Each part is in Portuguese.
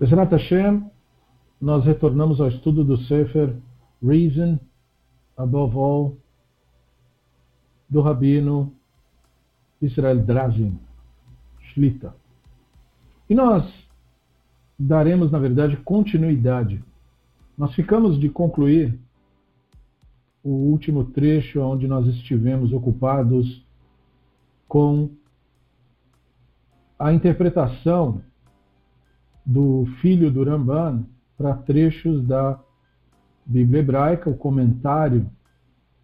Bezrat Hashem, nós retornamos ao estudo do Sefer Reason Above All, do Rabino Israel Drazin, Shlita. E nós daremos, na verdade, continuidade. Nós ficamos de concluir o último trecho onde nós estivemos ocupados com a interpretação do filho do Ramban para trechos da Bíblia hebraica, o comentário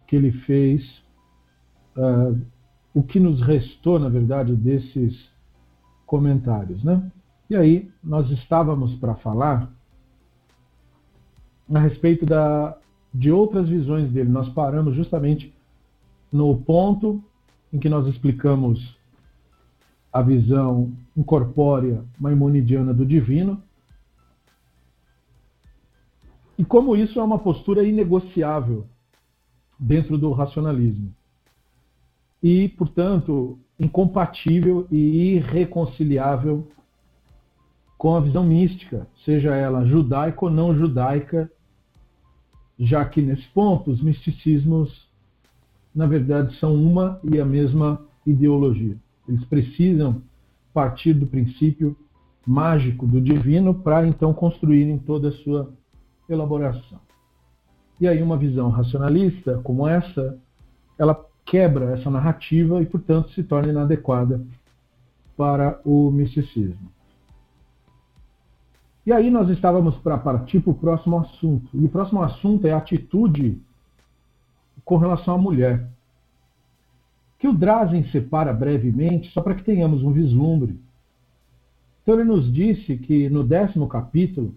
que ele fez, uh, o que nos restou, na verdade, desses comentários. Né? E aí, nós estávamos para falar a respeito da, de outras visões dele. Nós paramos justamente no ponto em que nós explicamos a visão incorpórea maimonidiana do divino. E como isso é uma postura inegociável dentro do racionalismo. E, portanto, incompatível e irreconciliável com a visão mística, seja ela judaica ou não judaica, já que nesse ponto os misticismos, na verdade, são uma e a mesma ideologia. Eles precisam partir do princípio mágico do divino para então construírem toda a sua elaboração. E aí uma visão racionalista como essa, ela quebra essa narrativa e, portanto, se torna inadequada para o misticismo. E aí nós estávamos para partir para o próximo assunto. E o próximo assunto é a atitude com relação à mulher que o Drazen separa brevemente, só para que tenhamos um vislumbre. Então, ele nos disse que no décimo capítulo,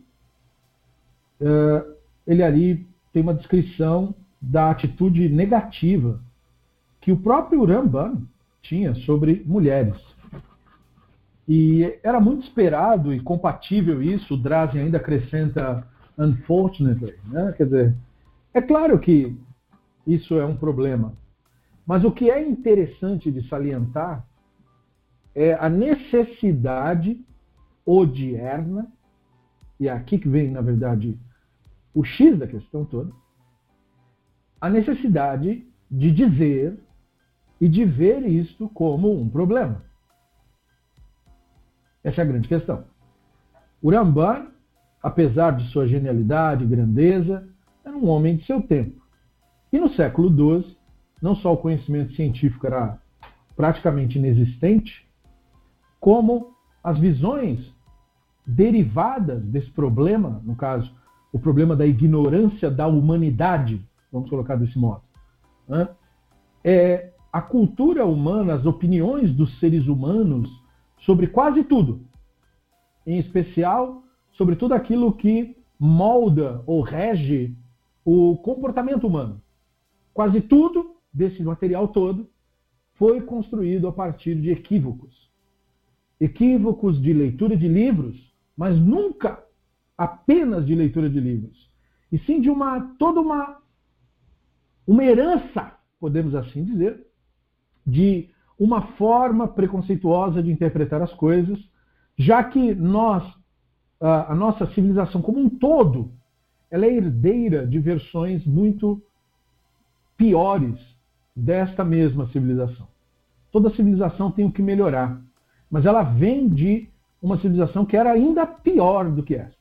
eh, ele ali tem uma descrição da atitude negativa que o próprio Ramban tinha sobre mulheres. E era muito esperado e compatível isso, o Drazen ainda acrescenta unfortunately, né? quer dizer, é claro que isso é um problema, mas o que é interessante de salientar é a necessidade odierna, e é aqui que vem, na verdade, o X da questão toda, a necessidade de dizer e de ver isto como um problema. Essa é a grande questão. O apesar de sua genialidade e grandeza, era um homem de seu tempo. E no século XII, não só o conhecimento científico era praticamente inexistente, como as visões derivadas desse problema, no caso, o problema da ignorância da humanidade, vamos colocar desse modo, né? é a cultura humana, as opiniões dos seres humanos sobre quase tudo, em especial sobre tudo aquilo que molda ou rege o comportamento humano. Quase tudo desse material todo foi construído a partir de equívocos. Equívocos de leitura de livros, mas nunca apenas de leitura de livros, e sim de uma toda uma uma herança, podemos assim dizer, de uma forma preconceituosa de interpretar as coisas, já que nós a nossa civilização como um todo, ela é herdeira de versões muito piores desta mesma civilização. Toda civilização tem o que melhorar, mas ela vem de uma civilização que era ainda pior do que essa.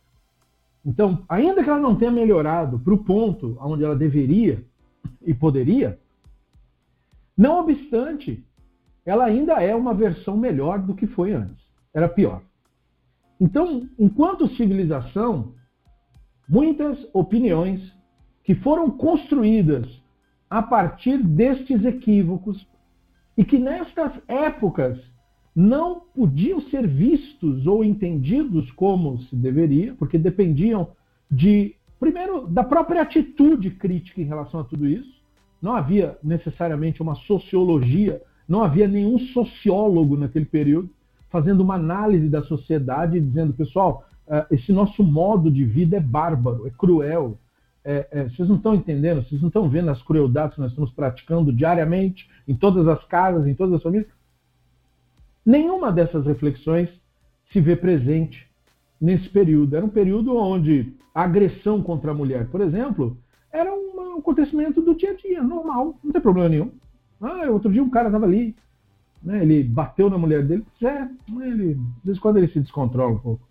Então, ainda que ela não tenha melhorado para o ponto onde ela deveria e poderia, não obstante, ela ainda é uma versão melhor do que foi antes. Era pior. Então, enquanto civilização, muitas opiniões que foram construídas a partir destes equívocos e que nestas épocas não podiam ser vistos ou entendidos como se deveria, porque dependiam de, primeiro, da própria atitude crítica em relação a tudo isso. Não havia necessariamente uma sociologia, não havia nenhum sociólogo naquele período fazendo uma análise da sociedade e dizendo, pessoal, eh, esse nosso modo de vida é bárbaro, é cruel, é, é, vocês não estão entendendo, vocês não estão vendo as crueldades que nós estamos praticando diariamente, em todas as casas, em todas as famílias. Nenhuma dessas reflexões se vê presente nesse período. Era um período onde a agressão contra a mulher, por exemplo, era um acontecimento do dia a dia, normal, não tem problema nenhum. Ah, outro dia um cara estava ali, né, ele bateu na mulher dele, é, ele, de vez em quando ele se descontrola um pouco.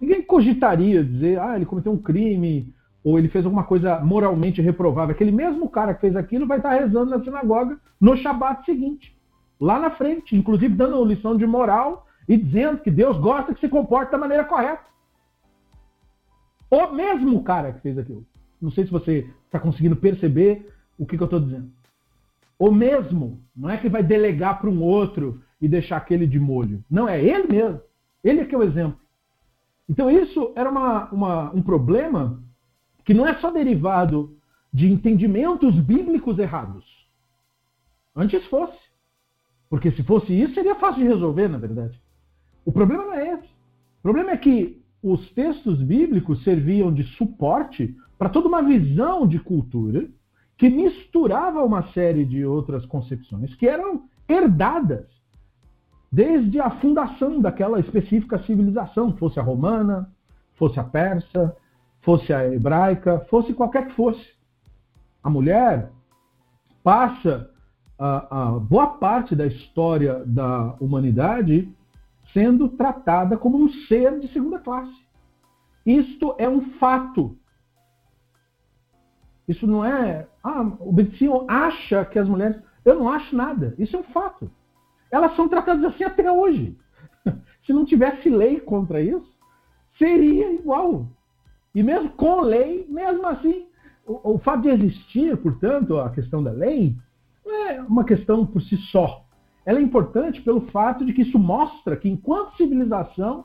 Ninguém cogitaria dizer, ah, ele cometeu um crime, ou ele fez alguma coisa moralmente reprovável. Aquele mesmo cara que fez aquilo vai estar rezando na sinagoga no Shabat seguinte, lá na frente, inclusive dando lição de moral e dizendo que Deus gosta que se comporte da maneira correta. O mesmo cara que fez aquilo. Não sei se você está conseguindo perceber o que, que eu estou dizendo. O mesmo. Não é que vai delegar para um outro e deixar aquele de molho. Não, é ele mesmo. Ele é que é o exemplo. Então isso era uma, uma, um problema que não é só derivado de entendimentos bíblicos errados. Antes fosse. Porque se fosse isso, seria fácil de resolver, na verdade. O problema não é esse. O problema é que os textos bíblicos serviam de suporte para toda uma visão de cultura que misturava uma série de outras concepções que eram herdadas desde a fundação daquela específica civilização, fosse a romana, fosse a persa, fosse a hebraica, fosse qualquer que fosse. A mulher passa a, a boa parte da história da humanidade sendo tratada como um ser de segunda classe. Isto é um fato. Isso não é. Ah, o Betinho acha que as mulheres. Eu não acho nada. Isso é um fato. Elas são tratadas assim até hoje. Se não tivesse lei contra isso, seria igual. E mesmo com lei, mesmo assim, o, o fato de existir, portanto, a questão da lei, não é uma questão por si só ela é importante pelo fato de que isso mostra que, enquanto civilização,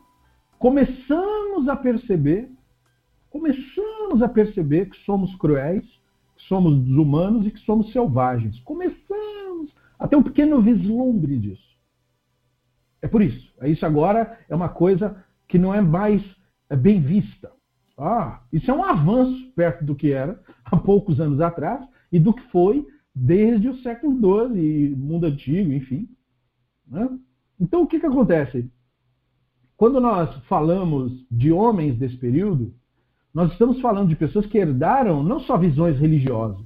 começamos a perceber, começamos a perceber que somos cruéis, que somos desumanos e que somos selvagens. Começamos a ter um pequeno vislumbre disso. É por isso. Isso agora é uma coisa que não é mais é bem vista. Ah, isso é um avanço perto do que era há poucos anos atrás e do que foi desde o século XII, mundo antigo, enfim. Né? Então, o que, que acontece? Quando nós falamos de homens desse período, nós estamos falando de pessoas que herdaram não só visões religiosas,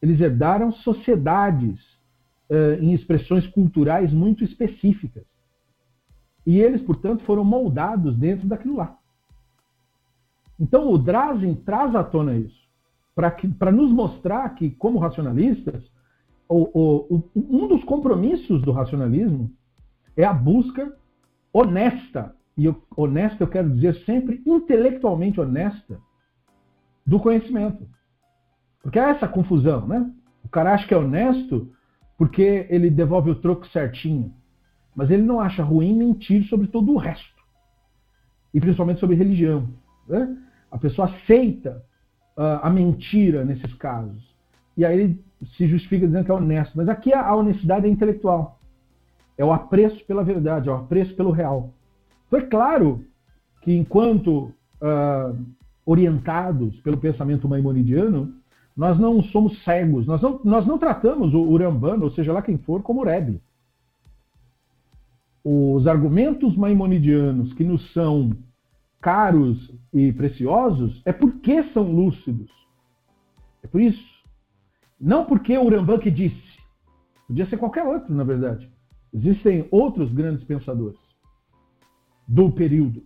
eles herdaram sociedades uh, em expressões culturais muito específicas. E eles, portanto, foram moldados dentro daquilo lá. Então, o Drazen traz à tona isso para nos mostrar que, como racionalistas, o, o, um dos compromissos do racionalismo é a busca honesta, e honesta eu quero dizer sempre intelectualmente honesta, do conhecimento. Porque é essa confusão, né? O cara acha que é honesto porque ele devolve o troco certinho, mas ele não acha ruim mentir sobre todo o resto, e principalmente sobre religião. Né? A pessoa aceita uh, a mentira nesses casos. E aí ele se justifica dizendo que é honesto. Mas aqui a honestidade é intelectual. É o apreço pela verdade, é o apreço pelo real. É claro que enquanto uh, orientados pelo pensamento maimonidiano, nós não somos cegos, nós não, nós não tratamos o Urambano, ou seja lá quem for, como Rebbe. Os argumentos maimonidianos que nos são caros e preciosos é porque são lúcidos. É por isso. Não porque o que disse. Podia ser qualquer outro, na verdade. Existem outros grandes pensadores do período.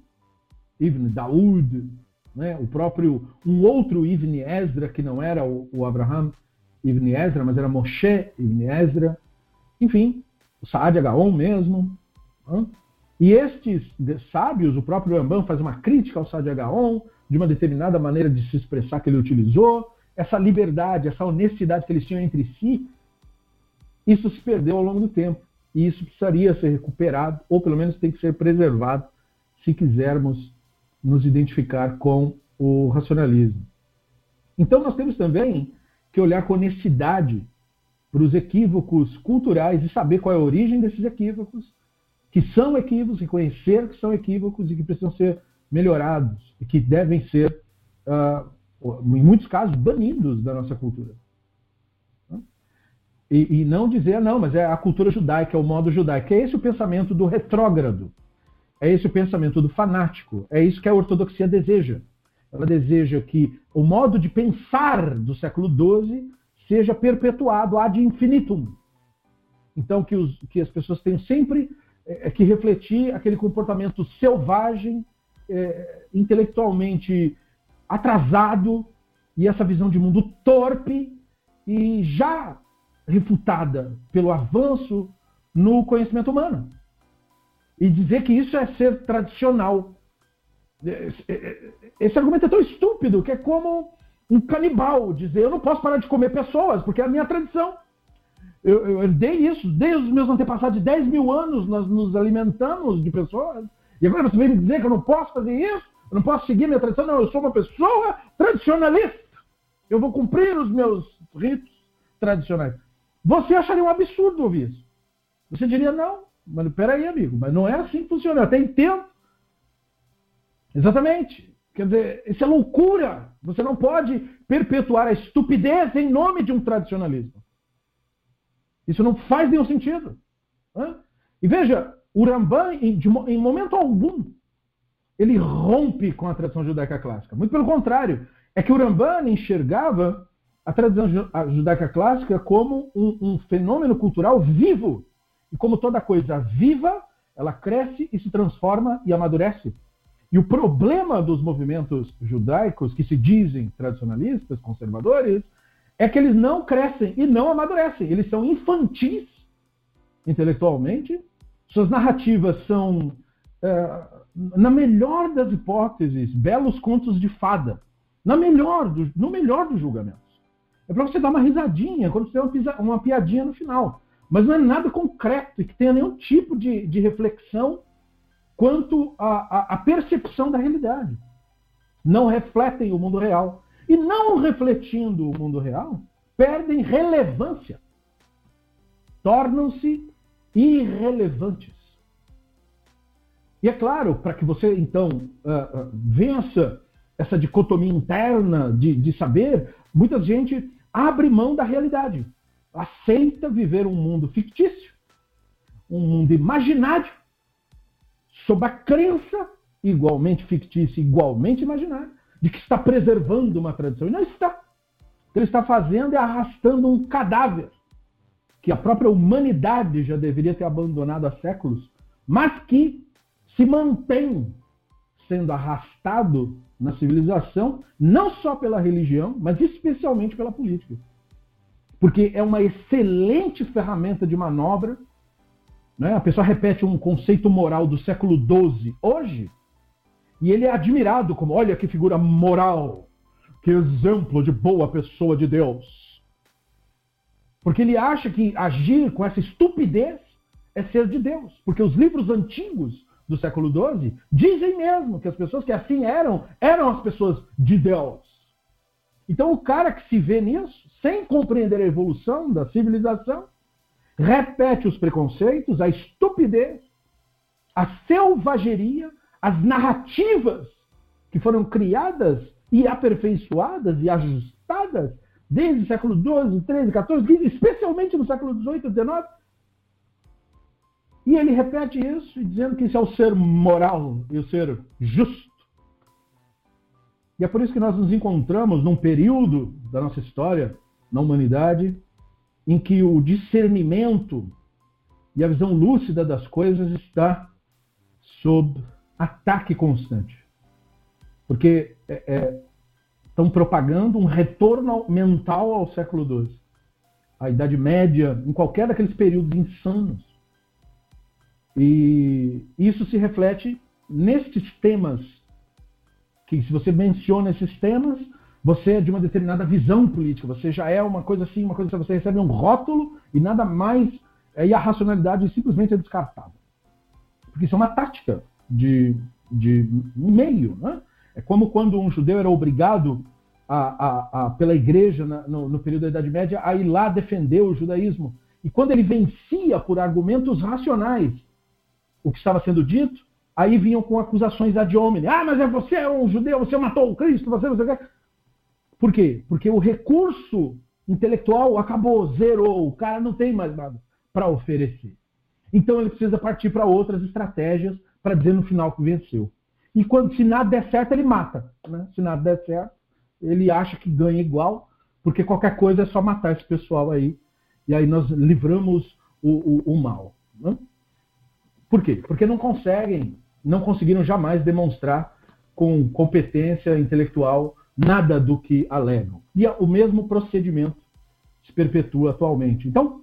Ibn Daud, né? o próprio, um outro Ibn Ezra, que não era o, o Abraham Ibn Ezra, mas era Moshe Ibn Ezra. Enfim, o Saad Agaon mesmo. E estes sábios, o próprio Rambam faz uma crítica ao Sadi Gaon, de uma determinada maneira de se expressar que ele utilizou, essa liberdade, essa honestidade que eles tinham entre si, isso se perdeu ao longo do tempo. E isso precisaria ser recuperado, ou pelo menos tem que ser preservado, se quisermos nos identificar com o racionalismo. Então nós temos também que olhar com honestidade para os equívocos culturais e saber qual é a origem desses equívocos que são equívocos, reconhecer que são equívocos e que precisam ser melhorados e que devem ser, uh, em muitos casos, banidos da nossa cultura. E, e, não dizer, não, mas é a cultura judaica, é o modo judaico. É esse o pensamento do retrógrado, é esse o pensamento do fanático. É isso que a ortodoxia deseja. Ela deseja que o modo de pensar do século XII seja perpetuado ad infinitum. Então, que, os, que as pessoas tenham sempre é, é, que refletir aquele comportamento selvagem, é, intelectualmente atrasado e essa visão de mundo torpe e já refutada pelo avanço no conhecimento humano. E dizer que isso é ser tradicional. É, é, esse argumento é tão estúpido que é como um canibal dizer: eu não posso parar de comer pessoas, porque é a minha tradição. Eu, eu herdei isso desde os meus antepassados de 10 mil anos, nós nos alimentamos de pessoas. E agora você vem me dizer que eu não posso fazer isso? Eu não posso seguir minha tradição? Não, eu sou uma pessoa tradicionalista. Eu vou cumprir os meus ritos tradicionais. Você acharia um absurdo ouvir isso. Você diria, não, mas peraí, amigo, mas não é assim que funciona. Eu até entendo. Exatamente. Quer dizer, isso é loucura. Você não pode perpetuar a estupidez em nome de um tradicionalismo. Isso não faz nenhum sentido. E veja, o Ramban, em momento algum, ele rompe com a tradição judaica clássica. Muito pelo contrário, é que o Ramban enxergava a tradição judaica clássica como um, um fenômeno cultural vivo. E como toda coisa viva, ela cresce e se transforma e amadurece. E o problema dos movimentos judaicos que se dizem tradicionalistas, conservadores, é que eles não crescem e não amadurecem. Eles são infantis intelectualmente, suas narrativas são, é, na melhor das hipóteses, belos contos de fada. Na melhor do, no melhor dos julgamentos. É para você dar uma risadinha quando você tem uma, uma, piadinha no final. Mas não é nada concreto e que tenha nenhum tipo de, de reflexão quanto à percepção da realidade. Não refletem o mundo real e não refletindo o mundo real, perdem relevância. Tornam-se irrelevantes. E é claro, para que você então uh, uh, vença essa dicotomia interna de, de saber, muita gente abre mão da realidade. Aceita viver um mundo fictício, um mundo imaginário, sob a crença igualmente fictícia, igualmente imaginária, de que está preservando uma tradição. E não está. O que ele está fazendo é arrastando um cadáver que a própria humanidade já deveria ter abandonado há séculos, mas que se mantém sendo arrastado na civilização, não só pela religião, mas especialmente pela política. Porque é uma excelente ferramenta de manobra. Né? A pessoa repete um conceito moral do século XII hoje, e ele é admirado como, olha que figura moral, que exemplo de boa pessoa de Deus. Porque ele acha que agir com essa estupidez é ser de Deus. Porque os livros antigos do século XII dizem mesmo que as pessoas que assim eram, eram as pessoas de Deus. Então o cara que se vê nisso, sem compreender a evolução da civilização, repete os preconceitos, a estupidez, a selvageria as narrativas que foram criadas e aperfeiçoadas e ajustadas desde o século XII, XIII, XIV, especialmente no século XVIII XIX. E ele repete isso, dizendo que isso é o ser moral e o ser justo. E é por isso que nós nos encontramos num período da nossa história, na humanidade, em que o discernimento e a visão lúcida das coisas está sob ataque constante. Porque é, é, estão propagando um retorno mental ao século XII. A Idade Média, em qualquer daqueles períodos insanos. E isso se reflete nestes temas, que se você menciona esses temas, você é de uma determinada visão política, você já é uma coisa assim, uma coisa assim, você recebe um rótulo e nada mais, e a racionalidade simplesmente é descartada. Porque isso é uma tática de, de meio. Né? É como quando um judeu era obrigado a, a, a, pela igreja na, no, no, período da Idade Média a ir lá defender o judaísmo. E quando ele vencia por argumentos racionais o que estava sendo dito, aí vinham com acusações ad hominem. Ah, mas é você é um judeu, você matou o Cristo, você, você... Por quê? Porque o recurso intelectual acabou, zerou, o cara não tem mais nada para oferecer. Então ele precisa partir para outras estratégias para dizer no final que venceu. E quando se nada der certo, ele mata. Né? Se nada der certo, ele acha que ganha igual, porque qualquer coisa é só matar esse pessoal aí. E aí nós livramos o, o, o mal. Né? Por quê? Porque não conseguem, não conseguiram jamais demonstrar com competência intelectual nada do que alegam. E o mesmo procedimento se perpetua atualmente. Então,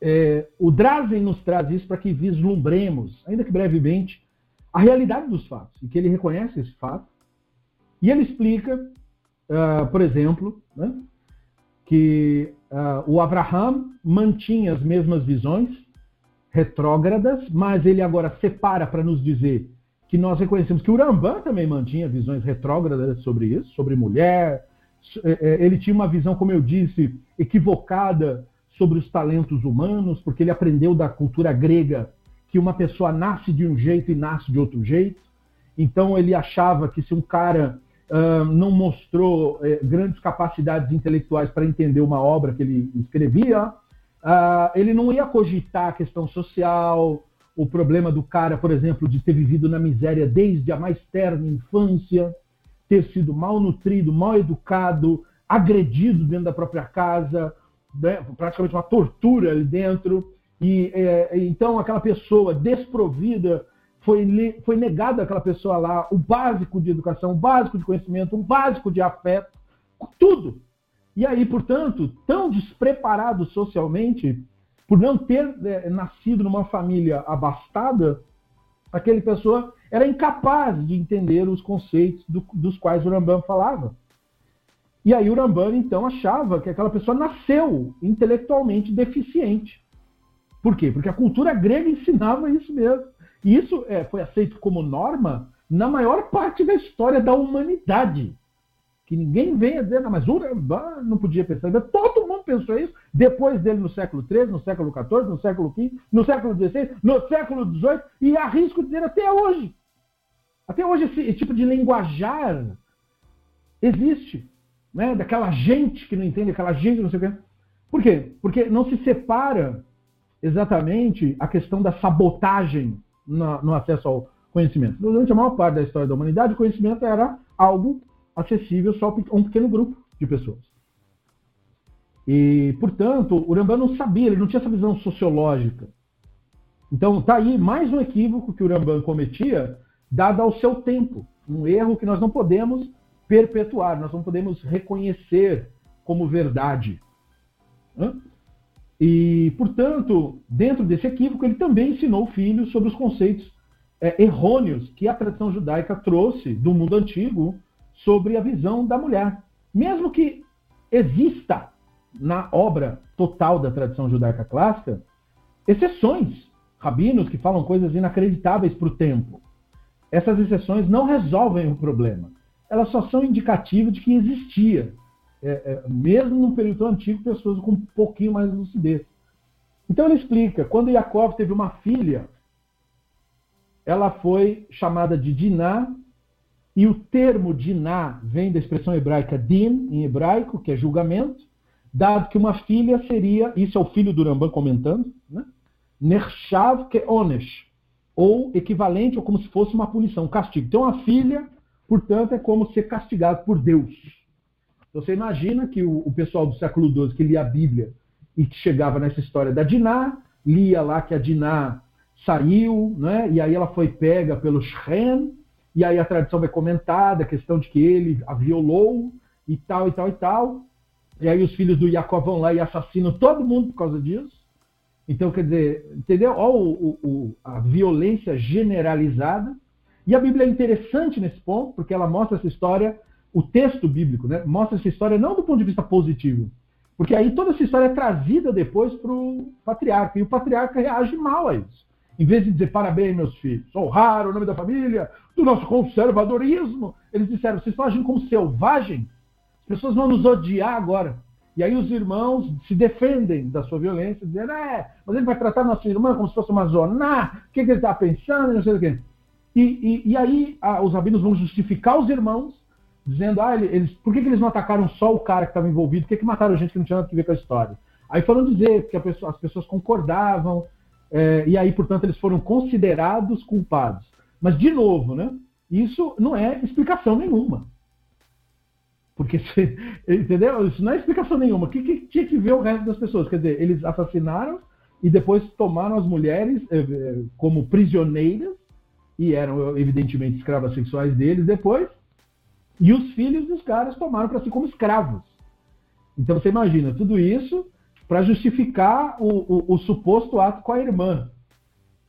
é, o Drazen nos traz isso para que vislumbremos, ainda que brevemente, a realidade dos fatos, e que ele reconhece esse fato. E ele explica, uh, por exemplo, né, que uh, o Abraham mantinha as mesmas visões retrógradas, mas ele agora separa para nos dizer que nós reconhecemos que o Rambam também mantinha visões retrógradas sobre isso, sobre mulher. É, é, ele tinha uma visão, como eu disse, equivocada sobre os talentos humanos, porque ele aprendeu da cultura grega que uma pessoa nasce de um jeito e nasce de outro jeito. Então ele achava que se um cara uh, não mostrou uh, grandes capacidades intelectuais para entender uma obra que ele escrevia, uh, ele não ia cogitar a questão social, o problema do cara, por exemplo, de ter vivido na miséria desde a mais terna infância, ter sido mal nutrido, mal educado, agredido dentro da própria casa, né? praticamente uma tortura ali dentro. E é, então aquela pessoa desprovida foi, foi negada àquela pessoa lá o básico de educação, o básico de conhecimento, o básico de afeto, tudo. E aí, portanto, tão despreparado socialmente, por não ter é, nascido numa família abastada, aquela pessoa era incapaz de entender os conceitos do, dos quais o Rambam falava. E aí o Rambam, então, achava que aquela pessoa nasceu intelectualmente deficiente. Por quê? Porque a cultura grega ensinava isso mesmo. E isso é, foi aceito como norma na maior parte da história da humanidade que ninguém venha dizer, não, mas Urambá não podia pensar. Todo mundo pensou isso depois dele no século XIII, no século XIV, no século XV, no século XVI, no século XVIII e arrisco dizer até hoje. Até hoje esse, esse tipo de linguajar existe. Né? Daquela gente que não entende, aquela gente não sei o quê. Por quê? Porque não se separa exatamente a questão da sabotagem no, no acesso ao conhecimento. Durante a maior parte da história da humanidade, o conhecimento era algo acessível só a um pequeno grupo de pessoas. E, portanto, o Rambam não sabia, ele não tinha essa visão sociológica. Então, está aí mais um equívoco que o Rambam cometia, dado ao seu tempo. Um erro que nós não podemos perpetuar, nós não podemos reconhecer como verdade. E, portanto, dentro desse equívoco, ele também ensinou o filho sobre os conceitos é, errôneos que a tradição judaica trouxe do mundo antigo sobre a visão da mulher. Mesmo que exista na obra total da tradição judaica clássica exceções, rabinos que falam coisas inacreditáveis para o tempo. Essas exceções não resolvem o problema. Elas só são indicativas de que existia, é, é, mesmo no período antigo, pessoas com um pouquinho mais de lucidez. Então ele explica: quando Yaakov teve uma filha, ela foi chamada de Diná e o termo diná vem da expressão hebraica din, em hebraico, que é julgamento, dado que uma filha seria, isso é o filho do Rambam comentando, né? Nershav que onesh, ou equivalente, ou como se fosse uma punição, um castigo. Então a filha, portanto, é como ser castigado por Deus. Então, você imagina que o, o pessoal do século XII que lia a Bíblia e que chegava nessa história da Diná, lia lá que a Diná saiu, né? e aí ela foi pega pelo Shem, e aí a tradição vai comentar da questão de que ele a violou e tal e tal e tal. E aí os filhos do Jacó vão lá e assassinam todo mundo por causa disso. Então, quer dizer, entendeu? Olha o, o, a violência generalizada. E a Bíblia é interessante nesse ponto, porque ela mostra essa história, o texto bíblico, né? mostra essa história não do ponto de vista positivo. Porque aí toda essa história é trazida depois para o patriarca. E o patriarca reage mal a isso. Em vez de dizer parabéns, meus filhos, honrar o nome da família, do nosso conservadorismo, eles disseram: vocês estão agindo como selvagem? As pessoas vão nos odiar agora. E aí os irmãos se defendem da sua violência, dizendo: é, mas ele vai tratar nossa irmã como se fosse uma zona, o que, que ele está pensando, não sei o quê. E, e, e aí os rabinos vão justificar os irmãos, dizendo: ah, eles, por que, que eles não atacaram só o cara que estava envolvido? Por que, que mataram gente que não tinha nada a ver com a história? Aí foram dizer que pessoa, as pessoas concordavam é, e aí, portanto, eles foram considerados culpados. Mas, de novo, né, isso não é explicação nenhuma. Porque, entendeu? Isso não é explicação nenhuma. O que, que, tinha que ver o resto das pessoas? Quer dizer, eles assassinaram e depois tomaram as mulheres eh, eh, como prisioneiras, e eram, evidentemente, escravas sexuais deles depois, e os filhos dos caras tomaram para si como escravos. Então você imagina tudo isso para justificar o, o, o, suposto ato com a irmã.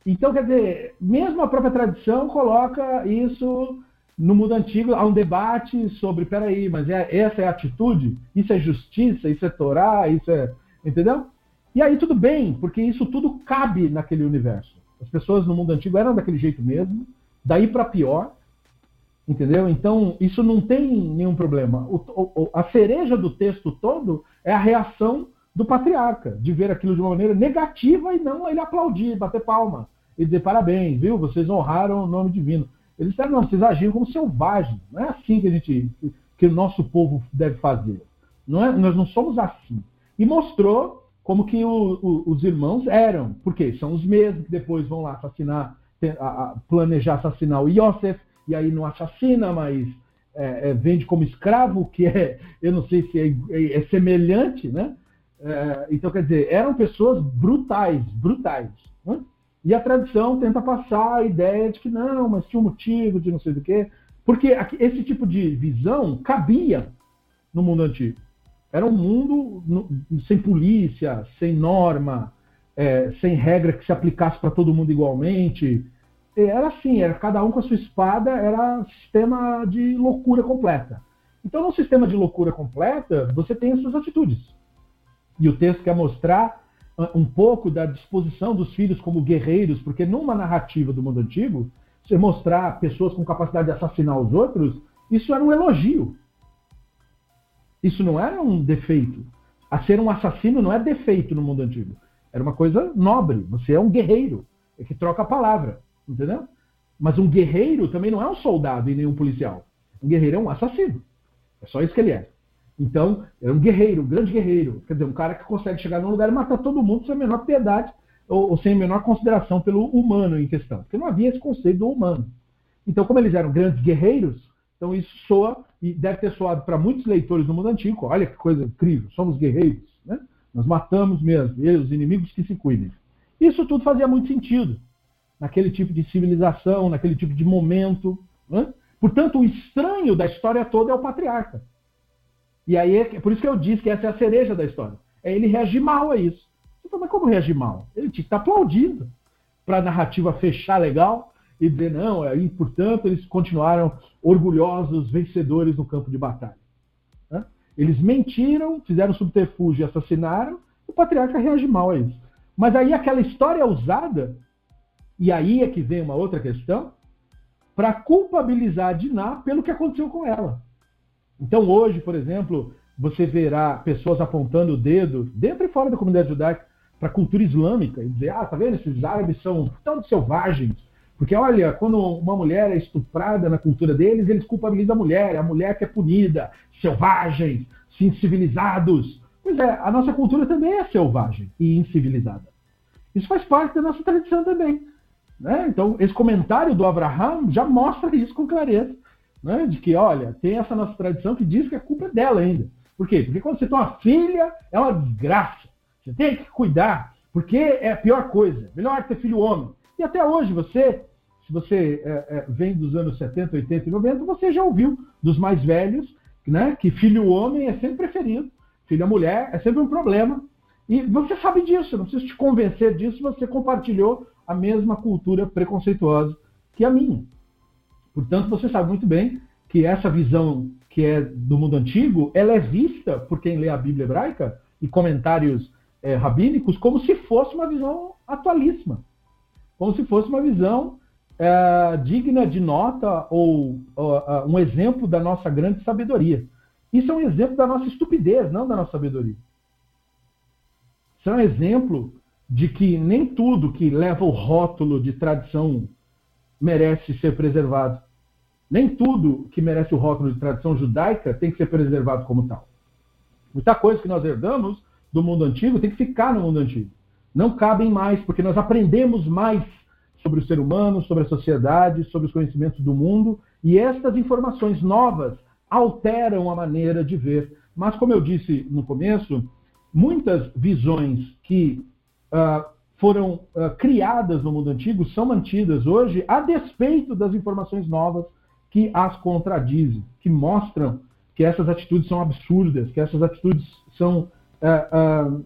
Então, quer dizer, mesmo a própria tradição coloca isso no mundo antigo, há um debate sobre, peraí, mas é, essa é a atitude? Isso é justiça? Isso é Torá? Isso é. Entendeu? E aí tudo bem, porque isso tudo cabe naquele universo. As pessoas no mundo antigo eram daquele jeito mesmo, daí para pior, entendeu? Então isso não tem nenhum problema. O, o, a cereja do texto todo é a reação do patriarca, de ver aquilo de uma maneira negativa e não ele aplaudir, bater palma e dizer parabéns, viu? Vocês honraram o nome divino. Eles disseram, não, vocês agiram como selvagens. Não é assim que a gente, que o nosso povo deve fazer. Não é, nós não somos assim. E mostrou como que o, o, os irmãos eram. Porque são os mesmos que depois vão lá assassinar, a, a, planejar assassinar o Yosef, e aí não assassina, mas é, é, vende como escravo, que é, eu não sei se é, é, é semelhante, né? É, então, quer dizer, eram pessoas brutais, brutais. Né? E a tradição tenta passar a ideia de que não, mas tinha um motivo de não sei do que. Porque esse tipo de visão cabia no mundo antigo. Era um mundo sem polícia, sem norma, é, sem regra que se aplicasse para todo mundo igualmente. Era assim, era cada um com a sua espada, era sistema de loucura completa. Então, no sistema de loucura completa, você tem as suas atitudes. E o texto quer mostrar ah, um pouco da disposição dos filhos como guerreiros, porque numa narrativa do mundo antigo, você mostrar pessoas com capacidade de assassinar os outros, isso era um elogio. Isso não era um defeito. A ser um assassino não é defeito no mundo antigo. Era uma coisa nobre. Você é um guerreiro, é que troca a palavra, entendeu? Mas um guerreiro também não é um soldado e nem um policial. Um guerreiro é um assassino. É só isso que ele é. Então, é um guerreiro, um grande guerreiro. Quer dizer, um cara que consegue chegar num lugar e matar todo mundo sem a menor piedade ou, ou sem a menor consideração pelo humano em questão. Porque não havia esse conceito do humano. Então, como eles eram grandes guerreiros, então isso soa e deve ter soado para muitos leitores do mundo antigo. Olha que coisa incrível, somos guerreiros, né? Nós matamos mesmo, e os inimigos que se cuidem. Isso tudo fazia muito sentido naquele tipo de civilização, naquele tipo de momento. Né? Portanto, o estranho da história toda é o patriarca. E aí, é por isso que eu disse que essa é a cereja da história. É ele reagir mal a isso. Fala, mas como reagir mal? Ele tinha que estar aplaudindo para a narrativa fechar legal e dizer, não, e portanto eles continuaram orgulhosos, vencedores no campo de batalha. Né? Eles mentiram, fizeram subterfúgio e assassinaram, o patriarca reage mal a isso. Mas aí aquela história é usada, e aí é que vem uma outra questão, para culpabilizar Diná pelo que aconteceu com ela. Então hoje, por exemplo, você verá pessoas apontando o dedo, dentro e fora da comunidade judaica, para a cultura islâmica, e dizer, ah, tá vendo, esses árabes são tão selvagens, porque, olha, quando uma mulher é estuprada na cultura deles, eles culpabilizam a mulher, a mulher que é punida, selvagens, incivilizados. Pois é, a nossa cultura também é selvagem e incivilizada. Isso faz parte da nossa tradição também. Né? Então, esse comentário do Abraham já mostra isso com clareza. Né? De que, olha, tem essa nossa tradição que diz que a culpa é dela ainda. Por quê? Porque quando você tem uma filha, é uma desgraça. Você tem que cuidar, porque é a pior coisa. Melhor ter filho homem. E até hoje você se você é, é, vem dos anos 70, 80 e 90, você já ouviu dos mais velhos né, que filho homem é sempre preferido, filho mulher é sempre um problema. E você sabe disso, não preciso te convencer disso, você compartilhou a mesma cultura preconceituosa que a minha. Portanto, você sabe muito bem que essa visão que é do mundo antigo, ela é vista por quem lê a Bíblia hebraica e comentários é, rabínicos como se fosse uma visão atualíssima, como se fosse uma visão é, digna de nota ou, ou um exemplo da nossa grande sabedoria. Isso é um exemplo da nossa estupidez, não da nossa sabedoria. Isso é um exemplo de que nem tudo que leva o rótulo de tradição merece ser preservado. Nem tudo que merece o rótulo de tradição judaica tem que ser preservado como tal. Muita coisa que nós herdamos do mundo antigo tem que ficar no mundo antigo. não cabem mais, porque nós aprendemos mais sobre o ser humano, sobre a sociedade, sobre os conhecimentos do mundo, e estas informações novas alteram a maneira de ver. Mas, como eu disse no começo, muitas visões que uh, foram uh, criadas no mundo antigo são mantidas hoje a despeito das informações novas que as contradizem, que mostram que essas atitudes são absurdas, que essas atitudes são uh,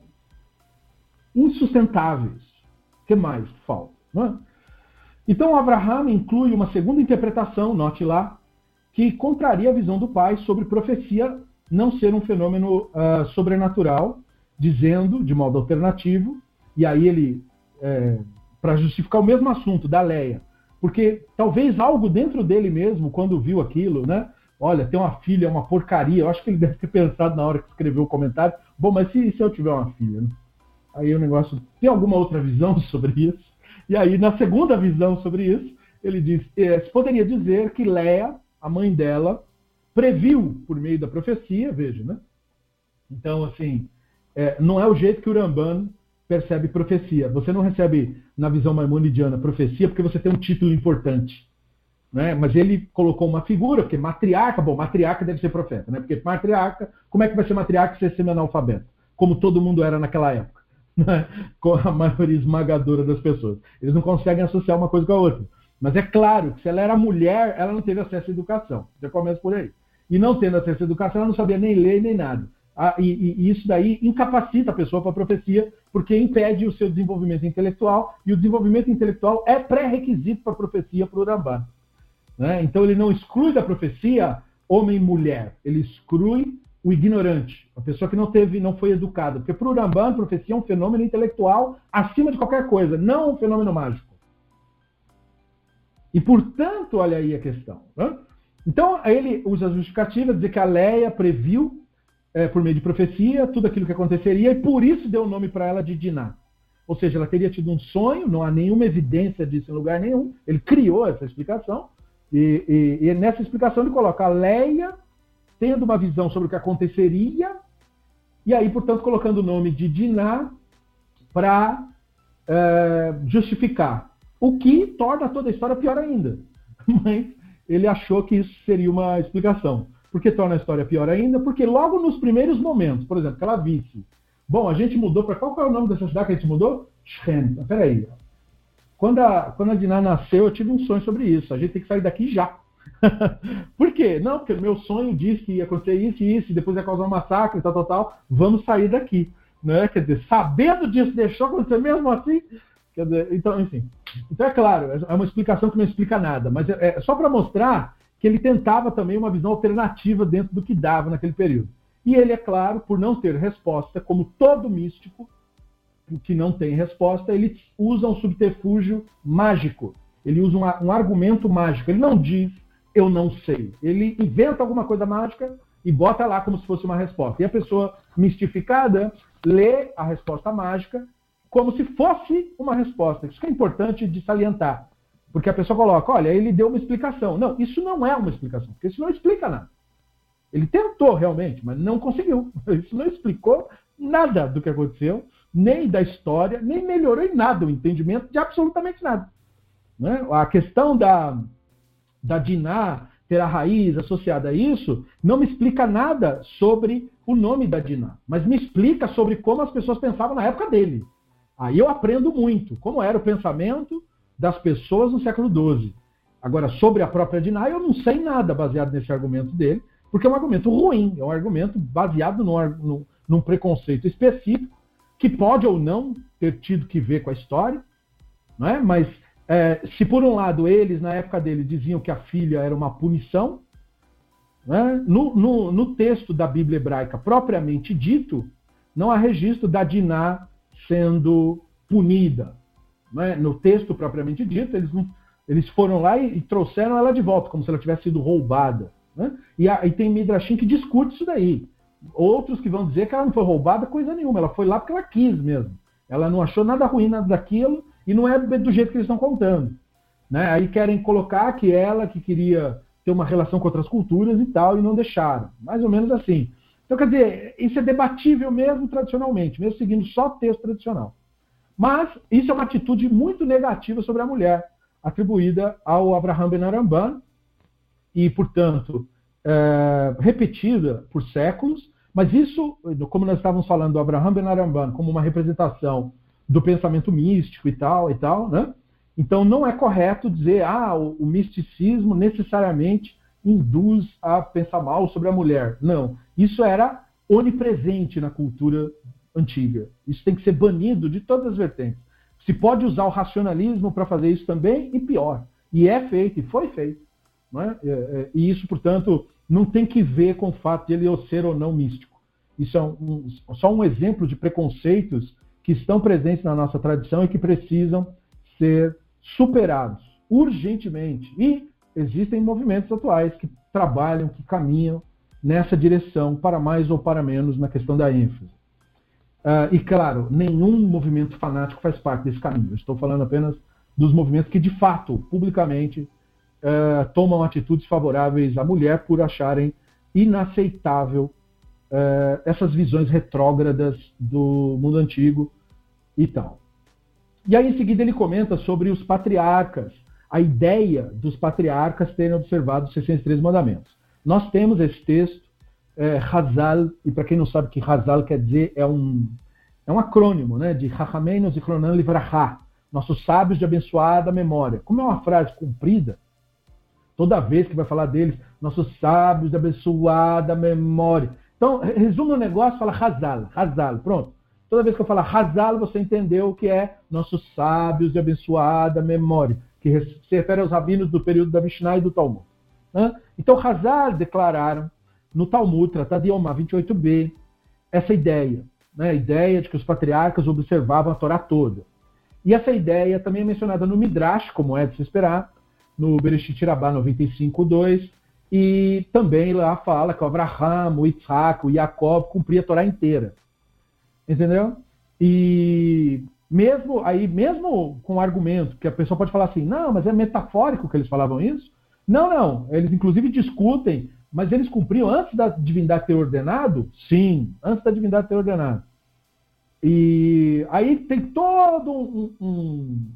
insustentáveis. O que mais falta? É? Então, Abraham inclui uma segunda interpretação, note lá, que contraria a visão do pai sobre profecia não ser um fenômeno uh, sobrenatural, dizendo, de modo alternativo, e aí ele, é, para justificar o mesmo assunto da Leia, porque talvez algo dentro dele mesmo, quando viu aquilo, né? Olha, tem uma filha, é uma porcaria. Eu acho que ele deve ter pensado na hora que escreveu o comentário. Bom, mas se, se eu tiver uma filha? Né? Aí o negócio. Tem alguma outra visão sobre isso? E aí, na segunda visão sobre isso, ele diz: é, se poderia dizer que Leia, a mãe dela, previu por meio da profecia, veja, né? Então, assim, é, não é o jeito que o Ramban percebe profecia. Você não recebe, na visão maimonidiana, profecia porque você tem um título importante. Né? Mas ele colocou uma figura, porque matriarca, bom, matriarca deve ser profeta, né? Porque matriarca, como é que vai ser matriarca se é semi-analfabeto? Como todo mundo era naquela época né, com a maioria esmagadora das pessoas. Eles não conseguem associar uma coisa com a outra. Mas é claro que se ela era mulher, ela não teve acesso à educação. Já começa por aí. E não tendo acesso à educação, ela não sabia nem ler nem nada. Ah, e, e, isso daí incapacita a pessoa para a profecia, porque impede o seu desenvolvimento intelectual, e o desenvolvimento intelectual é pré-requisito para a profecia para o Rambam. Né? Então ele não exclui da profecia homem e mulher, ele exclui o ignorante, a pessoa que não teve, não foi educada. Porque para o Rambam, profecia é um fenômeno intelectual acima de qualquer coisa, não um fenômeno mágico. E, portanto, olha aí a questão. Né? Então, ele usa a justificativa, dizer que a Leia previu, é, por meio de profecia, tudo aquilo que aconteceria, e por isso deu o nome para ela de Diná. Ou seja, ela teria tido um sonho, não há nenhuma evidência disso em lugar nenhum. Ele criou essa explicação, e, e, e nessa explicação ele coloca a Leia tendo uma visão sobre o que aconteceria, e aí, portanto, colocando o nome de Diná para é, justificar. O que torna toda a história pior ainda. Mas ele achou que isso seria uma explicação. Por que torna a história pior ainda? Porque logo nos primeiros momentos, por exemplo, que ela visse. Bom, a gente mudou para. Qual é o nome dessa cidade que a gente mudou? Shen. Peraí. Quando a, quando a Diná nasceu, eu tive um sonho sobre isso. A gente tem que sair daqui já. Por quê? Não, porque meu sonho diz que ia acontecer isso e isso, e depois ia causar um massacre, tal, tal, tal. Vamos sair daqui. Né? Quer dizer, sabendo disso, deixou acontecer mesmo assim? Quer dizer, então, enfim. Então, é claro, é uma explicação que não explica nada, mas é, é só para mostrar que ele tentava também uma visão alternativa dentro do que dava naquele período. E ele, é claro, por não ter resposta, como todo místico que não tem resposta, ele usa um subterfúgio mágico. Ele usa um, um argumento mágico. Ele não diz eu não sei. Ele inventa alguma coisa mágica e bota lá como se fosse uma resposta. E a pessoa mistificada lê a resposta mágica como se fosse uma resposta. Isso é importante de salientar. Porque a pessoa coloca, olha, ele deu uma explicação. Não, isso não é uma explicação, porque isso não explica nada. Ele tentou realmente, mas não conseguiu. Isso não explicou nada do que aconteceu, nem da história, nem melhorou em nada o entendimento de absolutamente nada. Né? A questão da, da Diná ter a raiz associada a isso, não me explica nada sobre o nome da Diná, mas me explica sobre como as pessoas pensavam na época dele. Aí eu aprendo muito como era o pensamento das pessoas no século XII. Agora, sobre a própria Diná, eu não sei nada baseado nesse argumento dele, porque é um argumento ruim, é um argumento baseado num, num preconceito específico, que pode ou não ter tido que ver com a história, não é? mas é, se por um lado eles, na época dele, diziam que a filha era uma punição, né? no, no, no, texto da Bíblia hebraica propriamente dito, não há registro da Diná sendo punida. Né? No texto propriamente dito, eles, eles foram lá e, e, trouxeram ela de volta, como se ela tivesse sido roubada. Né? E, a, e tem Midrashim que discute isso daí. Outros que vão dizer que ela não foi roubada coisa nenhuma, ela foi lá porque ela quis mesmo. Ela não achou nada ruim nada daquilo e não é do jeito que eles estão contando. Né? Aí querem colocar que ela que queria ter uma relação com outras culturas e tal, e não deixaram. Mais ou menos assim. Então, quer dizer, isso é debatível mesmo tradicionalmente, mesmo seguindo só texto tradicional. Mas isso é uma atitude muito negativa sobre a mulher, atribuída ao Abraham Ben Aramban, e, portanto, é, repetida por séculos, mas isso, como nós estávamos falando do Abraham Ben Aramban como uma representação do pensamento místico e tal, e tal, né? Então não é correto dizer, ah, o, o misticismo necessariamente induz a pensar mal sobre a mulher. Não, isso era onipresente na cultura antiga. Isso tem que ser banido de todas as vertentes. Se pode usar o racionalismo para fazer isso também, e pior. E é feito, e foi feito. Não é? É, é, e isso, portanto, não tem que ver com o fato de ele ser ou não místico. Isso é um, só um exemplo de preconceitos que estão presentes na nossa tradição e que precisam ser superados urgentemente. E existem movimentos atuais que trabalham, que caminham nessa direção, para mais ou para menos, na questão da ênfase. Uh, e, claro, nenhum movimento fanático faz parte desse caminho. Eu estou falando apenas dos movimentos que, de fato, publicamente, uh, tomam atitudes favoráveis à mulher por acharem inaceitável uh, essas visões retrógradas do mundo antigo e tal. E aí, em seguida, ele comenta sobre os patriarcas, a ideia dos patriarcas terem observado os 603 mandamentos. Nós temos esse texto é, Hazal, e para quem não sabe o que Hazal quer dizer, é um, é um acrônimo né, de Chachamenu Zichronan Livraha, nossos sábios de abençoada memória. Como é uma frase comprida, toda vez que vai falar deles, nossos sábios de abençoada memória. Então, resume o negócio, fala Hazal, Hazal, pronto. Toda vez que eu falar Hazal, você entendeu o que é nossos sábios de abençoada memória, que se refere aos rabinos do período da Mishnah e do Talmud. Então, Hazal declararam no Talmud, Tratado de Yomá 28b, essa ideia, né, a ideia de que os patriarcas observavam a Torá toda. E essa ideia também é mencionada no Midrash, como é de se esperar, no Bereshit Rabbah 95.2, e também lá fala que o Abraham, o Isaac, o Jacob cumpriam a Torá inteira. Entendeu? E mesmo aí, mesmo com o argumento que a pessoa pode falar assim, não, mas é metafórico que eles falavam isso. Não, não. Eles inclusive discutem mas eles cumpriam antes da divindade ter ordenado? Sim, antes da divindade ter ordenado. E aí tem todo um, um,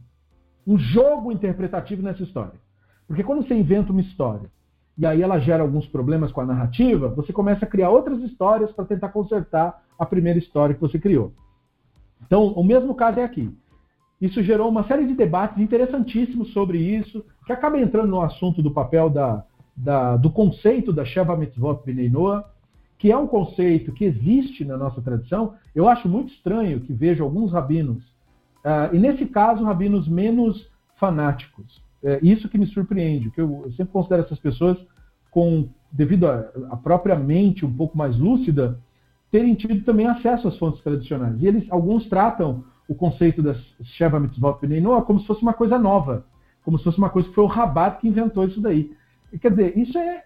um jogo interpretativo nessa história. Porque quando você inventa uma história e aí ela gera alguns problemas com a narrativa, você começa a criar outras histórias para tentar consertar a primeira história que você criou. Então, o mesmo caso é aqui. Isso gerou uma série de debates interessantíssimos sobre isso, que acaba entrando no assunto do papel da, da, do conceito da Sheva Mitzvot Bnei que é um conceito que existe na nossa tradição. Eu acho muito estranho que vejo alguns rabinos, uh, e nesse caso, rabinos menos fanáticos. É isso que me surpreende, que eu, eu sempre considero essas pessoas com, devido à própria mente um pouco mais lúcida, terem tido também acesso às fontes tradicionais. E eles, alguns tratam o conceito da Sheva Mitzvot Bnei Noah como se fosse uma coisa nova, como se fosse uma coisa que foi o Rabat que inventou isso daí. Quer dizer, isso é,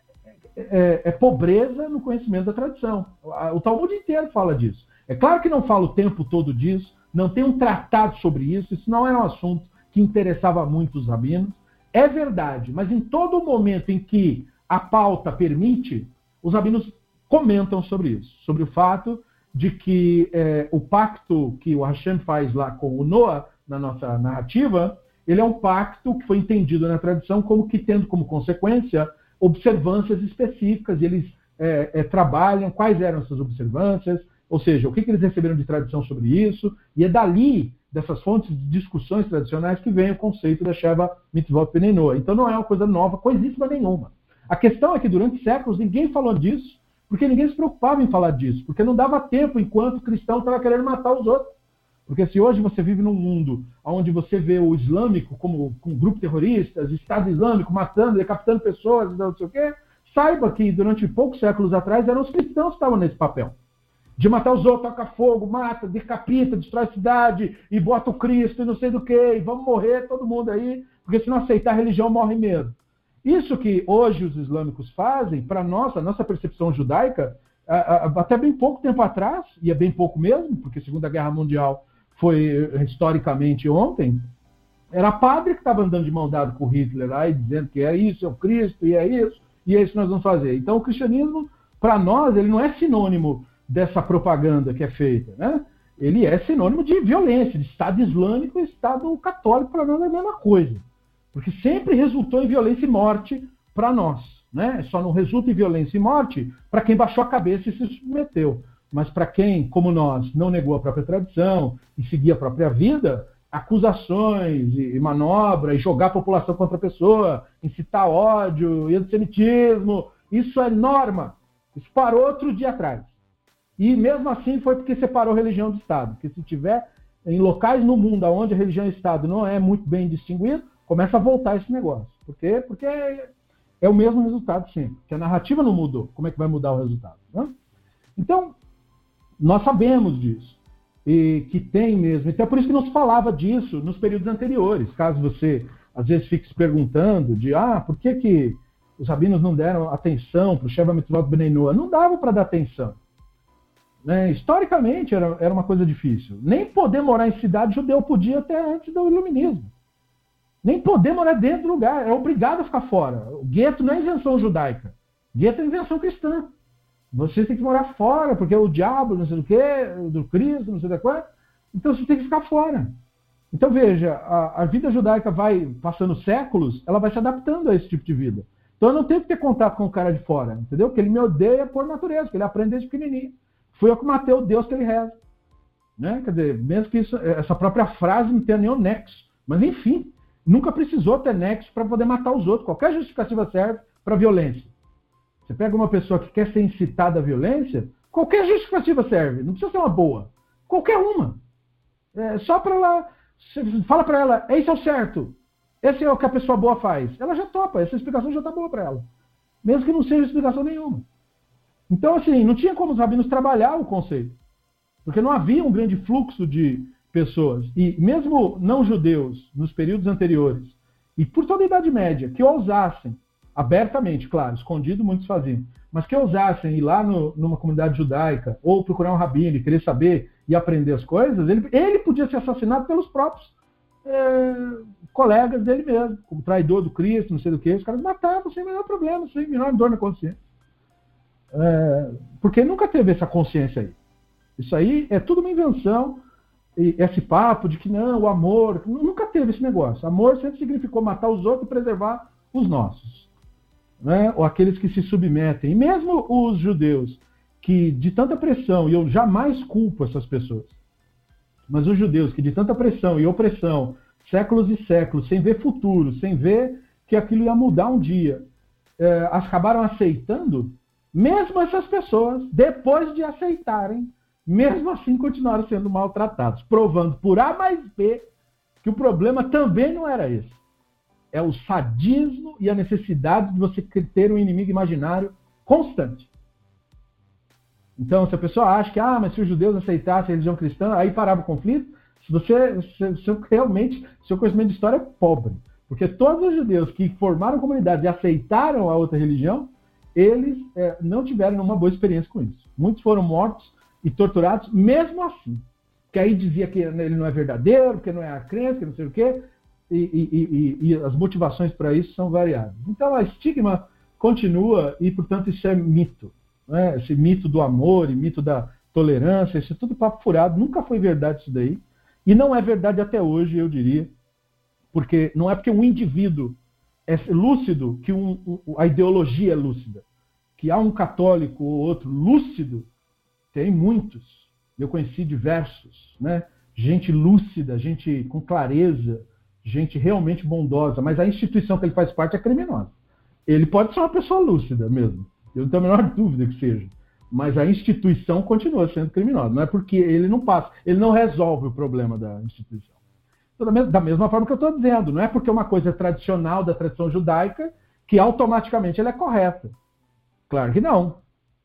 é, é, pobreza no conhecimento da tradição. O Talmud inteiro fala disso. É claro que não fala o tempo todo disso, não tem um tratado sobre isso, isso não era um assunto que interessava muito os rabinos. É verdade, mas em todo momento em que a pauta permite, os rabinos comentam sobre isso, sobre o fato de que é, o pacto que o Hashem faz lá com o Noah, na nossa narrativa, ele é um pacto que foi entendido na tradição como que tendo como consequência observâncias específicas, e eles é, é, trabalham quais eram essas observâncias, ou seja, o que, que, eles receberam de tradição sobre isso, e é dali, dessas fontes de discussões tradicionais, que vem o conceito da Sheva Mitzvot Penenoa. Então não é uma coisa nova, coisíssima nenhuma. A questão é que durante séculos ninguém falou disso, porque ninguém se preocupava em falar disso, porque não dava tempo enquanto o cristão estava querendo matar os outros. Porque se hoje você vive num mundo onde você vê o islâmico como um grupo terrorista, Estado Islâmico matando, decapitando pessoas, não sei o quê, saiba que durante poucos séculos atrás eram os cristãos que estavam nesse papel. De matar os outros, toca fogo, mata, decapita, destrói a cidade, e bota o Cristo e não sei do que, e vamos morrer todo mundo aí, porque se não aceitar a religião morre mesmo. Isso que hoje os islâmicos fazem, para nós, a nossa percepção judaica, até bem pouco tempo atrás, e é bem pouco mesmo, porque a Segunda Guerra Mundial foi historicamente ontem, era padre que estava andando de mão dada com Hitler lá e dizendo que é isso, é o Cristo, e é isso, e é isso que nós vamos fazer. Então o cristianismo, para nós, ele não é sinônimo dessa propaganda que é feita. Né? ele é sinônimo de violência, de Estado Islâmico e Estado Católico, para nós é a mesma coisa. Porque sempre resultou em violência e morte para nós. Né? Só não resulta em violência e morte para quem baixou a cabeça e se submeteu. Mas para quem, como nós, não negou a própria tradição e seguia a própria vida, acusações e manobra, e jogar a população contra a pessoa, incitar ódio e antissemitismo, isso é norma. Isso parou outro dia atrás. E mesmo assim foi porque separou religião do Estado. Porque se tiver em locais no mundo onde a religião e o Estado não é muito bem distinguido, começa a voltar esse negócio. Por quê? Porque é o mesmo resultado sempre. Que a narrativa não mudou. Como é que vai mudar o resultado? Né? Então, nós sabemos disso. E que tem mesmo. Então é por isso que não se falava disso nos períodos anteriores. Caso você às vezes fique se perguntando de ah, por que, que os rabinos não deram atenção para o Sheva Mitzvot Benenoa? Não dava para dar atenção. Né? Historicamente era, era uma coisa difícil. Nem poder morar em cidade judeu podia até antes do iluminismo. Nem poder morar dentro do lugar. É obrigado a ficar fora. O gueto não é invenção judaica. Gueto é invenção cristã. Você tem que morar fora, porque é o diabo, não sei do que, do Cristo, não sei da qual. Então você tem que ficar fora. Então veja, a, a, vida judaica vai passando séculos, ela vai se adaptando a esse tipo de vida. Então eu não tenho que ter contato com o cara de fora, entendeu? Porque ele me odeia por natureza, porque ele aprende desde pequenininho. Fui eu que matei o Deus que ele reza. Né? Quer dizer, mesmo que isso, essa própria frase não tenha nenhum nexo. Mas enfim, nunca precisou ter nexo para poder matar os outros. Qualquer justificativa serve para violência. Você pega uma pessoa que quer ser incitada à violência, qualquer justificativa serve, não precisa ser uma boa. Qualquer uma. É, só para ela. Fala para ela, esse é o certo. Esse é o que a pessoa boa faz. Ela já topa, essa explicação já está boa para ela. Mesmo que não seja explicação nenhuma. Então, assim, não tinha como os rabinos trabalhar o conceito. Porque não havia um grande fluxo de pessoas. E mesmo não judeus, nos períodos anteriores, e por toda a Idade Média, que ousassem abertamente, claro, escondido muitos faziam, mas que ousassem ir lá no, numa comunidade judaica ou procurar um rabino e querer saber e aprender as coisas, ele, ele podia ser assassinado pelos próprios é, colegas dele mesmo, como traidor do Cristo, não sei do que, os caras matavam sem o menor problema, sem menor dor na consciência. É, porque nunca teve essa consciência aí. Isso aí é tudo uma invenção, esse papo de que não, o amor, nunca teve esse negócio. Amor sempre significou matar os outros e preservar os nossos né, ou aqueles que se submetem, e mesmo os judeus, que de tanta pressão, e eu jamais culpo essas pessoas, mas os judeus que de tanta pressão e opressão, séculos e séculos, sem ver futuro, sem ver que aquilo ia mudar um dia, é, acabaram aceitando, mesmo essas pessoas, depois de aceitarem, mesmo assim continuaram sendo maltratados, provando por A mais B que o problema também não era esse é o sadismo e a necessidade de você ter um inimigo imaginário constante. Então, se a pessoa acha que, ah, mas se os judeus aceitassem a religião cristã, aí parava o conflito, se você se, se realmente, seu conhecimento de história é pobre. Porque todos os judeus que formaram comunidades e aceitaram a outra religião, eles é, não tiveram uma boa experiência com isso. Muitos foram mortos e torturados mesmo assim. Que aí dizia que ele não é verdadeiro, que não é a crença, que não sei o quê e, e, e, e as motivações para isso são variadas. Então, a estigma continua e, portanto, isso é mito. Né? Esse mito do amor e mito da tolerância, isso é tudo papo furado. Nunca foi verdade isso daí. E não é verdade até hoje, eu diria. Porque não é porque um indivíduo é lúcido que um, a ideologia é lúcida. Que há um católico ou outro lúcido, tem muitos. Eu conheci diversos, né? Gente lúcida, gente com clareza, gente realmente bondosa, mas a instituição que ele faz parte é criminosa. Ele pode ser uma pessoa lúcida mesmo, eu não tenho a menor dúvida que seja, mas a instituição continua sendo criminosa. Não é porque ele não passa, ele não resolve o problema da instituição. Da mesma forma que eu estou dizendo, não é porque uma coisa é tradicional da tradição judaica que automaticamente ela é correta. Claro que não.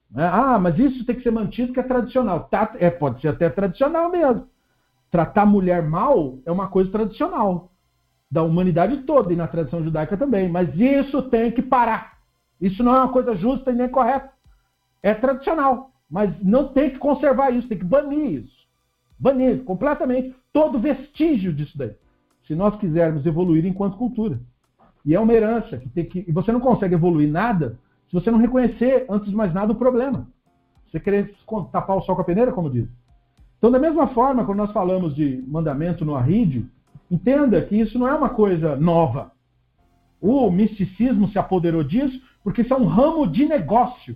Né? Ah, mas isso tem que ser mantido que é tradicional. Tá, é, pode ser até tradicional mesmo. Tratar mulher mal é uma coisa tradicional da humanidade toda e na tradição judaica também. Mas isso tem que parar. Isso não é uma coisa justa e nem correta. É tradicional. Mas não tem que conservar isso, tem que banir isso. Banir completamente todo vestígio disso daí. Se nós quisermos evoluir enquanto cultura. E é uma herança que tem que. E você não consegue evoluir nada se você não reconhecer, antes de mais nada, o problema. Você querer tapar o sol com a peneira, como diz. Então, da mesma forma, quando nós falamos de mandamento no Arrídio, entenda que isso não é uma coisa nova. O misticismo se apoderou disso porque isso é um ramo de negócio.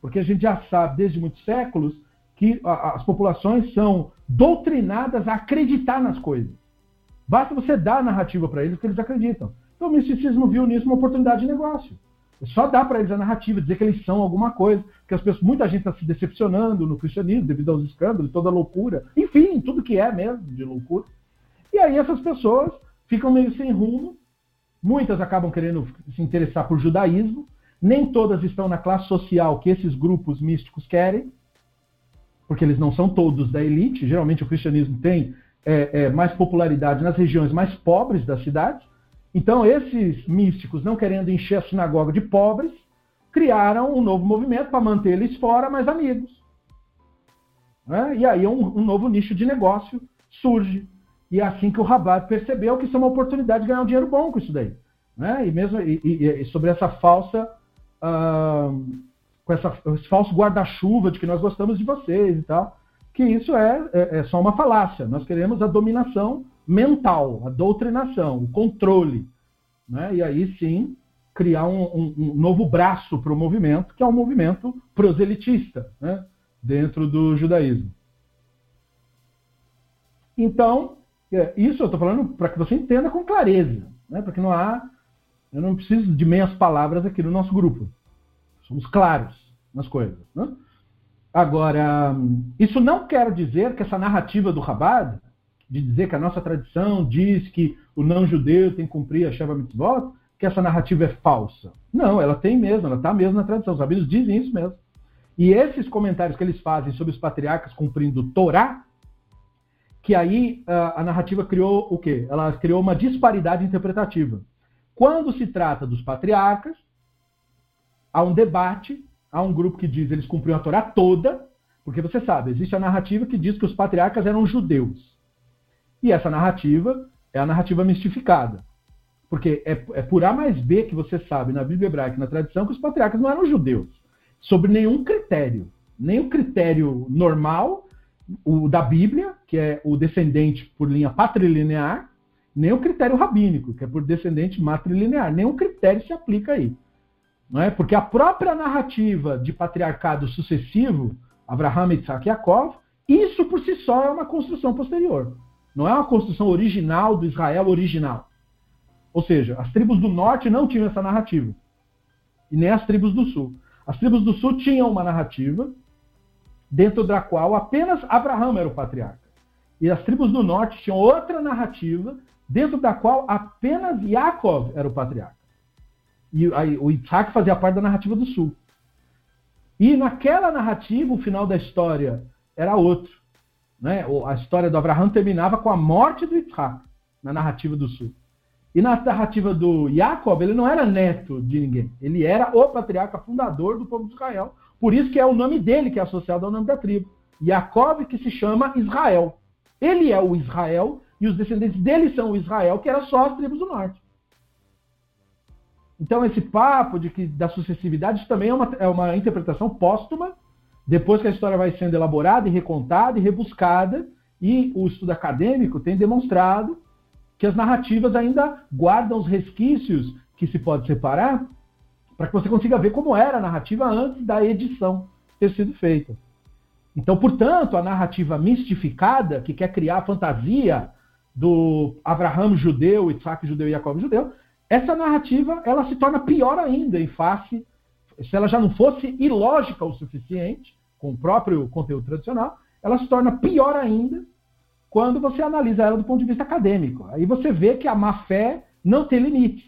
Porque a gente já sabe desde muitos séculos que as populações são doutrinadas a acreditar nas coisas. Basta você dar a narrativa para eles que eles acreditam. Então o misticismo viu nisso uma oportunidade de negócio. É só dar para eles a narrativa, dizer que eles são alguma coisa, que as pessoas, muita gente está se decepcionando no cristianismo devido aos escândalos, toda loucura, enfim, tudo que é mesmo de loucura. E aí essas pessoas ficam meio sem rumo, muitas acabam querendo se interessar por judaísmo, nem todas estão na classe social que esses grupos místicos querem, porque eles não são todos da elite. Geralmente o cristianismo tem é, é, mais popularidade nas regiões mais pobres das cidades. Então, esses místicos, não querendo encher a sinagoga de pobres, criaram um novo movimento para manter eles fora, mas amigos. Né? E aí um, um, novo nicho de negócio surge. E é assim que o Rabat percebeu que isso é uma oportunidade de ganhar um dinheiro bom com isso daí. Né? E mesmo e, e, e sobre essa falsa. Uh, com essa, esse falso guarda-chuva de que nós gostamos de vocês e tal, que isso é, é, é, só uma falácia. Nós queremos a dominação mental, a doutrinação, o controle. Né? E aí sim criar um, um, um novo braço para o movimento, que é um movimento proselitista né? dentro do judaísmo. Então, é, isso eu estou falando para que você entenda com clareza, né? porque não há. Eu não preciso de meias palavras aqui no nosso grupo. Somos claros nas coisas. Né? Agora, isso não quer dizer que essa narrativa do Rabad, de dizer que a nossa tradição diz que o não-judeu tem que cumprir a Sheva Mitzvot, que essa narrativa é falsa. Não, ela tem mesmo, ela está mesmo na tradição. Os rabinos dizem isso mesmo. E esses comentários que eles fazem sobre os patriarcas cumprindo Torá, que aí a, a narrativa criou o quê? Ela criou uma disparidade interpretativa. Quando se trata dos patriarcas, há um debate, há um grupo que diz eles cumpriram a Torá toda, porque você sabe, existe a narrativa que diz que os patriarcas eram judeus. E essa narrativa é a narrativa mistificada. Porque é, é por A mais B que você sabe na Bíblia hebraica na tradição que os patriarcas não eram judeus. Sobre nenhum critério. Nem o critério normal, o da Bíblia, que é o descendente por linha patrilinear, nem o critério rabínico, que é por descendente matrilinear. Nenhum critério se aplica aí. Não é? Porque a própria narrativa de patriarcado sucessivo, Abraham, Isaac e Yaakov, isso por si só é uma construção posterior. Não é uma construção original do Israel original. Ou seja, as tribos do norte não tinham essa narrativa. E nem as tribos do sul. As tribos do sul tinham uma narrativa dentro da qual apenas Abraão era o patriarca. E as tribos do norte tinham outra narrativa dentro da qual apenas Yaakov era o patriarca. E o Isaac fazia parte da narrativa do sul. E naquela narrativa, o final da história era outro. Né? A história do Abraão terminava com a morte do Isaac, na narrativa do sul. E na narrativa do Jacob, ele não era neto de ninguém. Ele era o patriarca fundador do povo de Israel. Por isso que é o nome dele que é associado ao nome da tribo. Jacob, que se chama Israel. Ele é o Israel e os descendentes dele são o Israel, que era só as tribos do norte. Então, esse papo de que da sucessividade também é uma, é uma interpretação póstuma, depois que a história vai sendo elaborada e recontada e rebuscada, e o estudo acadêmico tem demonstrado que as narrativas ainda guardam os resquícios que se pode separar para que você consiga ver como era a narrativa antes da edição ter sido feita. Então, portanto, a narrativa mistificada, que quer criar a fantasia do Abraão judeu, Isaac judeu e Jacob judeu, essa narrativa ela se torna pior ainda em face, se ela já não fosse ilógica o suficiente, com o próprio conteúdo tradicional, ela se torna pior ainda quando você analisa ela do ponto de vista acadêmico. Aí você vê que a má fé não tem limites,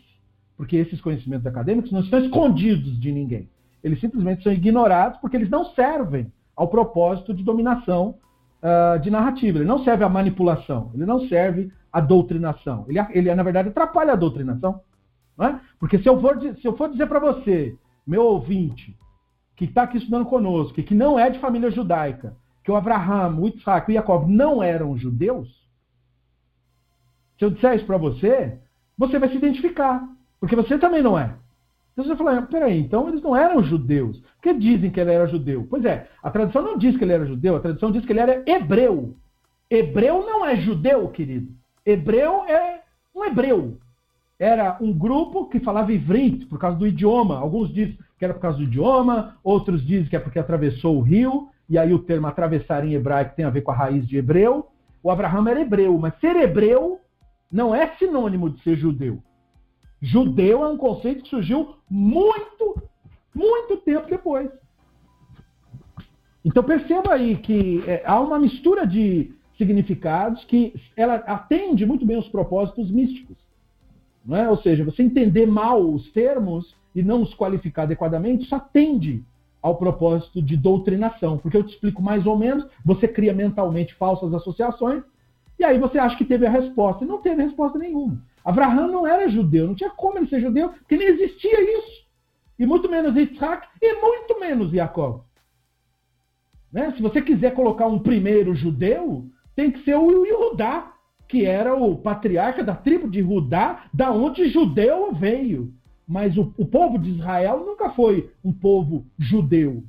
porque esses conhecimentos acadêmicos não estão escondidos de ninguém. Eles simplesmente são ignorados porque eles não servem ao propósito de dominação uh, de narrativa. Ele não serve à manipulação, ele não serve à doutrinação. Ele, ele na verdade, atrapalha a doutrinação. É? Porque se eu, for, se eu for dizer para você, meu ouvinte, que está aqui estudando conosco, que não é de família judaica, que o Abraham, o Isaac e o Jacob não eram judeus, se eu disser isso para você, você vai se identificar, porque você também não é. Então você fala, peraí, então eles não eram judeus. Por que dizem que ele era judeu? Pois é, a tradição não diz que ele era judeu, a tradição diz que ele era hebreu. Hebreu não é judeu, querido. Hebreu é um hebreu. Era um grupo que falava ivrit por causa do idioma. Alguns dizem que era por causa do idioma, outros dizem que é porque atravessou o rio, e aí o termo atravessar em hebraico tem a ver com a raiz de hebreu. O Abraão era hebreu, mas ser hebreu não é sinônimo de ser judeu. Judeu é um conceito que surgiu muito, muito tempo depois. Então perceba aí que é, há uma mistura de significados que ela atende muito bem os propósitos místicos. Não é? Ou seja, você entender mal os termos e não os qualificar adequadamente, isso atende ao propósito de doutrinação. Porque eu te explico mais ou menos, você cria mentalmente falsas associações, e aí você acha que teve a resposta. E não teve resposta nenhuma. Abraão não era judeu, não tinha como ele ser judeu, porque nem existia isso. E muito menos Isaac, e muito menos Jacob. Né? Se você quiser colocar um primeiro judeu, tem que ser o Yudá, que era o patriarca da tribo de Judá, da onde judeu veio. Mas o, o, povo de Israel nunca foi um povo judeu.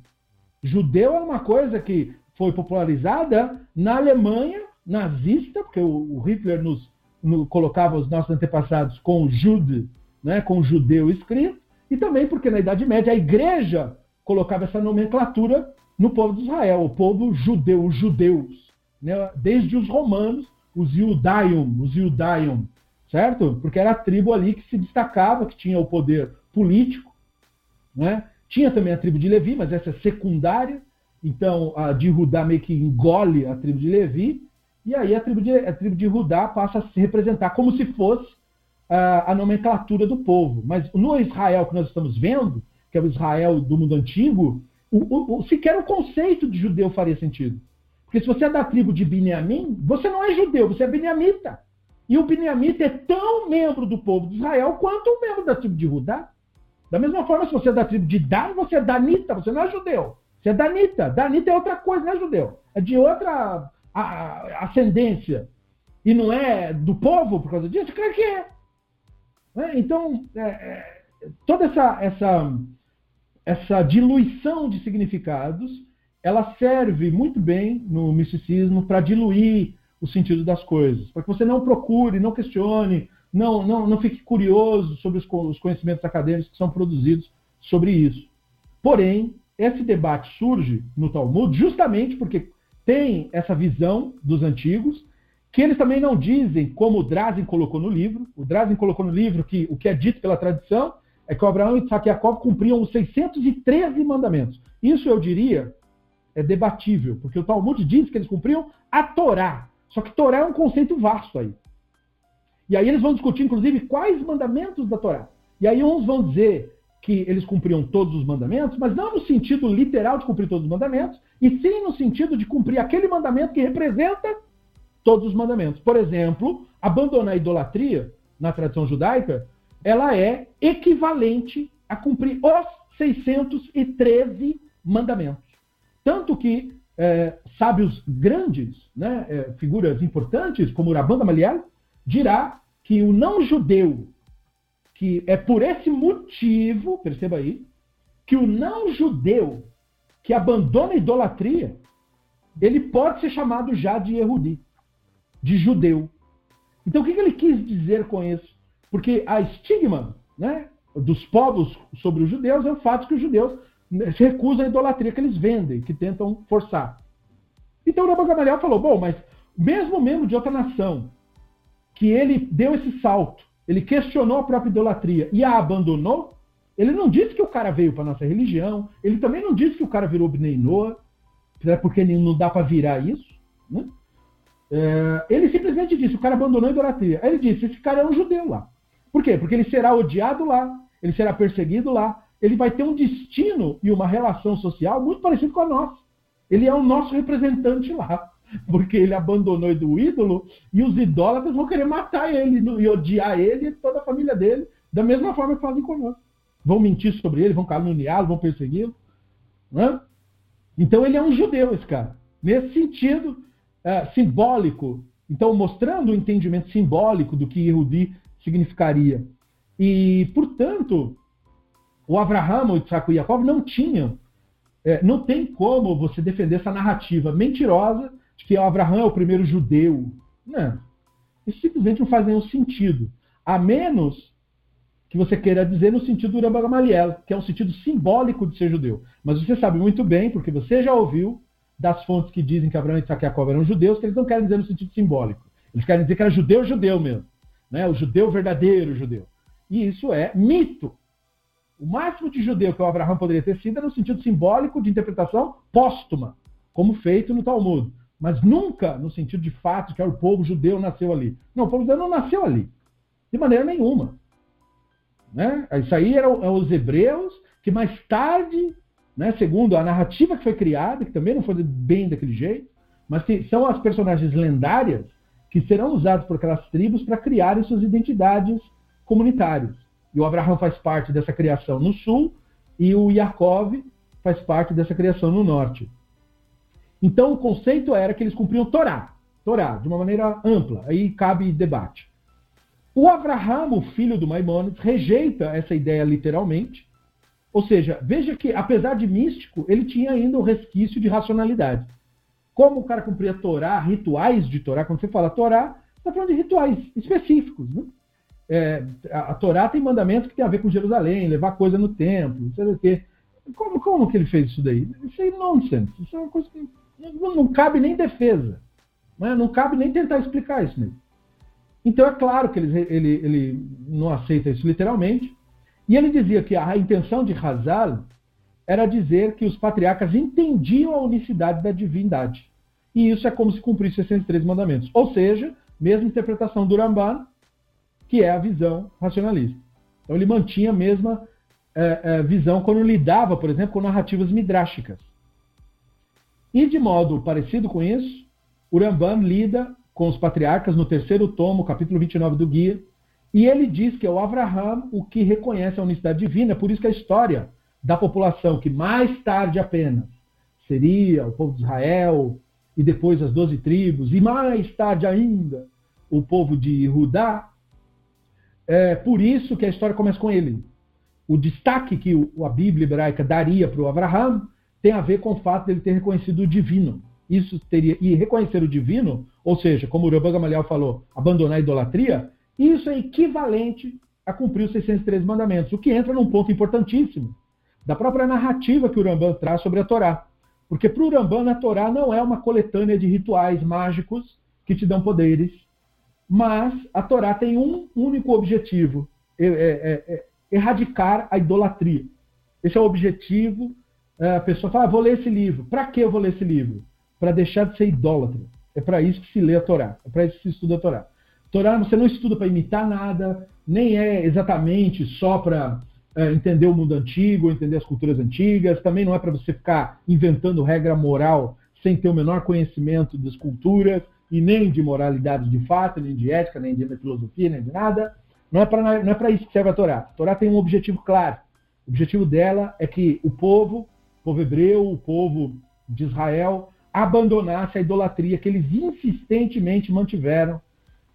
Judeu é uma coisa que foi popularizada na Alemanha nazista, porque o, o Hitler nos, no, colocava os nossos antepassados com jude, né, com judeu escrito, e também porque na Idade Média a igreja colocava essa nomenclatura no povo de Israel, o povo judeu, os judeus. Né, desde os romanos, os Iudaium, os Iudaium, certo? Porque era a tribo ali que se destacava, que tinha o poder político, né? Tinha também a tribo de Levi, mas essa é secundária. Então, a de Judá meio que engole a tribo de Levi. E aí a tribo de, a tribo de Judá passa a se representar como se fosse a, a nomenclatura do povo. Mas no Israel que nós estamos vendo, que é o Israel do mundo antigo, o, o, o, sequer o conceito de judeu faria sentido. Porque se você é da tribo de Binyamin, você não é judeu, você é beniamita. E o beniamita é tão membro do povo de Israel quanto um membro da tribo de Judá. Da mesma forma, se você é da tribo de Dan, você é danita, você não é judeu. Você é danita. Danita é outra coisa, não é judeu. É de outra ascendência. E não é do povo por causa disso? Claro que é. Né? Então, é, é, toda essa, essa, essa diluição de significados, ela serve muito bem no misticismo para diluir o sentido das coisas. Para que você não procure, não questione, não, não, não fique curioso sobre os conhecimentos acadêmicos que são produzidos sobre isso. Porém, esse debate surge no Talmud justamente porque tem essa visão dos antigos, que eles também não dizem, como o Drazen colocou no livro. O Drazen colocou no livro que o que é dito pela tradição é que Abraão e Isaac e Jacob cumpriam os 613 mandamentos. Isso, eu diria, é debatível, porque o Talmud diz que eles cumpriam a Torá. Só que Torá é um conceito vasto aí. E aí eles vão discutir, inclusive, quais mandamentos da Torá. E aí uns vão dizer que eles cumpriam todos os mandamentos, mas não no sentido literal de cumprir todos os mandamentos, e sim no sentido de cumprir aquele mandamento que representa todos os mandamentos. Por exemplo, abandonar a idolatria na tradição judaica, ela é equivalente a cumprir os 613 mandamentos. Tanto que é, sábios grandes, né, é, figuras importantes, como Rabban Gamaliel, dirá que o não judeu, que é por esse motivo, perceba aí, que o não judeu que abandona a idolatria, ele pode ser chamado já de Erudi, de judeu. Então o que ele quis dizer com isso? Porque a estigma né, dos povos sobre os judeus é o fato que os judeus se recusam a idolatria que eles vendem, que tentam forçar. Então Rabban Gamaliel falou, bom, mas mesmo membro de outra nação, que ele deu esse salto, ele questionou a própria idolatria e a abandonou, ele não disse que o cara veio para nossa religião, ele também não disse que o cara virou Bnei né, porque não dá para virar isso. Né? É, ele simplesmente disse, o cara abandonou a idolatria. Aí ele disse, esse cara é um judeu lá. Por quê? Porque ele será odiado lá, ele será perseguido lá, ele vai ter um destino e uma relação social muito parecido com a nossa. Ele é o nosso representante lá, porque ele abandonou do ídolo e os idólatras vão querer matar ele e odiar ele e toda a família dele, da mesma forma que fazem conosco. Vão mentir sobre ele, vão caluniá-lo, vão persegui-lo. Né? Então ele é um judeu, esse cara. Nesse sentido é, simbólico. Então, mostrando o entendimento simbólico do que Yehudi significaria. E, portanto, o Abraham, o Isaac e o Jacob não tinham, é, não tem como você defender essa narrativa mentirosa de que o Abraham é o primeiro judeu. Não. Isso simplesmente não faz nenhum sentido. A menos que você queira dizer no sentido do Uramba Gamaliel, que é um sentido simbólico de ser judeu. Mas você sabe muito bem, porque você já ouviu das fontes que dizem que Abraão e Isaac e Jacob eram judeus, que eles não querem dizer no sentido simbólico. Eles querem dizer que era judeu, judeu mesmo. Né? O judeu verdadeiro judeu. E isso é mito. O máximo de judeu que o Abraão poderia ter sido é no sentido simbólico de interpretação póstuma, como feito no Talmud. Mas nunca no sentido de fato que o povo judeu nasceu ali. Não, o povo judeu não nasceu ali. De maneira nenhuma. Né? Isso aí eram, eram os hebreus que mais tarde, né, segundo a narrativa que foi criada, que também não foi bem daquele jeito, mas que são as personagens lendárias que serão usados por aquelas tribos para criarem suas identidades comunitárias. E o Abraão faz parte dessa criação no sul e o Yaakov faz parte dessa criação no norte. Então o conceito era que eles cumpriam Torá, Torá, de uma maneira ampla, aí cabe debate. O Abraham, o filho do Maimonides, rejeita essa ideia literalmente, ou seja, veja que apesar de místico, ele tinha ainda um resquício de racionalidade. Como o cara cumpria Torá, rituais de Torá, quando você fala Torá, está falando de rituais específicos. Né? É, a, Torá tem mandamentos que tem a ver com Jerusalém, levar coisa no templo, não sei o quê. Como, como que ele fez isso daí? Isso é nonsense. Isso é uma coisa que não, não cabe nem defesa. Né? Não cabe nem tentar explicar isso mesmo. Então é claro que ele, ele, ele não aceita isso literalmente. E ele dizia que a intenção de Hazal era dizer que os patriarcas entendiam a unicidade da divindade. E isso é como se cumprisse esses três mandamentos. Ou seja, mesma interpretação do Ramban, que é a visão racionalista. Então ele mantinha a mesma é, é, visão quando lidava, por exemplo, com narrativas midráshicas. E de modo parecido com isso, o lida com os patriarcas no terceiro tomo, capítulo 29 do Guia, e ele diz que é o Abraham o que reconhece a unicidade divina, por isso que a história da população que mais tarde apenas seria o povo de Israel, e depois as doze tribos, e mais tarde ainda o povo de Judá, é por isso que a história começa com ele. O destaque que a Bíblia hebraica daria para o Abraham tem a ver com o fato dele ter reconhecido o divino. Isso teria e reconhecer o divino, ou seja, como o Rabban Gamaliel falou, abandonar a idolatria, isso é equivalente a cumprir os 613 mandamentos, o que entra num ponto importantíssimo da própria narrativa que o Rambam traz sobre a Torá. Porque para o Rambam, a Torá não é uma coletânea de rituais mágicos que te dão poderes, mas a Torá tem um único objetivo: é, é, é, é erradicar a idolatria. Esse é o objetivo é, a pessoa fala, ah, vou ler esse livro. Para que eu vou ler esse livro? Para deixar de ser idólatra. É para isso que se lê a Torá. É para isso que se estuda a Torá. Torá você não estuda para imitar nada, nem é exatamente só para é, entender o mundo antigo, entender as culturas antigas. Também não é para você ficar inventando regra moral sem ter o menor conhecimento das culturas e nem de moralidade de fato, nem de ética, nem de filosofia, nem de nada. Não é para é isso que serve a Torá. A Torá tem um objetivo claro. O objetivo dela é que o povo povo hebreu, o povo de Israel, abandonasse a idolatria que eles insistentemente mantiveram,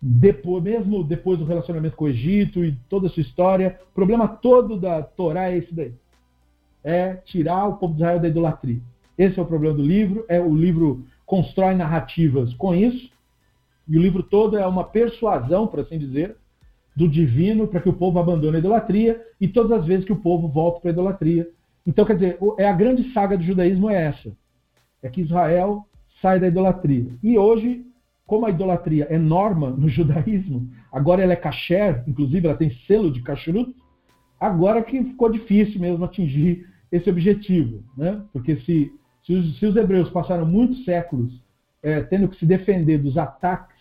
depois, mesmo depois do relacionamento com o Egito e toda a sua história. O problema todo da Torá é esse daí. É tirar o povo de Israel da idolatria. Esse é o problema do livro. É O livro constrói narrativas com isso. E o livro todo é uma persuasão, por assim dizer, do divino para que o povo abandone a idolatria e todas as vezes que o povo volta para a idolatria, então, quer dizer, é a grande saga do judaísmo é essa. É que Israel sai da idolatria. E hoje, como a idolatria é norma no judaísmo, agora ela é kasher, inclusive ela tem selo de kashrut, agora que ficou difícil mesmo atingir esse objetivo. Né? Porque se, se, os, se os hebreus passaram muitos séculos é, tendo que se defender dos ataques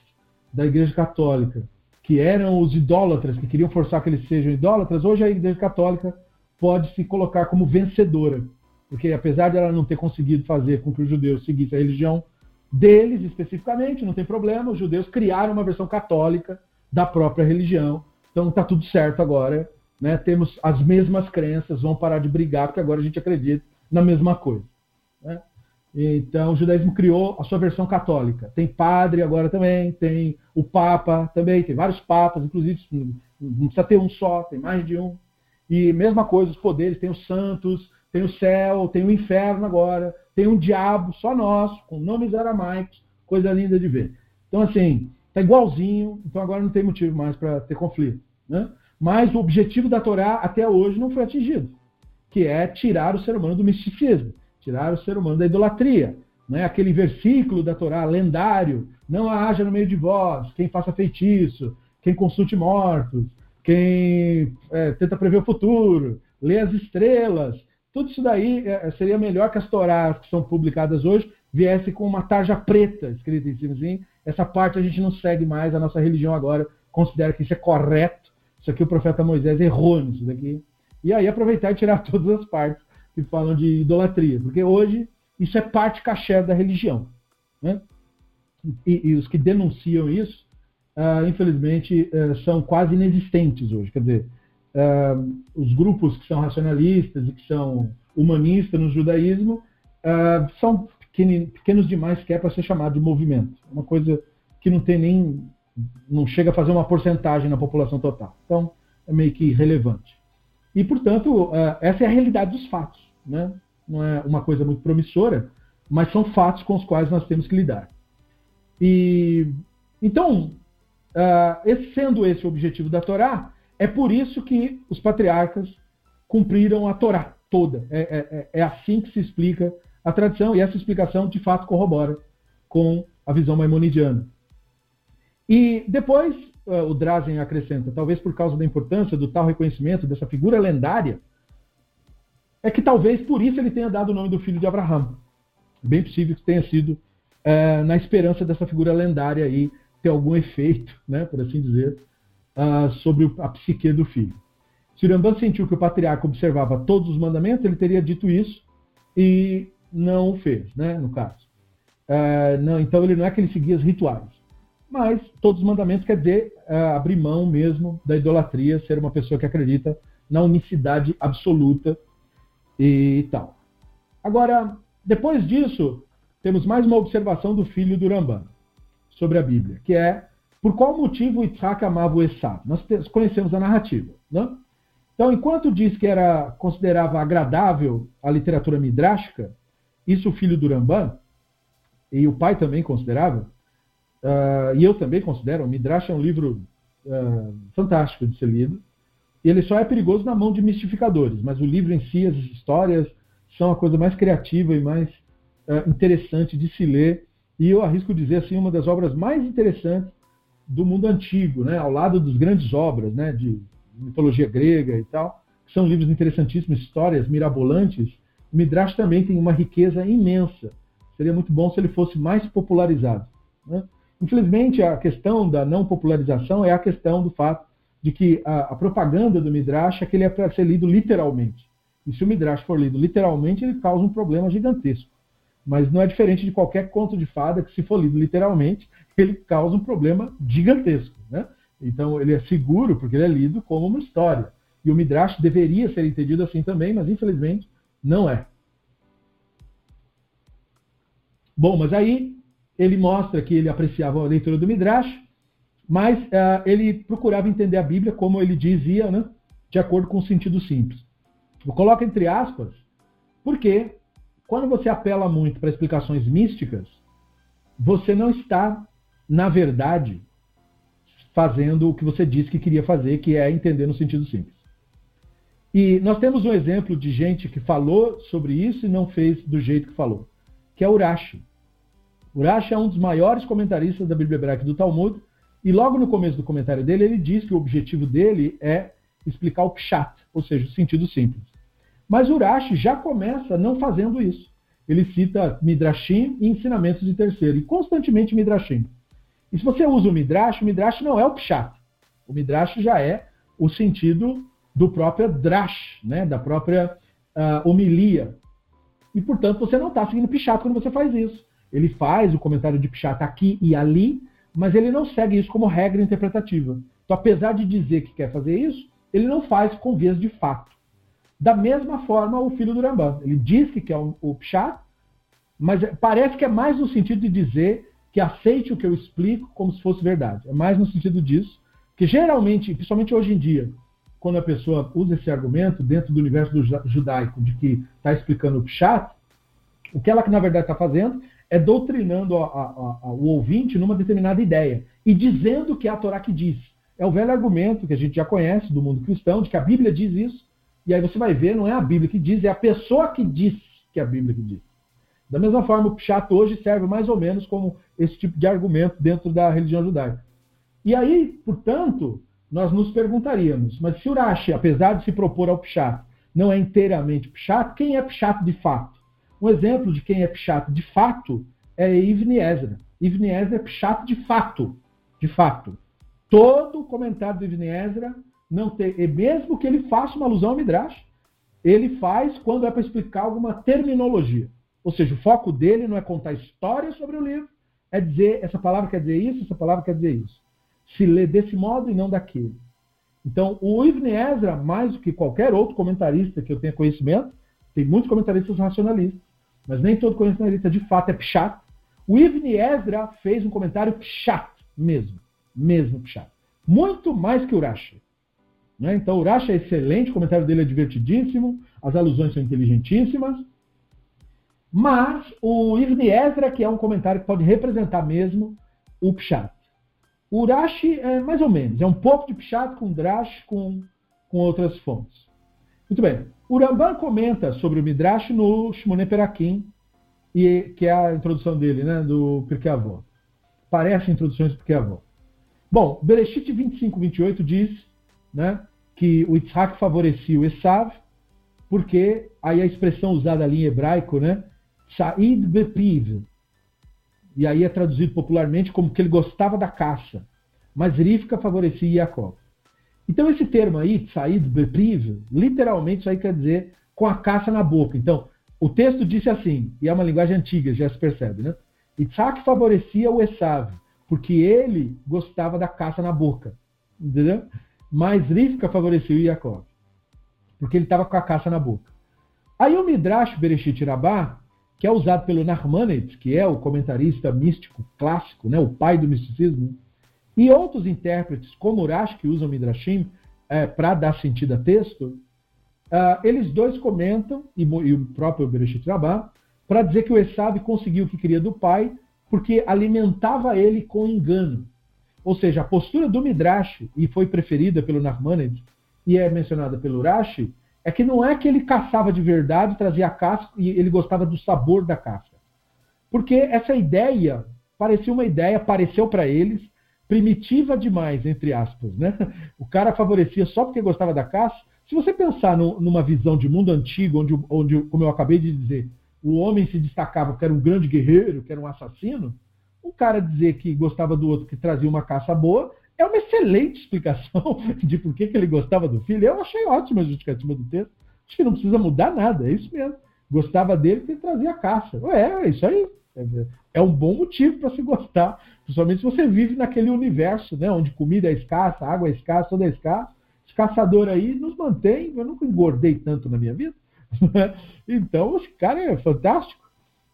da Igreja Católica, que eram os idólatras, que queriam forçar que eles sejam idólatras, hoje a Igreja Católica pode se colocar como vencedora. Porque apesar de ela não ter conseguido fazer com que os judeus seguissem a religião deles especificamente, não tem problema, os judeus criaram uma versão católica da própria religião. Então está tudo certo agora. Né? Temos as mesmas crenças, vamos parar de brigar, porque agora a gente acredita na mesma coisa. Né? Então o judaísmo criou a sua versão católica. Tem padre agora também, tem o Papa também, tem vários papas, inclusive não precisa ter um só, tem mais de um. E mesma coisa, os poderes, tem os santos, tem o céu, tem o inferno agora, tem um diabo só nosso, com nomes aramaicos, coisa linda de ver. Então, assim, tá igualzinho, então agora não tem motivo mais para ter conflito. Né? Mas o objetivo da Torá até hoje não foi atingido, que é tirar o ser humano do misticismo, tirar o ser humano da idolatria. Né? Aquele versículo da Torá lendário, não haja no meio de vós quem faça feitiço, quem consulte mortos, quem é, tenta prever o futuro, lê as estrelas. Tudo isso daí é, seria melhor que as Torás que são publicadas hoje viesse com uma tarja preta escrita em cima assim. Essa parte a gente não segue mais, a nossa religião agora considera que isso é correto. Isso aqui o profeta Moisés errou nisso daqui. E aí aproveitar e tirar todas as partes que falam de idolatria, porque hoje isso é parte caché da religião. Né? E, e os que denunciam isso uh, infelizmente, uh, são quase inexistentes hoje. Quer dizer, uh, os grupos que são racionalistas e que são humanistas no judaísmo são pequenos demais que é para ser chamado de movimento. Uma coisa que não tem nem. não chega a fazer uma porcentagem na população total. Então, é meio que irrelevante. E, portanto, essa é a realidade dos fatos. Né? Não é uma coisa muito promissora, mas são fatos com os quais nós temos que lidar. E então, Uh, esse, sendo esse o objetivo da Torá, é por isso que os patriarcas cumpriram a Torá toda. É, é, é, é assim que se explica a tradição, e essa explicação de fato corrobora com a visão maimonidiana. E depois, o Drazen acrescenta, talvez por causa da importância do tal reconhecimento dessa figura lendária, é que talvez por isso ele tenha dado o nome do filho de Abraão. Bem possível que tenha sido uh, na esperança dessa figura lendária aí, ter algum efeito, né, por assim dizer, uh, sobre a psique do filho. Se o Rambam sentiu que o patriarca observava todos os mandamentos, ele teria dito isso e não o fez, né, no caso. Uh, não, então ele não é que ele seguia os rituais. Mas todos os mandamentos quer dizer uh, abrir mão mesmo da idolatria, ser uma pessoa que acredita na unicidade absoluta e tal. Agora, depois disso, temos mais uma observação do filho do Rambam sobre a Bíblia, que é por qual motivo Isaac amava o Esav. Nós conhecemos a narrativa. Né? Então, enquanto diz que era considerava agradável a literatura midrástica, isso o filho do Rambam, e o pai também considerava, uh, e eu também considero, o Midrash é um livro uh, fantástico de ser lido, ele só é perigoso na mão de mistificadores, mas o livro em si, as histórias, são a coisa mais criativa e mais uh, interessante de se ler e eu arrisco dizer assim uma das obras mais interessantes do mundo antigo, né, ao lado das grandes obras, né, de mitologia grega e tal, que são livros interessantíssimos, histórias mirabolantes. O Midrash também tem uma riqueza imensa. Seria muito bom se ele fosse mais popularizado. Né? Infelizmente, a questão da não popularização é a questão do fato de que a, a propaganda do Midrash é que ele é para ser lido literalmente. E se o Midrash for lido literalmente, ele causa um problema gigantesco. Mas não é diferente de qualquer conto de fada que, se for lido literalmente, ele causa um problema gigantesco. Né? Então, ele é seguro porque ele é lido como uma história. E o Midrash deveria ser entendido assim também, mas infelizmente não é. Bom, mas aí ele mostra que ele apreciava a leitura do Midrash, mas uh, ele procurava entender a Bíblia como ele dizia, né, de acordo com o sentido simples. Eu coloco entre aspas, porque quando você apela muito para explicações místicas, você não está, na verdade, fazendo o que você disse que queria fazer, que é entender no sentido simples. E nós temos um exemplo de gente que falou sobre isso e não fez do jeito que falou, que é Urashi. Urashi é um dos maiores comentaristas da Bíblia Hebraica do Talmud, e logo no começo do comentário dele, ele diz que o objetivo dele é explicar o pshat, ou seja, o sentido simples. Mas Urashi já começa não fazendo isso. Ele cita Midrashim e ensinamentos de terceiro, e constantemente Midrashim. E se você usa o Midrash, o Midrash não é o Pshat. O Midrash já é o sentido do próprio Drash, né? da própria uh, homilia. E, portanto, você não está seguindo Pshat quando você faz isso. Ele faz o comentário de Pshat aqui e ali, mas ele não segue isso como regra interpretativa. Então, apesar de dizer que quer fazer isso, ele não faz com vias de fato. Da mesma forma, o filho do Rambam. Ele diz que quer o, Pshat, mas parece que é mais no sentido de dizer que aceite o que eu explico como se fosse verdade. É mais no sentido disso, que geralmente, principalmente hoje em dia, quando a pessoa usa esse argumento dentro do universo judaico de que está explicando o Pshat, o que ela, na verdade, está fazendo é doutrinando a, a, a, o ouvinte numa determinada ideia e dizendo que é a Torá que diz. É o velho argumento que a gente já conhece do mundo cristão, de que a Bíblia diz isso, e aí você vai ver, não é a Bíblia que diz, é a pessoa que diz que é a Bíblia que diz. Da mesma forma, o Pshat hoje serve mais ou menos como esse tipo de argumento dentro da religião judaica. E aí, portanto, nós nos perguntaríamos, mas se Urashi, apesar de se propor ao Pshat, não é inteiramente Pshat, quem é Pshat de fato? Um exemplo de quem é Pshat de fato é Ibn Ezra. Ibn Ezra é Pshat de fato. De fato. Todo comentário do Ibn Ezra não tem. E mesmo que ele faça uma alusão ao Midrash, ele faz quando é para explicar alguma terminologia. Ou seja, o foco dele não é contar história sobre o livro, é dizer essa palavra quer dizer isso, essa palavra quer dizer isso. Se lê desse modo e não daquele. Então, o Ibn Ezra, mais do que qualquer outro comentarista que eu tenha conhecimento, tem muitos comentaristas racionalistas, mas nem todo comentarista de fato é pshat. O Ibn Ezra fez um comentário pshat mesmo, mesmo pshat. Muito mais que o Rashi. Né? Então, o Rashi é excelente, o comentário dele é divertidíssimo, as alusões são inteligentíssimas. Mas o Ibn Ezra, que é um comentário que pode representar mesmo o pshat. O Rashi é mais ou menos, é um pouco de pshat com Drash com, com outras fontes. Muito bem. O Ramban comenta sobre o Midrash no Shimone Perakim, e, que é a introdução dele, né, do Pirkei Avot. Parece introduções do Pirkei Avot. Bom, Bereshit 25, 28 diz né, que o Yitzhak favorecia o Esav, porque aí a expressão usada ali em hebraico, né, Said Bepiv, e aí é traduzido popularmente como que ele gostava da caça, mas Rivka favorecia Jacob. Então, esse termo aí, saído beprive, literalmente isso aí quer dizer com a caça na boca. Então, o texto disse assim, e é uma linguagem antiga, já se percebe, né? Isaac favorecia o Esav, porque ele gostava da caça na boca. Entendeu? Mas Rivka favorecia o Jacob, porque ele estava com a caça na boca. Aí o Midrash Bereshit Rabá, que é usado pelo Narmanet, que é o comentarista místico clássico, né, o pai do misticismo, e outros intérpretes, como Urash, que usam Midrashim é, para dar sentido a texto, uh, eles dois comentam, e, e o próprio Bereshit Rabbah, para dizer que o Esav conseguiu o que queria do pai, porque alimentava ele com engano. Ou seja, a postura do Midrash, e foi preferida pelo Nachmanides, e é mencionada pelo Urashi, é que não é que ele caçava de verdade, trazia a caça e ele gostava do sabor da caça. Porque essa ideia parecia uma ideia, pareceu para eles, primitiva demais, entre aspas. Né? O cara favorecia só porque gostava da caça. Se você pensar no, numa visão de mundo antigo, onde, onde, como eu acabei de dizer, o homem se destacava que era um grande guerreiro, que era um assassino, o cara dizer que gostava do outro, que trazia uma caça boa, é uma excelente explicação de por que, que ele gostava do filho. Eu achei ótima a justificativa do texto. Acho que não precisa mudar nada, é isso mesmo. Gostava dele porque ele trazia caça. É, é isso aí. É um bom motivo para se gostar, principalmente se você vive naquele universo, né, onde comida é escassa, água é escassa, tudo é escasso. Esse caçador aí nos mantém. Eu nunca engordei tanto na minha vida. então, esse cara é fantástico.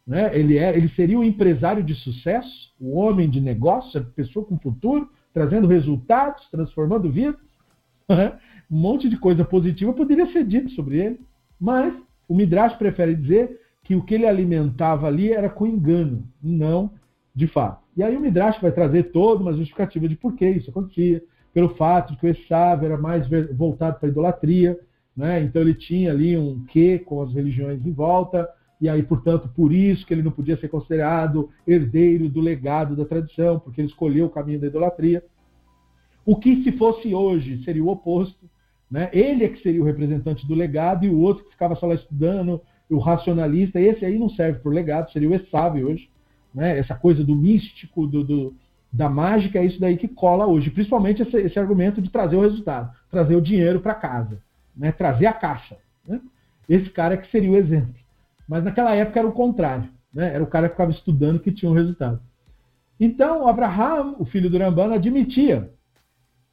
Né? Ele, é, ele seria um empresário de sucesso, um homem de negócio, pessoa com futuro, trazendo resultados, transformando vidas. Né? Um monte de coisa positiva poderia ser dito sobre ele, mas o Midrash prefere dizer que o que ele alimentava ali era com engano, não de fato. E aí o Midrash vai trazer toda uma justificativa de por que isso acontecia, pelo fato de que o Esav era mais voltado para a idolatria, né? então ele tinha ali um quê com as religiões em volta, e aí, portanto, por isso que ele não podia ser considerado herdeiro do legado da tradição, porque ele escolheu o caminho da idolatria. O que se fosse hoje seria o oposto. Né? Ele é que seria o representante do legado e o outro que ficava só lá estudando, o racionalista, esse aí não serve o legado, seria o Essave hoje. Né? Essa coisa do místico, do, do, da mágica, é isso daí que cola hoje. Principalmente esse, esse argumento de trazer o resultado, trazer o dinheiro para casa, né? trazer a caixa. Né? Esse cara que seria o exemplo. Mas naquela época era o contrário. Né? Era o cara que ficava estudando que tinha um resultado. Então, Abraham, o filho do Rambana, admitia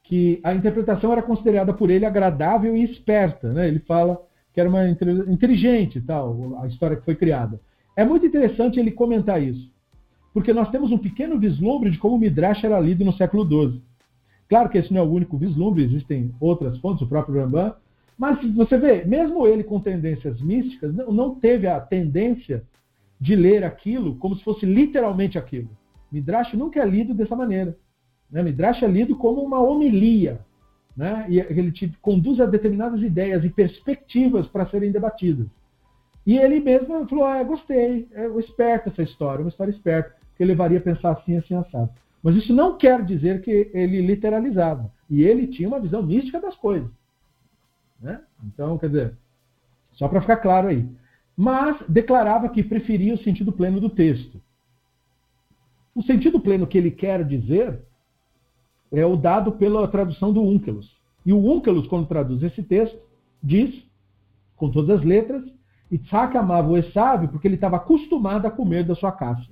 que a interpretação era considerada por ele agradável e esperta. Né? Ele fala que era uma inteligente tal, a história que foi criada. É muito interessante ele comentar isso, porque nós temos um pequeno vislumbre de como o Midrash era lido no século XII. Claro que esse não é o único vislumbre, existem outras fontes, o próprio Rambam, mas você vê, mesmo ele com tendências místicas, não teve a tendência de ler aquilo como se fosse literalmente aquilo. Midrash nunca é lido dessa maneira. Né? Midrash é lido como uma homilia, né? e ele te conduz a determinadas ideias e perspectivas para serem debatidas. E ele mesmo falou: ah, gostei, é esperto essa história, uma história esperta, que levaria a pensar assim, assim, assado. Mas isso não quer dizer que ele literalizava. E ele tinha uma visão mística das coisas. Né? Então, quer dizer, só para ficar claro aí. Mas declarava que preferia o sentido pleno do texto. O sentido pleno que ele quer dizer é o dado pela tradução do Unkelus. E o Unkelus, quando traduz esse texto, diz, com todas as letras, Itzhak amava o Esav porque ele estava acostumado a comer da sua caça.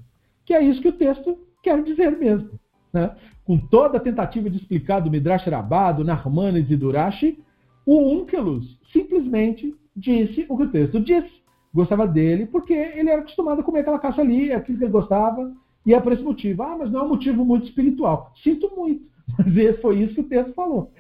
Que é isso que o texto quer dizer mesmo. Né? Com toda a tentativa de explicar do Midrash Rabbah, Narmanes e do Rashi, o Unkelus simplesmente disse o que o texto disse. Gostava dele porque ele era acostumado a comer aquela caça ali, aquilo que ele gostava, e é por esse motivo. Ah, mas não é um motivo muito espiritual. Sinto muito. Mas foi isso que o texto falou.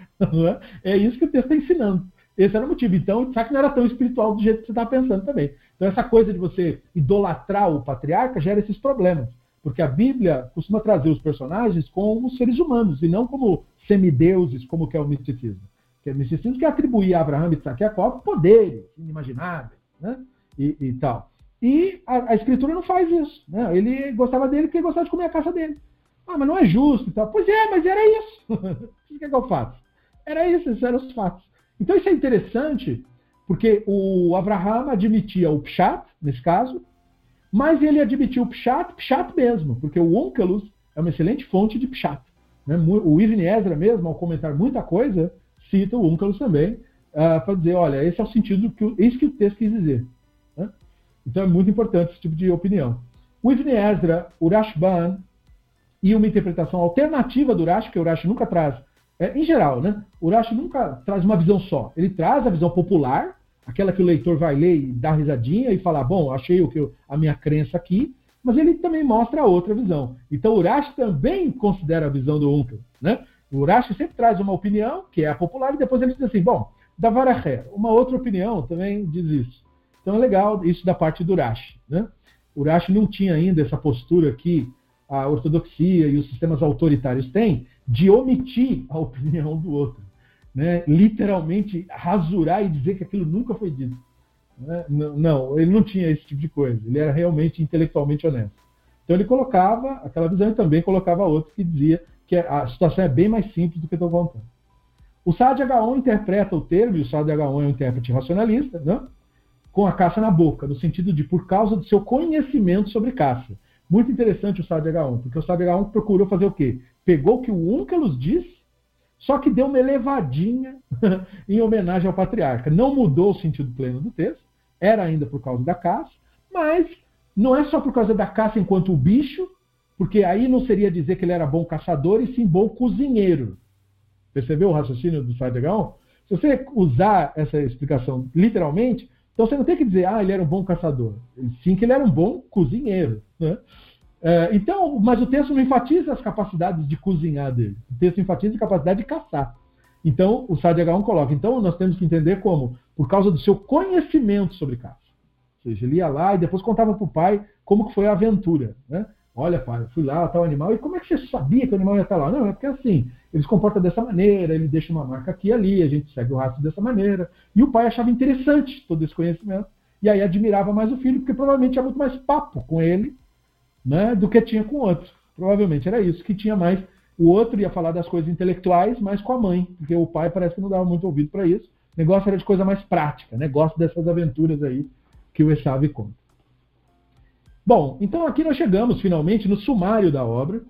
É? é isso que o texto está ensinando. Esse era o motivo. Então, Isaac não era tão espiritual do jeito que você está pensando também. Então, essa coisa de você idolatrar o patriarca gera esses problemas. Porque a Bíblia costuma trazer os personagens como seres humanos e não como semideuses, como que é o misticismo. Que é o misticismo que atribui a Abraão, Isaac e Jacob poderes inimagináveis né? e, e tal. E a, a, Escritura não faz isso. Né? Ele gostava dele porque ele gostava de comer a caça dele. Ah, mas não é justo e tal. Pois é, mas era isso. o que, é que eu faço? Era isso, esses eram os fatos. Então isso é interessante, porque o Abraham admitia o Pshat, nesse caso, mas ele admitiu o Pshat, Pshat mesmo, porque o Onkelos é uma excelente fonte de Pshat. Né? O Ibn Ezra mesmo, ao comentar muita coisa, cita o Onkelos também, uh, para dizer, olha, esse é o sentido, que esse que o texto quis dizer. Né? Então é muito importante esse tipo de opinião. O Ibn Ezra, o Rashban, e uma interpretação alternativa do Rashi, que o Rashi nunca traz, é, em geral, né? O Rashi nunca traz uma visão só. Ele traz a visão popular, aquela que o leitor vai ler e dá risadinha e falar, bom, achei o que eu, a minha crença aqui, mas ele também mostra outra visão. Então o Rashi também considera a visão do Unkel, né? O Rashi sempre traz uma opinião, que é a popular, e depois ele diz assim, bom, da Varacher, uma outra opinião também diz isso. Então é legal isso da parte do Rashi, né? O Rashi não tinha ainda essa postura aqui a ortodoxia e os sistemas autoritários têm de omitir a opinião do outro. Né? Literalmente rasurar e dizer que aquilo nunca foi dito. Né? Não, ele não tinha esse tipo de coisa. Ele era realmente intelectualmente honesto. Então ele colocava aquela visão e também colocava outra que dizia que a situação é bem mais simples do que estou contando. O Saad H1 interpreta o termo, e o Saad H1 é um intérprete racionalista, né? com a caça na boca, no sentido de por causa do seu conhecimento sobre caça. Muito interessante o Sábio H1, porque o Sábio H1 procurou fazer o quê? Pegou o que o Unkelus disse, só que deu uma elevadinha em homenagem ao patriarca. Não mudou o sentido pleno do texto, era ainda por causa da caça, mas não é só por causa da caça enquanto o bicho, porque aí não seria dizer que ele era bom caçador e sim bom cozinheiro. Percebeu o raciocínio do Sábio H1? Se você usar essa explicação literalmente, então você não tem que dizer, ah, ele era um bom caçador. Sim que ele era um bom cozinheiro. Né? É, então, mas o texto não enfatiza as capacidades de cozinhar dele. O texto enfatiza a capacidade de caçar. Então, o Sade H1 coloca, então nós temos que entender como, por causa do seu conhecimento sobre caça. Ou seja, ele ia lá e depois contava para o pai como que foi a aventura. Né? Olha, pai, eu fui lá, tal animal, e como é que você sabia que o animal ia estar lá? Não, é porque assim, ele se comporta dessa maneira, ele deixa uma marca aqui e ali, a gente segue o rastro dessa maneira. E o pai achava interessante todo esse conhecimento. E aí admirava mais o filho, porque provavelmente tinha muito mais papo com ele né, do que tinha com o outro. Provavelmente era isso, que tinha mais. O outro ia falar das coisas intelectuais, mas com a mãe, porque o pai parece que não dava muito ouvido para isso. O negócio era de coisa mais prática, negócio dessas aventuras aí que o Esav conta. Bom, então aqui nós chegamos finalmente no sumário da obra,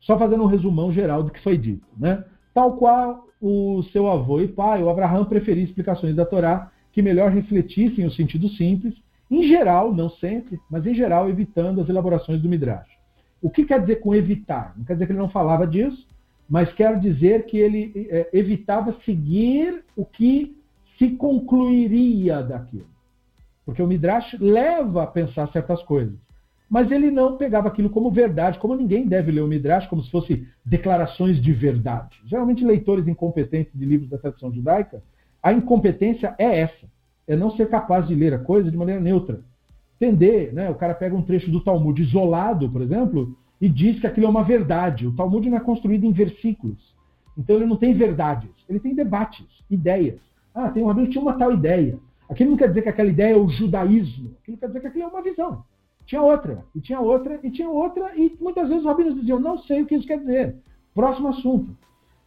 só fazendo um resumão geral do que foi dito. Né? Tal qual o seu avô e pai, o Abraham preferia explicações da Torá que melhor refletissem o sentido simples, em geral, não sempre, mas em geral, evitando as elaborações do Midrash. O que quer dizer com evitar? Não quer dizer que ele não falava disso, mas quer dizer que ele é, evitava seguir o que se concluiria daquilo. Porque o Midrash leva a pensar certas coisas. Mas ele não pegava aquilo como verdade, como ninguém deve ler o Midrash, como se fosse declarações de verdade. Geralmente, leitores incompetentes de livros da tradição judaica, a incompetência é essa: é não ser capaz de ler a coisa de maneira neutra. Entender, né? O cara pega um trecho do Talmud isolado, por exemplo, e diz que aquilo é uma verdade. O Talmud não é construído em versículos. Então ele não tem verdades, ele tem debates, ideias. Ah, tem um rabino que tinha uma tal ideia. Aquilo não quer dizer que aquela ideia é o judaísmo. Aquilo quer dizer que aquilo é uma visão. Tinha outra, e tinha outra, e tinha outra, e muitas vezes os rabinos diziam, não sei o que isso quer dizer. Próximo assunto.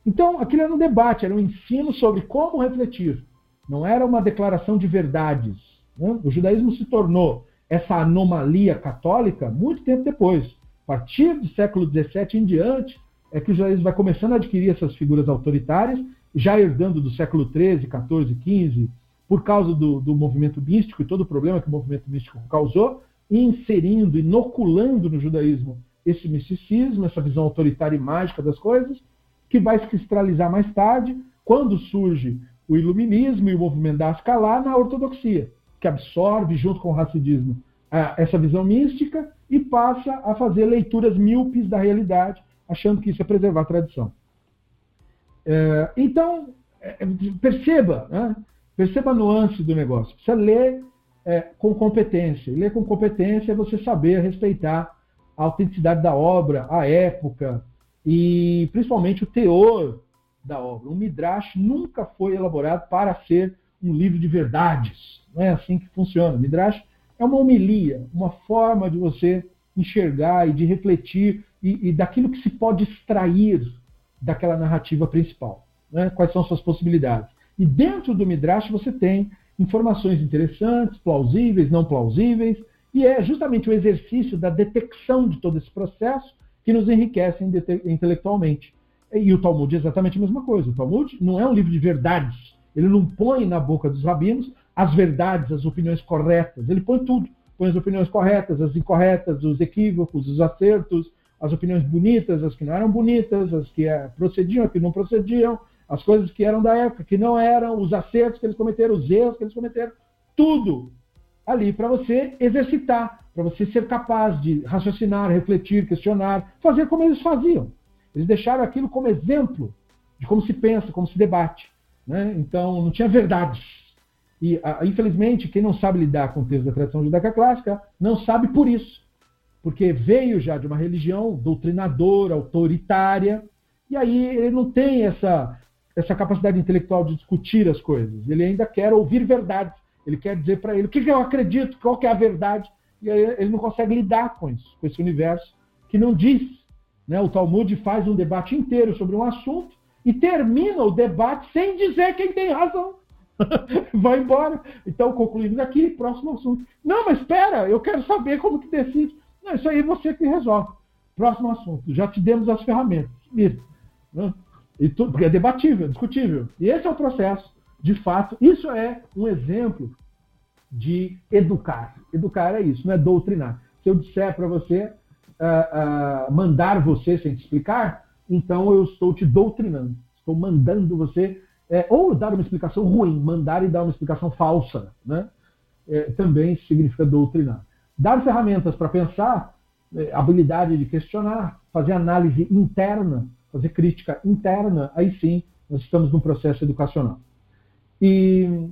Então, aquilo era um debate, era um ensino sobre como refletir. Não era uma declaração de verdades. Né? O judaísmo se tornou essa anomalia católica muito tempo depois. A partir do século XVII em diante, é que o judaísmo vai começando a adquirir essas figuras autoritárias, já herdando do século XIII, XIV, XV, por causa do, do movimento místico e todo o problema que o movimento místico causou, inserindo, inoculando no judaísmo esse misticismo, essa visão autoritária e mágica das coisas, que vai se cristalizar mais tarde, quando surge o iluminismo e o movimento da Ascalá na ortodoxia, que absorve, junto com o racidismo, essa visão mística e passa a fazer leituras míopes da realidade, achando que isso é preservar a tradição. É, então, é, perceba, né? perceba a nuance do negócio. Precisa ler é, com competência. E ler com competência é você saber respeitar a autenticidade da obra, a época e principalmente o teor da obra. O Midrash nunca foi elaborado para ser um livro de verdades. Não é assim que funciona. O Midrash é uma homilia, uma forma de você enxergar e de refletir e, e daquilo que se pode extrair daquela narrativa principal. Né? Quais são suas possibilidades. E dentro do Midrash você tem informações interessantes, plausíveis, não plausíveis, e é justamente o exercício da detecção de todo esse processo que nos enriquece intelectualmente. E o Talmud é exatamente a mesma coisa. O Talmud não é um livro de verdades. Ele não põe na boca dos rabinos as verdades, as opiniões corretas. Ele põe tudo. Põe as opiniões corretas, as incorretas, os equívocos, os acertos, as opiniões bonitas, as que não eram bonitas, as que eh, procediam, as que não procediam, as coisas que eram da época, que não eram, os acertos que eles cometeram, os erros que eles cometeram, tudo ali para você exercitar, para você ser capaz de raciocinar, refletir, questionar, fazer como eles faziam. Eles deixaram aquilo como exemplo de como se pensa, como se debate. Né? Então, não tinha verdades. E, infelizmente, quem não sabe lidar com o texto da tradição judaica clássica não sabe por isso. Porque veio já de uma religião doutrinadora, autoritária, e aí ele não tem essa, essa capacidade intelectual de discutir as coisas. Ele ainda quer ouvir verdades. Ele quer dizer para ele o que eu acredito, qual que é a verdade. E ele não consegue lidar com isso, com esse universo que não diz. Né? O Talmud faz um debate inteiro sobre um assunto e termina o debate sem dizer quem tem razão. Vai embora. Então, concluímos aqui, próximo assunto. Não, mas espera, eu quero saber como que decide. Não, isso aí é você que resolve. Próximo assunto. Já te demos as ferramentas. Isso. Né? E porque é debatível, é discutível. E esse é o processo, de fato. Isso é um exemplo de educar. Educar é isso, não é doutrinar. Se eu disser para você, uh, uh, mandar você sem te explicar, então eu estou te doutrinando. Estou mandando você, é, ou dar uma explicação ruim, mandar e dar uma explicação falsa, né? É, também significa doutrinar. Dar ferramentas para pensar, é, habilidade de questionar, fazer análise interna, fazer crítica interna, aí sim nós estamos num processo educacional. E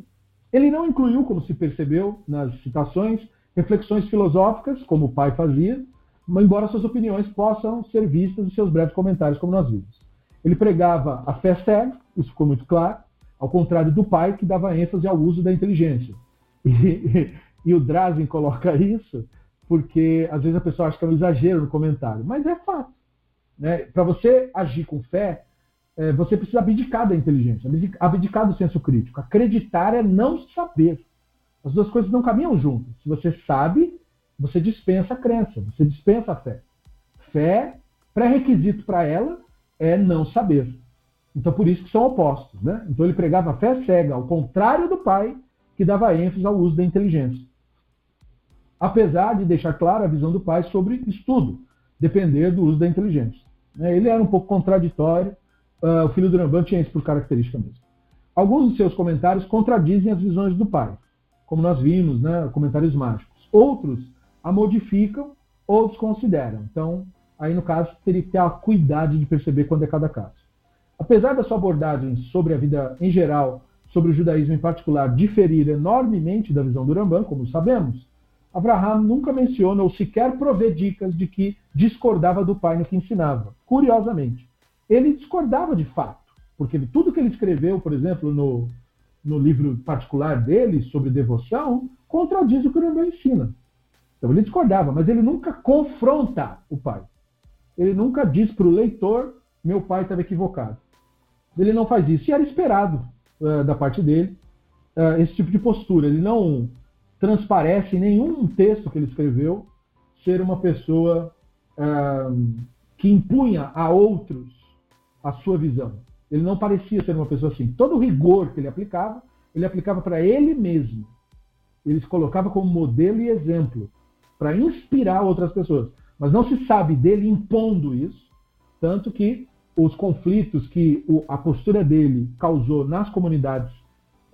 ele não incluiu, como se percebeu nas citações, reflexões filosóficas, como o pai fazia, embora suas opiniões possam ser vistas em seus breves comentários, como nós vimos. Ele pregava a fé cega, isso ficou muito claro, ao contrário do pai, que dava ênfase ao uso da inteligência. E, e o Drazen coloca isso porque às vezes a pessoa acha que é um exagero no comentário, mas é fato. Né? Para você agir com fé, é, você precisa abdicar da inteligência, abdicar do senso crítico. Acreditar é não saber. As duas coisas não caminham juntas. Se você sabe, você dispensa a crença, você dispensa a fé. Fé, pré-requisito para ela é não saber. Então, por isso que são opostos. Né? Então, ele pregava a fé cega, ao contrário do pai, que dava ênfase ao uso da inteligência. Apesar de deixar clara a visão do pai sobre estudo, depender do uso da inteligência. Né? Ele era um pouco contraditório, uh, o filho do Rambam tinha isso por característica mesmo. Alguns de seus comentários contradizem as visões do pai, como nós vimos, né, comentários mágicos. Outros a modificam ou desconsideram. Então, aí no caso, teria que ter a cuidado de perceber quando é cada caso. Apesar da sua abordagem sobre a vida em geral, sobre o judaísmo em particular, diferir enormemente da visão do Rambam, como sabemos, Abraham nunca menciona ou sequer provê dicas de que discordava do pai no que ensinava. Curiosamente, ele discordava de fato, porque ele, tudo que ele escreveu, por exemplo, no, no livro particular dele sobre devoção, contradiz o que o ensina. Então ele discordava, mas ele nunca confronta o pai. Ele nunca diz para o leitor: meu pai estava equivocado. Ele não faz isso. E era esperado uh, da parte dele uh, esse tipo de postura. Ele não transparece em nenhum texto que ele escreveu ser uma pessoa que impunha a outros a sua visão. Ele não parecia ser uma pessoa assim. Todo o rigor que ele aplicava, ele aplicava para ele mesmo. Ele se colocava como modelo e exemplo para inspirar outras pessoas. Mas não se sabe dele impondo isso, tanto que os conflitos que a postura dele causou nas comunidades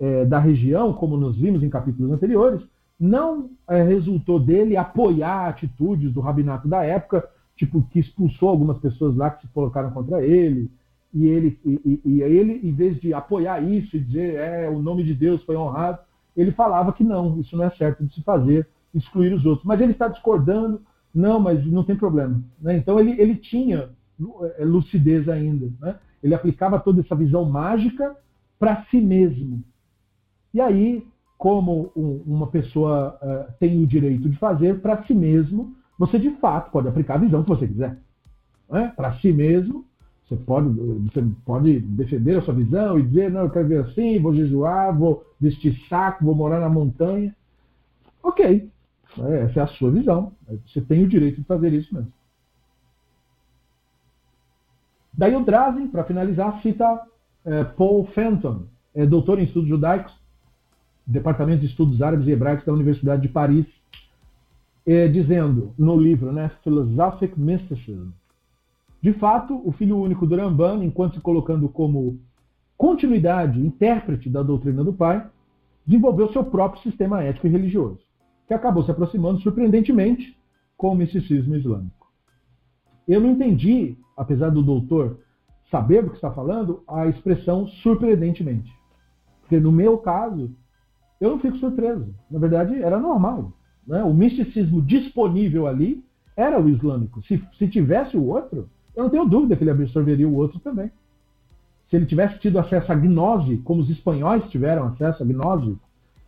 é, da região, como nos vimos em capítulos anteriores, não é, resultou dele apoiar atitudes do rabinato da época, tipo que expulsou algumas pessoas lá que se colocaram contra ele, e ele, e, e, ele, em vez de apoiar isso e dizer é o nome de Deus foi honrado, ele falava que não, isso não é certo de se fazer, excluir os outros. Mas ele está discordando, não, mas não tem problema. Né? Então ele, ele tinha é, lucidez ainda. Né? Ele aplicava toda essa visão mágica para si mesmo. E aí, como um, uma pessoa uh, tem o direito de fazer para si mesmo, você de fato pode aplicar a visão que você quiser. Né? Para si mesmo, você pode, você pode defender a sua visão e dizer, não, eu quero ver assim, vou jejuar, vou vestir saco, vou morar na montanha. Ok, essa é a sua visão. Você tem o direito de fazer isso mesmo. Daí o Drazen, para finalizar, cita é, Paul Fenton, é doutor em estudos judaicos, Departamento de Estudos Árabes e Hebraicos da Universidade de Paris, é, dizendo no livro né, Philosophic Mysticism, de fato, o filho único do Ramban, enquanto se colocando como continuidade, intérprete da doutrina do pai, desenvolveu seu próprio sistema ético e religioso, que acabou se aproximando surpreendentemente com o misticismo islâmico. Eu não entendi apesar do doutor saber do que está falando, a expressão surpreendentemente. Porque no meu caso, eu não fico surpreso. Na verdade, era normal. Né? O misticismo disponível ali era o islâmico. Se, se tivesse o outro, eu não tenho dúvida que ele absorveria o outro também. Se ele tivesse tido acesso à gnose, como os espanhóis tiveram acesso à gnose,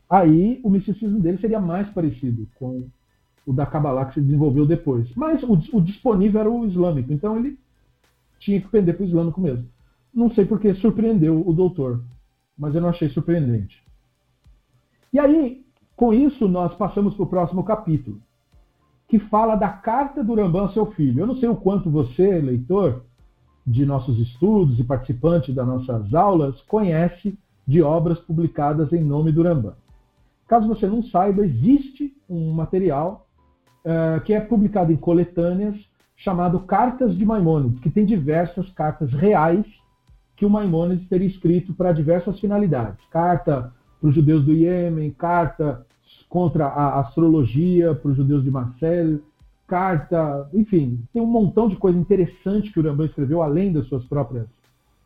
aí o misticismo dele seria mais parecido com o da Kabbalah que se desenvolveu depois. Mas o, o disponível era o islâmico. Então ele tinha que pender para o islâmico mesmo. Não sei porque surpreendeu o doutor, mas eu não achei surpreendente. E aí, com isso, nós passamos para o próximo capítulo, que fala da carta do Rambam ao seu filho. Eu não sei o quanto você, leitor de nossos estudos e participante das nossas aulas, conhece de obras publicadas em nome do Rambam. Caso você não saiba, existe um material uh, que é publicado em coletâneas chamado Cartas de Maimônides, que tem diversas cartas reais que o Maimônides teria escrito para diversas finalidades. Carta para os judeus do Iêmen, carta contra a astrologia para os judeus de Marcel, carta, enfim, tem um montão de coisa interessante que o Rambam escreveu além das suas próprias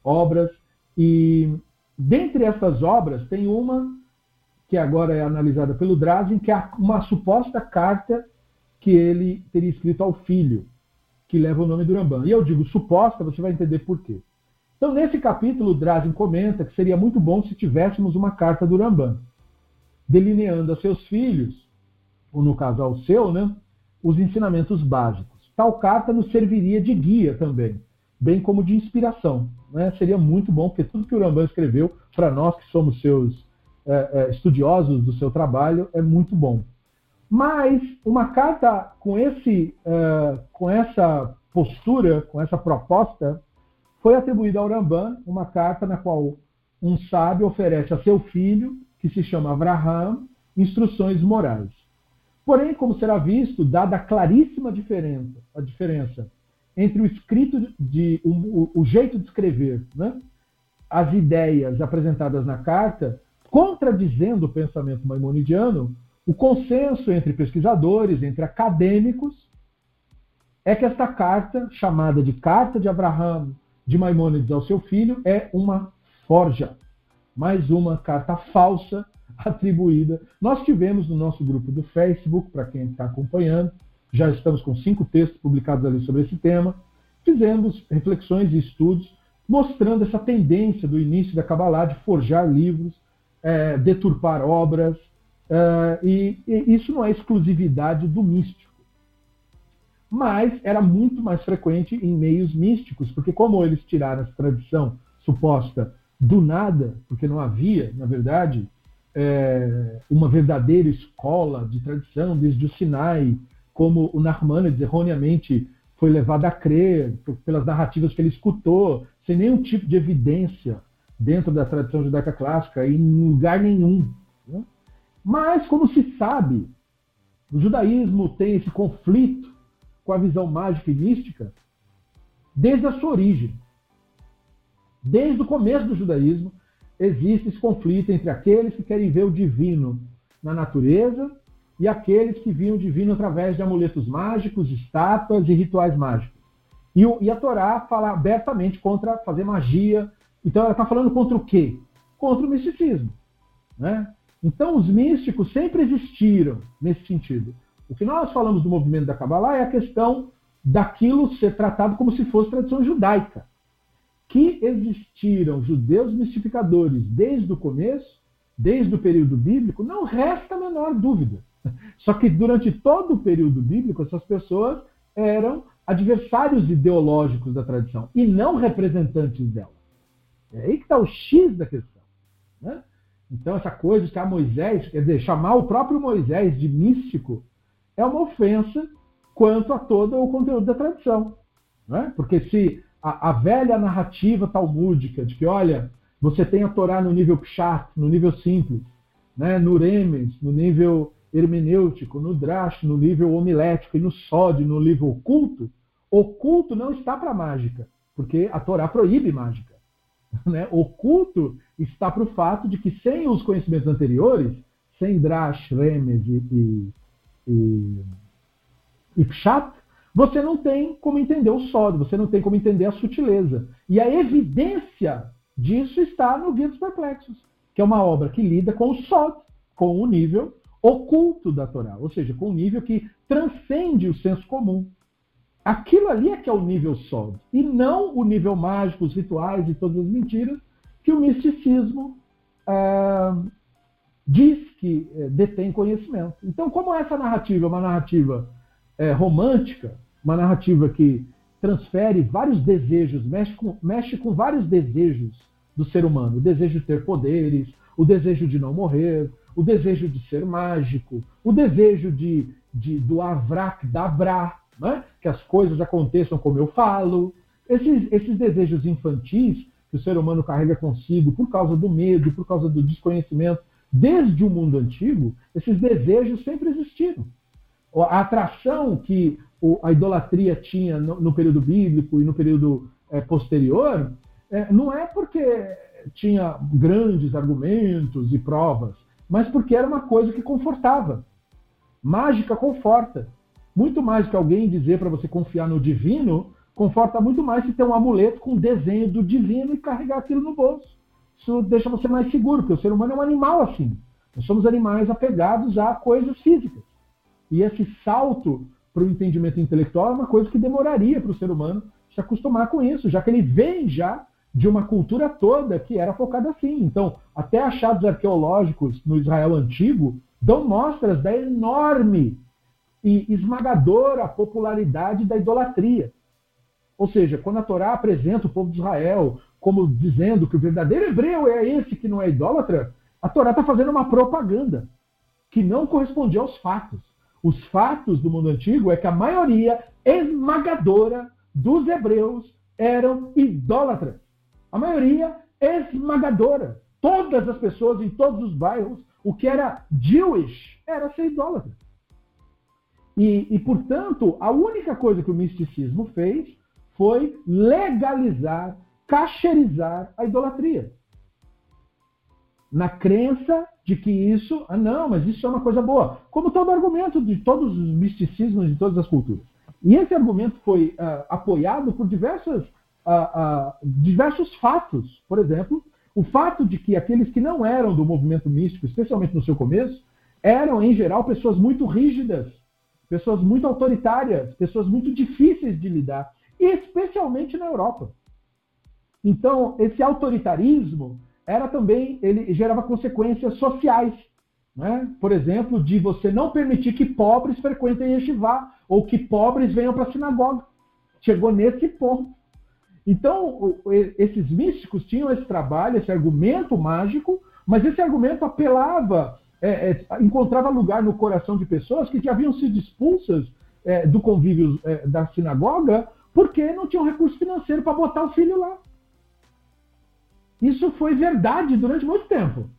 obras. E dentre essas obras tem uma que agora é analisada pelo Drazen, que é uma suposta carta que ele teria escrito ao filho que leva o nome do Rambam. E eu digo suposta, você vai entender por quê. Então, nesse capítulo, Drazen comenta que seria muito bom se tivéssemos uma carta do Rambam, delineando a seus filhos, ou no caso ao seu, né, os ensinamentos básicos. Tal carta nos serviria de guia também, bem como de inspiração. Né? Seria muito bom, porque tudo que o Rambam escreveu, para nós que somos seus é, é, estudiosos do seu trabalho, é muito bom. Mas uma carta com, esse, uh, com essa postura, com essa proposta, foi atribuída ao Ramban, uma carta na qual um sábio oferece a seu filho, que se chama Abraham, instruções morais. Porém, como será visto, dada a claríssima diferença, a diferença entre o escrito de o, o jeito de escrever, né? as ideias apresentadas na carta, contradizendo o pensamento maimonidiano, o consenso entre pesquisadores, entre acadêmicos, é que esta carta, chamada de Carta de Abraão de Maimônides ao seu filho, é uma forja. Mais uma carta falsa atribuída. Nós tivemos no nosso grupo do Facebook, para quem está acompanhando, já estamos com cinco textos publicados ali sobre esse tema. Fizemos reflexões e estudos mostrando essa tendência do início da Kabbalah de forjar livros, é, deturpar obras, é, e, e isso não é exclusividade do místico mas era muito mais frequente em meios místicos, porque como eles tiraram essa tradição suposta do nada, porque não havia, na verdade, é, uma verdadeira escola de tradição desde o Sinai, como o Narmanides erroneamente foi levado a crer pelas narrativas que ele escutou, sem nenhum tipo de evidência dentro da tradição judaica clássica em lugar nenhum. Né? Mas, como se sabe, o judaísmo tem esse conflito com a visão mágica e mística desde a sua origem. Desde o começo do judaísmo, existe esse conflito entre aqueles que querem ver o divino na natureza e aqueles que viam o divino através de amuletos mágicos, estátuas e rituais mágicos. E, e a Torá fala abertamente contra fazer magia. Então ela está falando contra o quê? Contra o misticismo. Né? Então os místicos sempre existiram nesse sentido. O que nós falamos do movimento da Kabbalah é a questão daquilo ser tratado como se fosse tradição judaica. Que existiram judeus mistificadores desde o começo, desde o período bíblico, não resta a menor dúvida. Só que durante todo o período bíblico, essas pessoas eram adversários ideológicos da tradição e não representantes dela. É aí que está o X da questão. Né? Então, essa coisa de que a Moisés, quer dizer, chamar o próprio Moisés de místico, é uma ofensa quanto a todo o conteúdo da tradição. Né? Porque se a, a, velha narrativa talmúdica de que, olha, você tem a Torá no nível pshat, no nível simples, né? no remes, no nível hermenêutico, no drash, no nível homilético e no sod, no nível oculto, oculto não está para mágica, porque a Torá proíbe mágica. Né? Oculto está para o fato de que sem os conhecimentos anteriores, sem drash, remes e, e e, e Pshat, você não tem como entender o sódio, você não tem como entender a sutileza. E a evidência disso está no Guia dos Perplexos, que é uma obra que lida com o sódio, com o nível oculto da Torá, ou seja, com o nível que transcende o senso comum. Aquilo ali é que é o nível sódio, e não o nível mágico, os rituais e todas as mentiras que o misticismo ah, diz que é, detém conhecimento. Então, como essa narrativa é uma narrativa é, romântica, uma narrativa que transfere vários desejos, mexe com, mexe com vários desejos do ser humano: o desejo de ter poderes, o desejo de não morrer, o desejo de ser mágico, o desejo de, de do avrak dabra, né? que as coisas aconteçam como eu falo. Esses, esses desejos infantis que o ser humano carrega consigo por causa do medo, por causa do desconhecimento, Desde o mundo antigo, esses desejos sempre existiram. A atração que a idolatria tinha no, período bíblico e no período é, posterior é, não é porque tinha grandes argumentos e provas, mas porque era uma coisa que confortava. Mágica conforta. Muito mais que alguém dizer para você confiar no divino, conforta muito mais se ter um amuleto com desenho do divino e carregar aquilo no bolso isso deixa você mais seguro, porque o ser humano é um animal assim. Nós somos animais apegados a coisas físicas. E esse salto para o entendimento intelectual é uma coisa que demoraria para o ser humano se acostumar com isso, já que ele vem já de uma cultura toda que era focada assim. Então, até achados arqueológicos no Israel antigo dão mostras da enorme e esmagadora popularidade da idolatria. Ou seja, quando a Torá apresenta o povo de Israel como dizendo que o verdadeiro hebreu é esse que não é idólatra, a Torá está fazendo uma propaganda que não correspondia aos fatos. Os fatos do mundo antigo é que a maioria esmagadora dos hebreus eram idólatras. A maioria esmagadora. Todas as pessoas em todos os bairros, o que era Jewish era ser idólatra. E, e, portanto, a única coisa que o misticismo fez foi legalizar cacherizar a idolatria. Na crença de que isso, ah não, mas isso é uma coisa boa. Como todo argumento de todos os misticismos de todas as culturas. E esse argumento foi uh, apoiado por diversas, uh, diversos fatos. Por exemplo, o fato de que aqueles que não eram do movimento místico, especialmente no seu começo, eram, em geral, pessoas muito rígidas, pessoas muito autoritárias, pessoas muito difíceis de lidar, especialmente na Europa. Então, esse autoritarismo era também, ele gerava consequências sociais. Né? Por exemplo, de você não permitir que pobres frequentem Yeshiva, ou que pobres venham para a sinagoga. Chegou nesse ponto. Então, esses místicos tinham esse trabalho, esse argumento mágico, mas esse argumento apelava, é, é, encontrava lugar no coração de pessoas que já haviam sido expulsas é, do convívio é, da sinagoga porque não tinham recurso financeiro para botar o filho lá. Isso foi verdade durante muito tempo.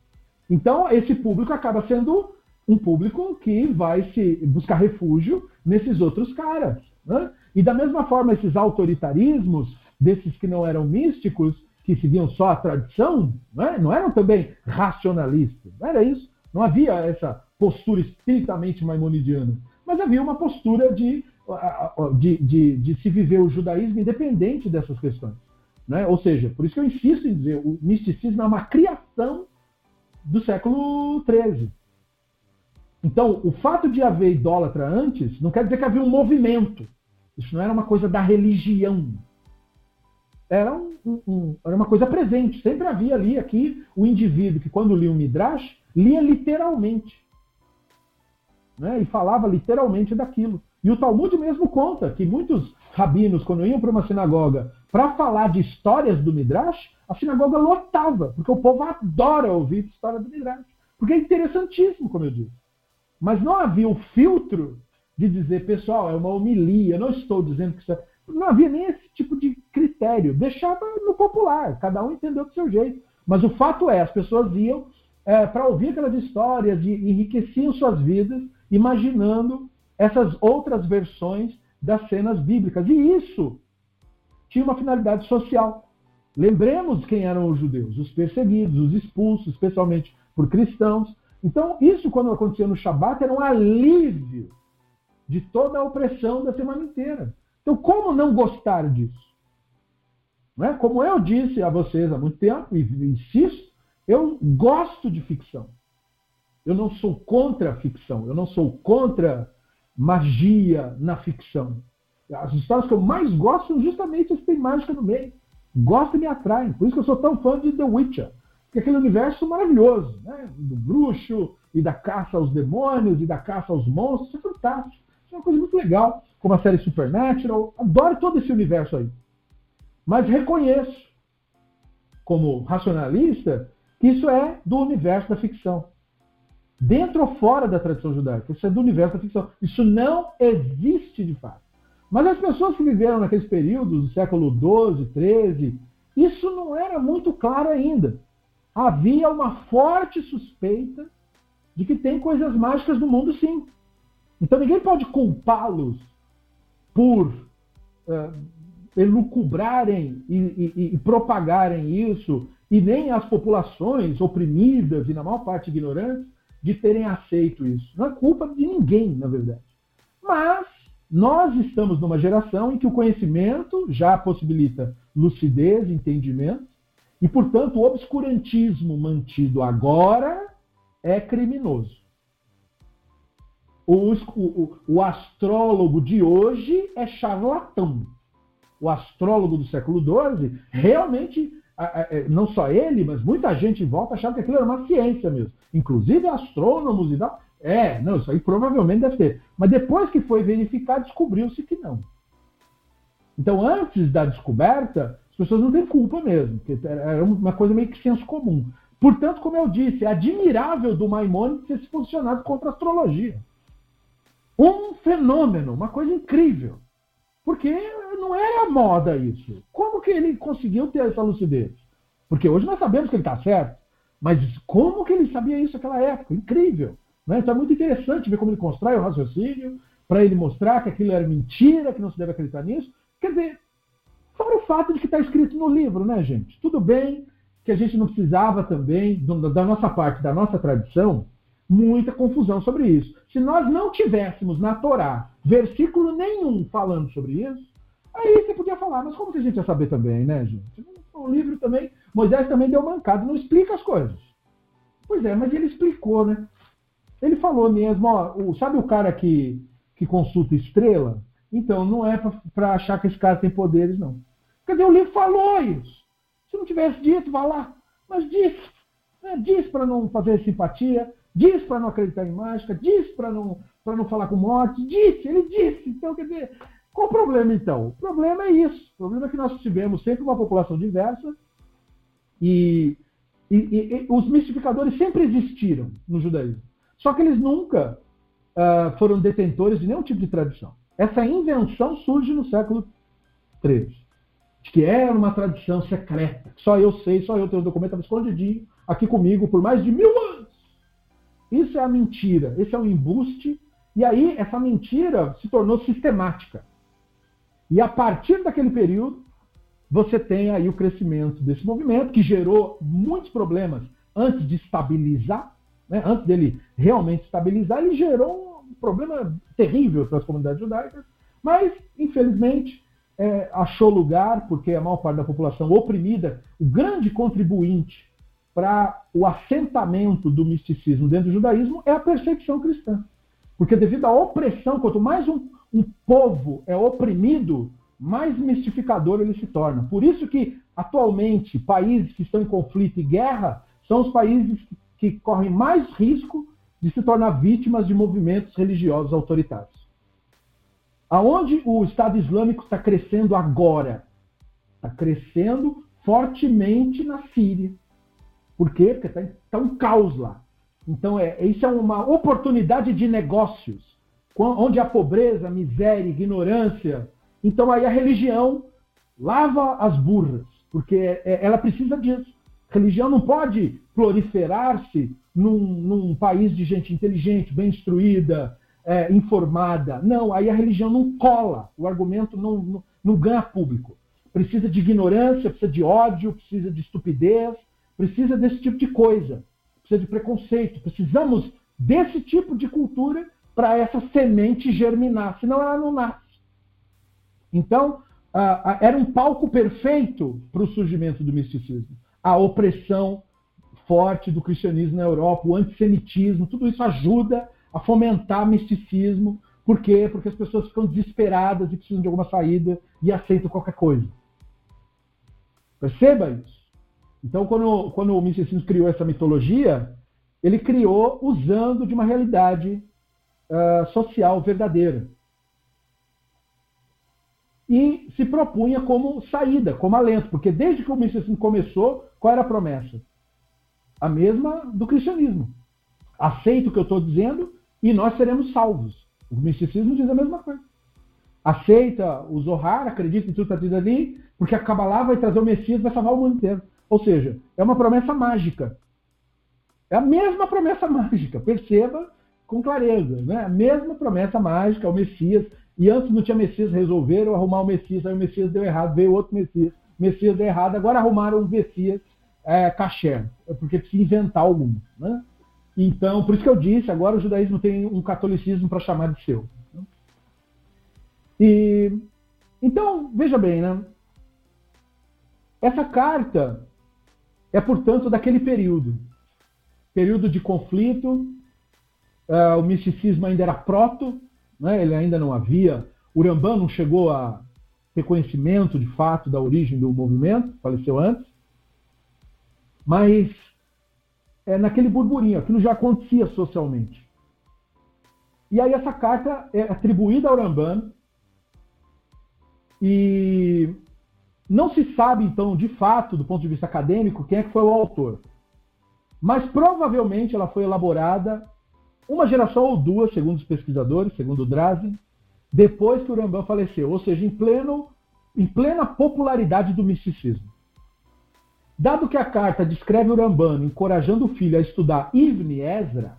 Então, esse público acaba sendo um público que vai se buscar refúgio nesses outros caras. Né? E da mesma forma, esses autoritarismos desses que não eram místicos, que seguiam só a tradição, né? não eram também racionalistas. Não era isso. Não havia essa postura estritamente maimonidiana. Mas havia uma postura de, de, de, de se viver o judaísmo independente dessas questões. Né? Ou seja, por isso que eu insisto em dizer, o misticismo é uma criação do século XIII. Então, o fato de haver idólatra antes não quer dizer que havia um movimento. Isso não era uma coisa da religião. Era, um, um, era uma coisa presente. Sempre havia ali, aqui, o indivíduo que, quando lia o Midrash, lia literalmente. Né? E falava literalmente daquilo. E o Talmud mesmo conta que muitos rabinos, quando iam para uma sinagoga para falar de histórias do Midrash, a sinagoga lotava, porque o povo adora ouvir história do Midrash. Porque é interessantíssimo, como eu disse. Mas não havia o filtro de dizer, pessoal, é uma homilia, não estou dizendo que isso é... Não havia nem esse tipo de critério. Deixava no popular, cada um entendeu do seu jeito. Mas o fato é, as pessoas iam é, para ouvir aquelas histórias e enriqueciam suas vidas imaginando essas outras versões das cenas bíblicas. E isso tinha uma finalidade social. Lembremos quem eram os judeus, os perseguidos, os expulsos, especialmente por cristãos. Então, isso, quando acontecia no Shabat, era um alívio de toda a opressão da semana inteira. Então, como não gostar disso? Não é? Como eu disse a vocês há muito tempo, e insisto, eu gosto de ficção. Eu não sou contra a ficção, eu não sou contra magia na ficção. As histórias que eu mais gosto são justamente as que têm mágica no meio. Gosto e me atraem. Por isso que eu sou tão fã de The Witcher. Porque aquele universo maravilhoso, né? Do bruxo, e da caça aos demônios, e da caça aos monstros. Isso é fantástico. Isso é uma coisa muito legal. Como a série Supernatural. Adoro todo esse universo aí. Mas reconheço, como racionalista, que isso é do universo da ficção dentro ou fora da tradição judaica. Isso é do universo da ficção. Isso não existe de fato. Mas as pessoas que viveram naqueles períodos do século XII, XIII, isso não era muito claro ainda. Havia uma forte suspeita de que tem coisas mágicas no mundo, sim. Então ninguém pode culpá-los por uh, elucubrarem e, e, e propagarem isso, e nem as populações oprimidas e, na maior parte, ignorantes, de terem aceito isso. Não é culpa de ninguém, na verdade. Mas nós estamos numa geração em que o conhecimento já possibilita lucidez, entendimento, e, portanto, o obscurantismo mantido agora é criminoso. O, o, o, astrólogo de hoje é charlatão. O astrólogo do século XII realmente é, não só ele, mas muita gente em volta achava que aquilo era uma ciência mesmo. Inclusive astrônomos e tal. É, não, isso aí provavelmente deve ter. Mas depois que foi verificado, descobriu-se que não. Então, antes da descoberta, as pessoas não têm culpa mesmo, era uma coisa meio que senso comum. Portanto, como eu disse, é admirável do Maimônides ter se posicionado contra a astrologia. Um fenômeno, uma coisa incrível. Porque não era moda isso. Como que ele conseguiu ter essa lucidez? Porque hoje nós sabemos que ele está certo. Mas como que ele sabia isso naquela época? Incrível. Né? Então é muito interessante ver como ele constrói o raciocínio para ele mostrar que aquilo era mentira, que não se deve acreditar nisso. Quer dizer, fora o fato de que está escrito no livro, né, gente? Tudo bem que a gente não precisava também, da nossa parte, da nossa tradição, muita confusão sobre isso. Se nós não tivéssemos na Torá versículo nenhum falando sobre isso, aí você podia falar, mas como que a gente ia saber também, né, gente? O livro também, Moisés também deu mancado, não explica as coisas. Pois é, mas ele explicou, né? Ele falou mesmo, ó, sabe o cara que, que consulta estrela? Então, não é para achar que esse cara tem poderes, não. Quer dizer, o livro falou isso. Se não tivesse dito, vá lá. Mas disse. Né? Diz para não fazer simpatia, diz para não acreditar em mágica, diz para não, não falar com morte, disse, ele disse. Então, quer dizer, qual o problema então? O problema é isso. O problema é que nós tivemos sempre uma população diversa e, e, e, e os mistificadores sempre existiram no judaísmo. Só que eles nunca uh, foram detentores de nenhum tipo de tradição. Essa invenção surge no século XIII, que era uma tradição secreta. Só eu sei, só eu tenho o documento escondidinho aqui comigo por mais de mil anos. Isso é a mentira, esse é o embuste. E aí essa mentira se tornou sistemática. E a partir daquele período, você tem aí o crescimento desse movimento, que gerou muitos problemas antes de estabilizar, né? antes dele realmente estabilizar, ele gerou um problema terrível para as comunidades judaicas, mas, infelizmente, é, achou lugar, porque a maior parte da população oprimida, o grande contribuinte para o assentamento do misticismo dentro do judaísmo é a perseguição cristã. Porque devido à opressão, quanto mais um, um povo é oprimido, mais mistificador ele se torna. Por isso que, atualmente, países que estão em conflito e guerra são os países que correm mais risco de se tornar vítimas de movimentos religiosos autoritários. Aonde o Estado Islâmico está crescendo agora? Está crescendo fortemente na Síria. Por quê? Porque está tá um caos lá. Então, é, isso é uma oportunidade de negócios, onde a pobreza, miséria, ignorância. Então, aí a religião lava as burras, porque é, ela precisa disso. Religião não pode proliferar-se num, num, país de gente inteligente, bem instruída, é, informada. Não, aí a religião não cola, o argumento não, não, não ganha público. Precisa de ignorância, precisa de ódio, precisa de estupidez, precisa desse tipo de coisa, precisa de preconceito. Precisamos desse tipo de cultura para essa semente germinar, senão ela não nasce. Então, era um palco perfeito para o surgimento do misticismo. A opressão forte do cristianismo na Europa, o antissemitismo, tudo isso ajuda a fomentar misticismo. Por quê? Porque as pessoas ficam desesperadas e precisam de alguma saída e aceitam qualquer coisa. Perceba isso. Então, quando, quando o misticismo criou essa mitologia, ele criou usando de uma realidade uh, social verdadeira. E se propunha como saída, como alento, porque desde que o misticismo começou, qual era a promessa? A mesma do cristianismo. Aceita o que eu estou dizendo e nós seremos salvos. O misticismo diz a mesma coisa. Aceita o Zohar, acredita em tudo que está dito ali, porque a Kabbalah vai trazer o Messias, vai salvar o mundo inteiro. Ou seja, é uma promessa mágica. É a mesma promessa mágica, perceba com clareza. Né? A mesma promessa mágica, o Messias. E antes não tinha Messias, resolveram arrumar o Messias, aí o Messias deu errado, veio outro Messias. Messias deu errado, agora arrumaram o Messias é, caché, porque precisa inventar algum. Né? Então, por isso que eu disse, agora o judaísmo tem um catolicismo para chamar de seu. E, então, veja bem, né? Essa carta é, portanto, daquele período. Período de conflito, uh, o misticismo ainda era proto, né? ele ainda não havia. Urambá não chegou a reconhecimento de fato da origem do movimento, faleceu antes. Mas é naquele burburinho, aquilo já acontecia socialmente. E aí essa carta é atribuída a Urambano e não se sabe, então, de fato, do ponto de vista acadêmico, quem é que foi o autor. Mas provavelmente ela foi elaborada uma geração ou duas, segundo os pesquisadores, segundo o Drazen, depois que o Rambam faleceu, ou seja, em, pleno, em plena popularidade do misticismo. Dado que a carta descreve o Rambam encorajando o filho a estudar Ibn Ezra,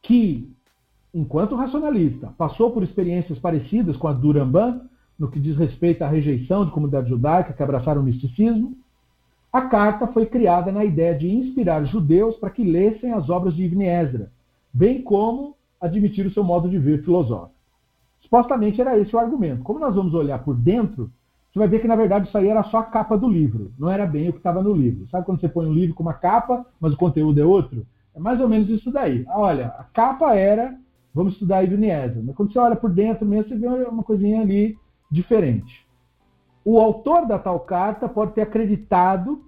que, enquanto racionalista, passou por experiências parecidas com a do Rambam, no que diz respeito à rejeição de comunidade judaica que abraçaram o misticismo. A carta foi criada na ideia de inspirar judeus para que lessem as obras de Ibn Ezra, bem como admitir o seu modo de ver filosófico. Supostamente era esse o argumento. Como nós vamos olhar por dentro, você vai ver que na verdade isso aí era só a capa do livro, não era bem o que estava no livro. Sabe quando você põe um livro com uma capa, mas o conteúdo é outro? É mais ou menos isso daí. Olha, a capa era, vamos estudar Ibn Ezra, mas quando você olha por dentro mesmo, você vê uma coisinha ali diferente. O autor da tal carta pode ter acreditado,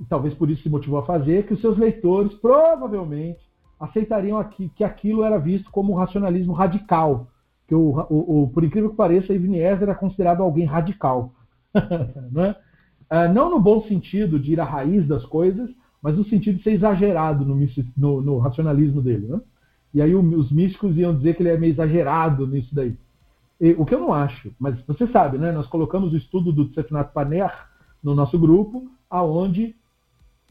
e talvez por isso se motivou a fazer, que os seus leitores provavelmente aceitariam que aquilo era visto como um racionalismo radical, que o, o, o, por incrível que pareça, Ibn Ezra era considerado alguém radical. não, é? Não no bom sentido de ir à raiz das coisas, mas no sentido de ser exagerado no, no, no racionalismo dele. Né? E aí os místicos iam dizer que ele é meio exagerado nisso daí. E, o que eu não acho, mas você sabe, né? nós colocamos o estudo do Tsefinat Paner no nosso grupo, aonde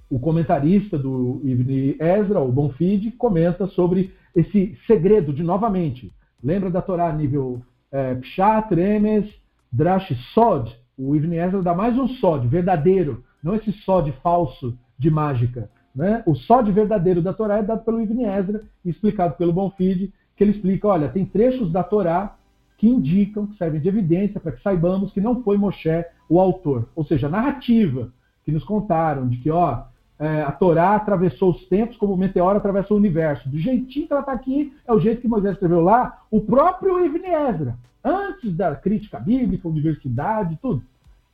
o comentarista do Ibn Ezra, o Bonfide, comenta sobre esse segredo de, novamente, Lembra da Torá nível é, Pshat, Remes, Drash, Sod? O Ibn Ezra dá mais um Sod, verdadeiro, não esse Sod falso de mágica. Né? O Sod verdadeiro da Torá é dado pelo Ibn Ezra explicado pelo Bonfide, que ele explica, olha, tem trechos da Torá que indicam, que servem de evidência para que saibamos que não foi Moshe o autor. Ou seja, a narrativa que nos contaram de que, ó, é, a Torá atravessou os tempos como o meteoro atravessou o universo. Do jeitinho que ela está aqui, é o jeito que Moisés escreveu lá, o próprio Ibn Ezra, antes da crítica bíblica, universidade, tudo.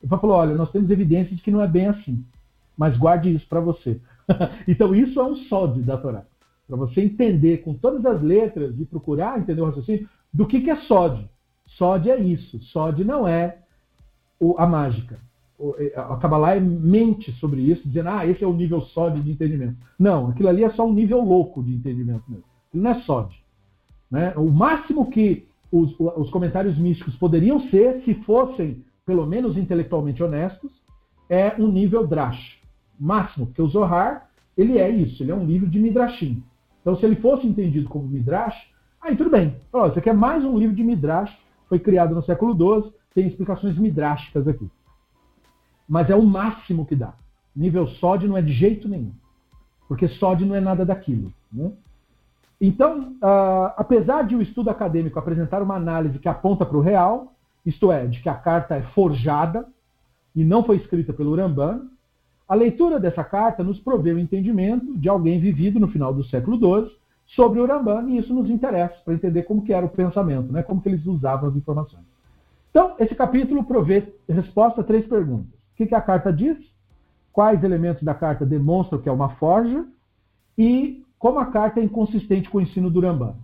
Ele falou: olha, nós temos evidências de que não é bem assim, mas guarde isso para você. então, isso é um sódio da Torá. Para você entender com todas as letras e procurar entender o raciocínio do que, que é sódio. Sódio é isso. Sódio não é a mágica a Kabbalah mente sobre isso, dizendo, ah, esse é o nível sódio de entendimento. Não, aquilo ali é só um nível louco de entendimento mesmo. Aquilo não é sódio. Né? O máximo que os, os comentários místicos poderiam ser, se fossem pelo menos intelectualmente honestos, é um nível drash. Máximo, porque o Zohar, ele é isso, ele é um livro de midrashim. Então, se ele fosse entendido como midrash, aí tudo bem. Oh, isso aqui é mais um livro de midrash, foi criado no século XII, tem explicações midrásticas aqui mas é o máximo que dá. Nível SOD não é de jeito nenhum, porque SOD não é nada daquilo. Né? Então, uh, apesar de o estudo acadêmico apresentar uma análise que aponta para o real, isto é, de que a carta é forjada e não foi escrita pelo Ramban, a leitura dessa carta nos provê o entendimento de alguém vivido no final do século XII sobre o Ramban, e isso nos interessa para entender como que era o pensamento, né? como que eles usavam as informações. Então, esse capítulo provê resposta a três perguntas que, que a carta diz? Quais elementos da carta demonstram que é uma forja? E como a carta é inconsistente com o ensino do Rambam.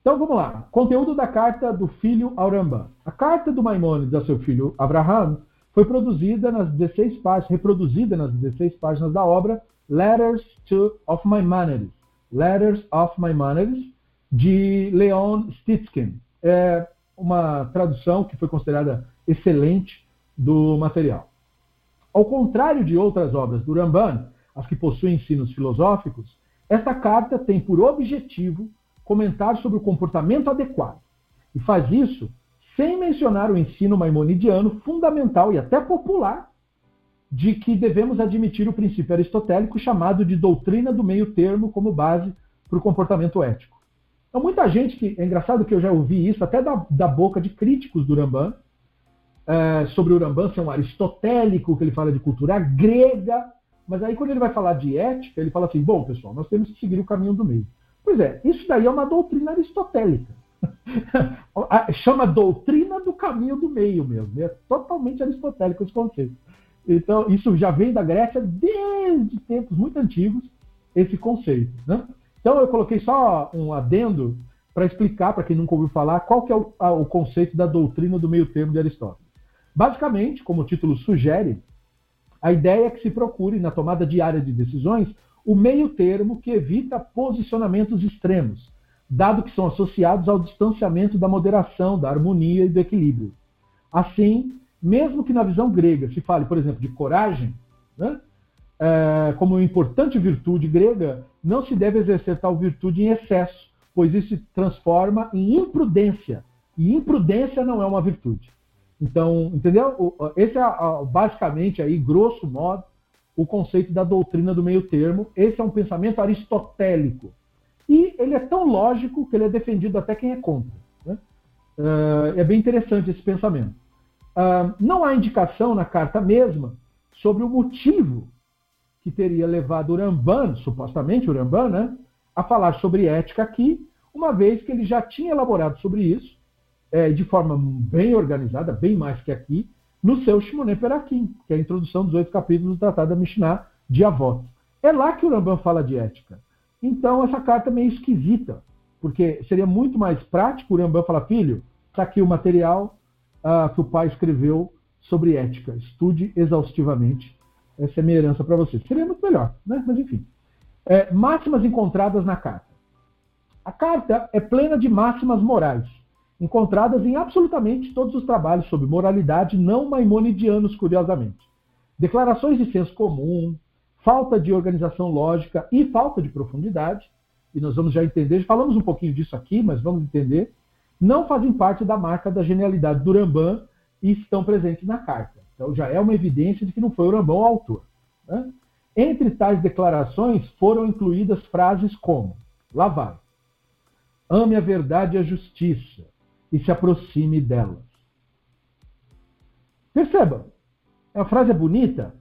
Então vamos lá. Conteúdo da carta do filho ao Rambam. A carta do Maimônides ao seu filho Abraham foi produzida nas 16 páginas, reproduzida nas 16 páginas da obra Letters to, of Maimonides. Letters of Maimonides, de Leon Stitskin. É uma tradução que foi considerada excelente do material. Ao contrário de outras obras do Ramban, as que possuem ensinos filosóficos, esta carta tem por objetivo comentar sobre o comportamento adequado. E faz isso sem mencionar o ensino maimonidiano fundamental e até popular de que devemos admitir o princípio aristotélico chamado de doutrina do meio termo como base para o comportamento ético. Então, muita gente que. É engraçado que eu já ouvi isso até da, da boca de críticos do Ramban, é, sobre o Rambam ser um aristotélico, que ele fala de cultura grega, mas aí quando ele vai falar de ética, ele fala assim, bom, pessoal, nós temos que seguir o caminho do meio. Pois é, isso daí é uma doutrina aristotélica. Chama doutrina do caminho do meio mesmo. É totalmente aristotélico esse conceito. Então, isso já vem da Grécia desde tempos muito antigos, esse conceito. Né? Então, eu coloquei só um adendo para explicar, para quem nunca ouviu falar, qual que é o, a, o conceito da doutrina do meio termo de Aristóteles. Basicamente, como o título sugere, a ideia é que se procure, na tomada diária de decisões, o meio termo que evita posicionamentos extremos, dado que são associados ao distanciamento da moderação, da harmonia e do equilíbrio. Assim, mesmo que na visão grega se fale, por exemplo, de coragem, né, é, como importante virtude grega, não se deve exercer tal virtude em excesso, pois isso se transforma em imprudência, e imprudência não é uma virtude. Então, entendeu? Esse é basicamente aí, grosso modo, o conceito da doutrina do meio termo. Esse é um pensamento aristotélico. E ele é tão lógico que ele é defendido até quem é contra. Né? Uh, é bem interessante esse pensamento. Uh, não há indicação na carta mesma sobre o motivo que teria levado Uramban, supostamente Uramban, né, a falar sobre ética aqui, uma vez que ele já tinha elaborado sobre isso, é, de forma bem organizada, bem mais que aqui, no seu Shimone Perakim, que é a introdução dos oito capítulos do Tratado da Mishnah de Avot. É lá que o Rambam fala de ética. Então, essa carta é meio esquisita, porque seria muito mais prático o Rambam falar, filho, está aqui o material uh, que o pai escreveu sobre ética. Estude exaustivamente. Essa é minha herança para você. Seria muito melhor, né? Mas enfim. É, máximas encontradas na carta. A carta é plena de máximas morais, encontradas em absolutamente todos os trabalhos sobre moralidade não maimonidianos, curiosamente. Declarações de senso comum, falta de organização lógica e falta de profundidade, e nós vamos já entender, falamos um pouquinho disso aqui, mas vamos entender, não fazem parte da marca da genialidade do Rambam e estão presentes na carta. Então já é uma evidência de que não foi o Rambam o autor. Né? Entre tais declarações foram incluídas frases como: lá vai, ame a verdade e a justiça e se aproxime delas. Perceba, a frase é bonita,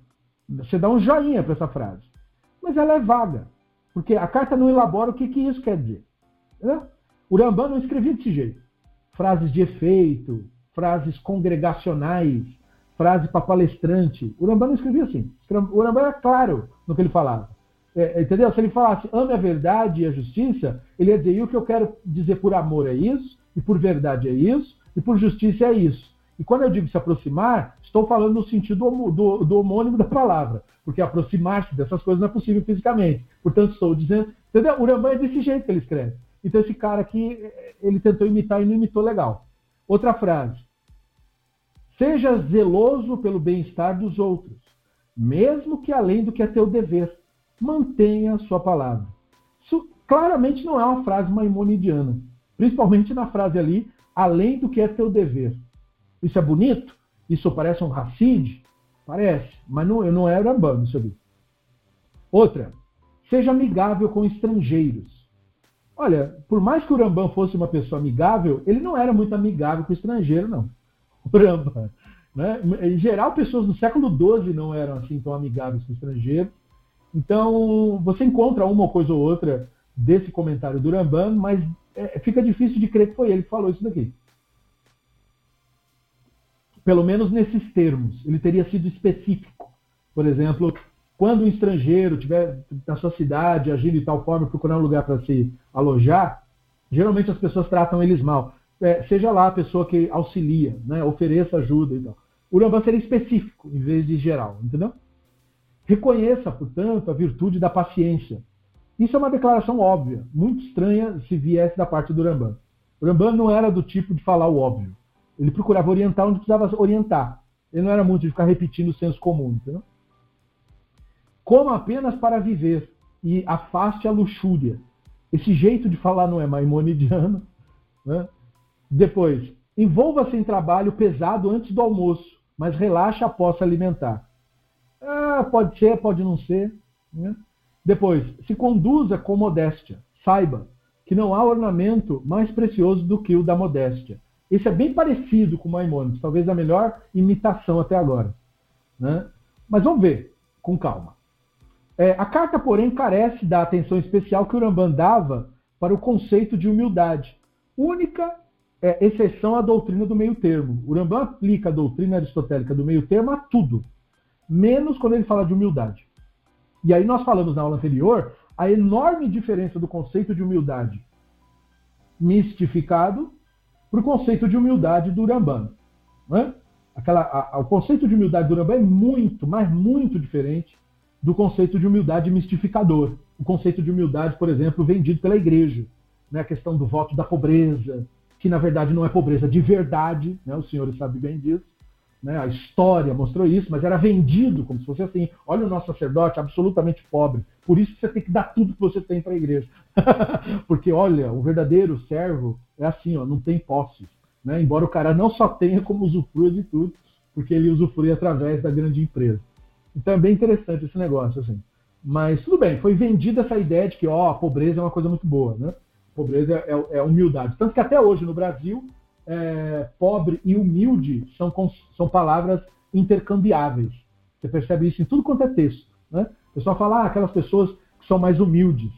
você dá um joinha para essa frase, mas ela é vaga, porque a carta não elabora o que, que isso quer dizer. Né? O Rambam não escrevia desse jeito. Frases de efeito, frases congregacionais, frase para palestrante. O Rambam não escrevia assim. O Rambam era claro no que ele falava. É, entendeu? Se ele falasse ame a verdade e a justiça, ele ia dizer: e o que eu quero dizer por amor é isso, e por verdade é isso, e por justiça é isso. E quando eu digo se aproximar, estou falando no sentido do, do homônimo da palavra, porque aproximar-se dessas coisas não é possível fisicamente. Portanto, estou dizendo. Entendeu? O Rambam é desse jeito que ele escreve. Então, esse cara aqui, ele tentou imitar e não imitou legal. Outra frase. Seja zeloso pelo bem-estar dos outros, mesmo que além do que é teu dever. Mantenha a sua palavra. Isso claramente não é uma frase maimonidiana. Principalmente na frase ali, além do que é teu dever. Isso é bonito? Isso parece um racide? Parece, mas não, não é Rambam isso ali. Outra, seja amigável com estrangeiros. Olha, por mais que o Rambam fosse uma pessoa amigável, ele não era muito amigável com o estrangeiro, não. Rambam. Né? Em geral, pessoas do século XII não eram assim tão amigáveis com o estrangeiro. Então, você encontra uma coisa ou outra desse comentário do Rambam, mas é, fica difícil de crer que foi ele que falou isso daqui. Pelo menos nesses termos. Ele teria sido específico. Por exemplo, quando um estrangeiro estiver na sua cidade agindo de tal forma, procurando um lugar para se alojar, geralmente as pessoas tratam eles mal é, seja lá a pessoa que auxilia, né, ofereça ajuda e tal. O Rambam seria específico em vez de geral, entendeu? Reconheça, portanto, a virtude da paciência. Isso é uma declaração óbvia, muito estranha se viesse da parte do Rambam. O Rambam não era do tipo de falar o óbvio. Ele procurava orientar onde precisava orientar. Ele não era muito de ficar repetindo o senso comum, entendeu? Como apenas para viver e afaste a luxúria. Esse jeito de falar não é maimonidiano, né? Depois, envolva-se em trabalho pesado antes do almoço, mas relaxa após se alimentar. Ah, pode ser, pode não ser. Né? Depois, se conduza com modéstia. Saiba que não há ornamento mais precioso do que o da modéstia. Esse é bem parecido com o Maimonides, talvez a melhor imitação até agora. Né? Mas vamos ver, com calma. É, a carta, porém, carece da atenção especial que o Rambam dava para o conceito de humildade, única é exceção à doutrina do meio termo. O Rambam aplica a doutrina aristotélica do meio termo a tudo, menos quando ele fala de humildade. E aí nós falamos na aula anterior a enorme diferença do conceito de humildade mistificado para o conceito de humildade do Rambam. É? Aquela, a, a, o conceito de humildade do Rambam é muito, mas muito diferente do conceito de humildade mistificador. O conceito de humildade, por exemplo, vendido pela igreja. Né? A questão do voto da pobreza, que na verdade não é pobreza de verdade, né? os senhores sabem bem disso. Né? A história mostrou isso, mas era vendido como se fosse assim: olha o nosso sacerdote absolutamente pobre, por isso você tem que dar tudo que você tem para a igreja. Porque olha, o verdadeiro servo é assim, ó, não tem posses. né? embora o cara não só tenha como usufruir de tudo, porque ele usufrui através da grande empresa. Então é bem interessante esse negócio, assim. Mas tudo bem, foi vendida essa ideia de que ó, a pobreza é uma coisa muito boa, né? Pobreza é, é humildade. Tanto que até hoje no Brasil, é, pobre e humilde são, são palavras intercambiáveis. Você percebe isso em tudo quanto é texto. Né? O pessoal fala ah, aquelas pessoas que são mais humildes,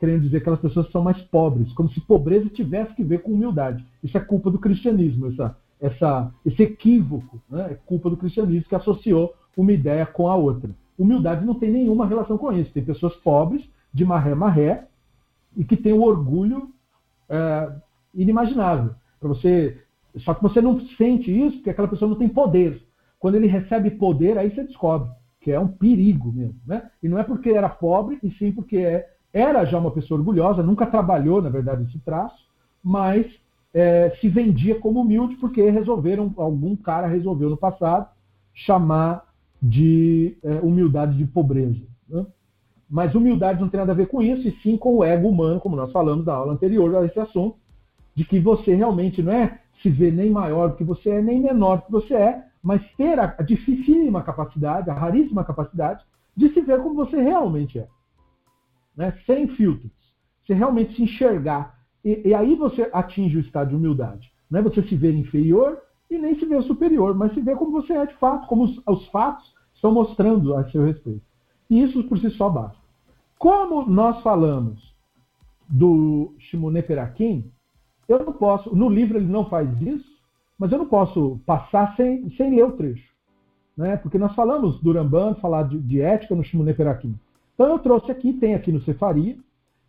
querendo dizer aquelas pessoas que são mais pobres, como se pobreza tivesse que ver com humildade. Isso é culpa do cristianismo, essa, essa, esse equívoco, né? é culpa do cristianismo que associou uma ideia com a outra. Humildade não tem nenhuma relação com isso. Tem pessoas pobres, de maré maré, e que têm um orgulho é, inimaginável. Para você, só que você não sente isso porque aquela pessoa não tem poder. Quando ele recebe poder, aí você descobre que é um perigo mesmo, né? E não é porque era pobre, e sim porque é, era já uma pessoa orgulhosa, nunca trabalhou, na verdade, esse traço, mas é, se vendia como humilde porque resolveram, algum cara resolveu no passado chamar de é, humildade de pobreza. Né? Mas humildade não tem nada a ver com isso, e sim com o ego humano, como nós falamos da aula anterior a esse assunto, de que você realmente não é se ver nem maior do que você é, nem menor do que você é, mas ter a, dificílima capacidade, a raríssima capacidade, de se ver como você realmente é. Né? Sem filtros. Você realmente se enxergar. E, e aí você atinge o estado de humildade. Não é você se ver inferior e nem se ver superior, mas se ver como você é de fato, como os, os fatos estão mostrando a seu respeito. E isso por si só basta. Como nós falamos do Shimone Perakim, eu não posso, no livro ele não faz isso, mas eu não posso passar sem, sem ler o trecho. Né? Porque nós falamos do Ramban, falar de, de ética no Shimone Perakim. Então eu trouxe aqui, tem aqui no Cefaria,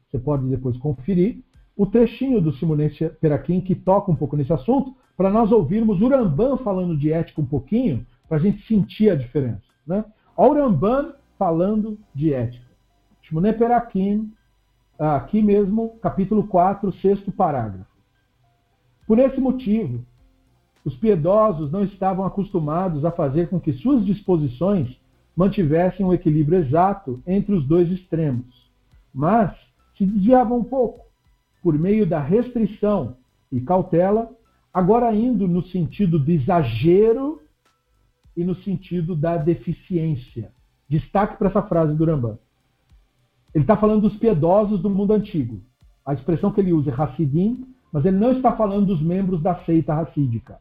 você pode depois conferir, o trechinho do Shimone Perakim que toca um pouco nesse assunto, para nós ouvirmos o Ramban falando de ética um pouquinho, para a gente sentir a diferença. Né? O Ramban falando de ética. Shimone Perakim, aqui mesmo, capítulo 4, sexto parágrafo. Por esse motivo, os piedosos não estavam acostumados a fazer com que suas disposições mantivessem um equilíbrio exato entre os dois extremos, mas se desviavam um pouco, por meio da restrição e cautela, agora indo no sentido do exagero e no sentido da deficiência. Destaque para essa frase do Rambam. Ele está falando dos piedosos do mundo antigo. A expressão que ele usa é Hassidim, mas ele não está falando dos membros da seita racídica,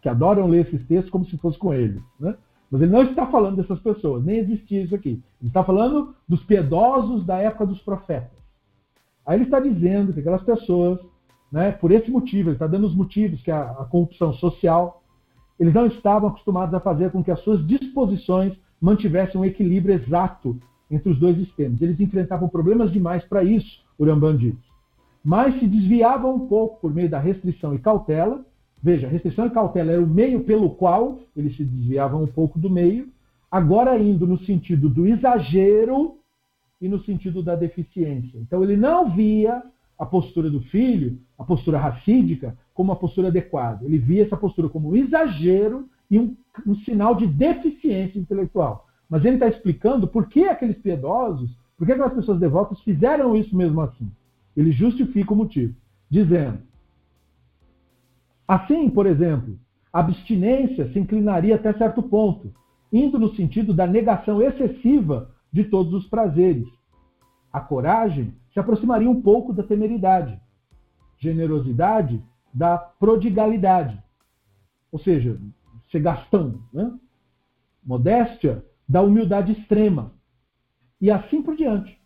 que adoram ler esses textos como se fosse com eles. Né? Mas ele não está falando dessas pessoas, nem existia isso aqui. Ele está falando dos piedosos da época dos profetas. Aí ele está dizendo que aquelas pessoas, né, por esse motivo, ele está dando os motivos, que é a, a corrupção social, eles não estavam acostumados a fazer com que as suas disposições mantivessem um equilíbrio exato entre os dois extremos. Eles enfrentavam problemas demais para isso, diz mas se desviava um pouco por meio da restrição e cautela. Veja, restrição e cautela era o meio pelo qual eles se desviavam um pouco do meio, agora indo no sentido do exagero e no sentido da deficiência. Então ele não via a postura do filho, a postura racídica, como uma postura adequada. Ele via essa postura como um exagero e um, um sinal de deficiência intelectual. Mas ele está explicando por que aqueles piedosos, por que aquelas pessoas devotas fizeram isso mesmo assim. Ele justifica o motivo, dizendo: Assim, por exemplo, a abstinência se inclinaria até certo ponto, indo no sentido da negação excessiva de todos os prazeres. A coragem se aproximaria um pouco da temeridade, generosidade da prodigalidade, ou seja, ser gastão, né? modéstia da humildade extrema, e assim por diante.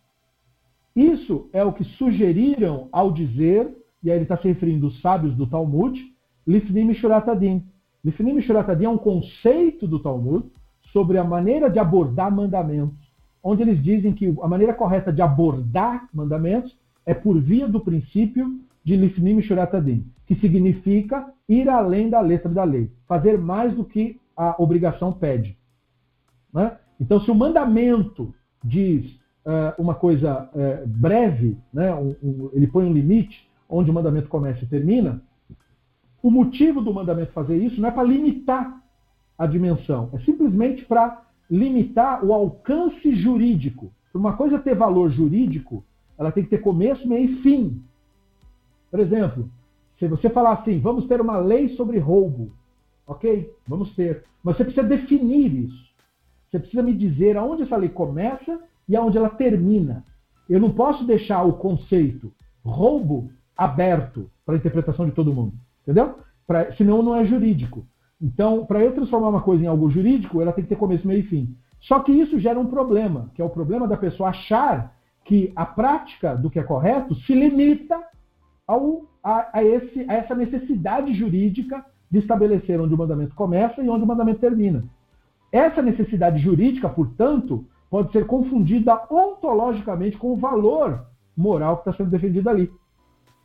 Isso é o que sugeriram ao dizer, e aí ele está se referindo aos sábios do Talmud, Lifnim Shuratadim. Lifnim Shuratadim é um conceito do Talmud sobre a maneira de abordar mandamentos, onde eles dizem que a maneira correta de abordar mandamentos é por via do princípio de Lifnim Shuratadim, que significa ir além da letra da lei, fazer mais do que a obrigação pede. Né? Então, se o mandamento diz uma coisa uh, breve, né? Um, um, ele põe um limite onde o mandamento começa e termina, o motivo do mandamento fazer isso não é para limitar a dimensão, é simplesmente para limitar o alcance jurídico. Para uma coisa ter valor jurídico, ela tem que ter começo, meio e fim. Por exemplo, Se você falar assim, vamos ter uma lei sobre roubo, ok? Vamos ter. Mas você precisa definir isso. Você precisa me dizer aonde essa lei começa e aonde ela termina. Eu não posso deixar o conceito roubo aberto para interpretação de todo mundo. Entendeu? Pra, senão não é jurídico. Então, para eu transformar uma coisa em algo jurídico, ela tem que ter começo, meio e fim. Só que isso gera um problema, que é o problema da pessoa achar que a prática do que é correto se limita ao, a, a, esse, a essa necessidade jurídica de estabelecer onde o mandamento começa e onde o mandamento termina. Essa necessidade jurídica, portanto, pode ser confundida ontologicamente com o valor moral que está sendo defendido ali.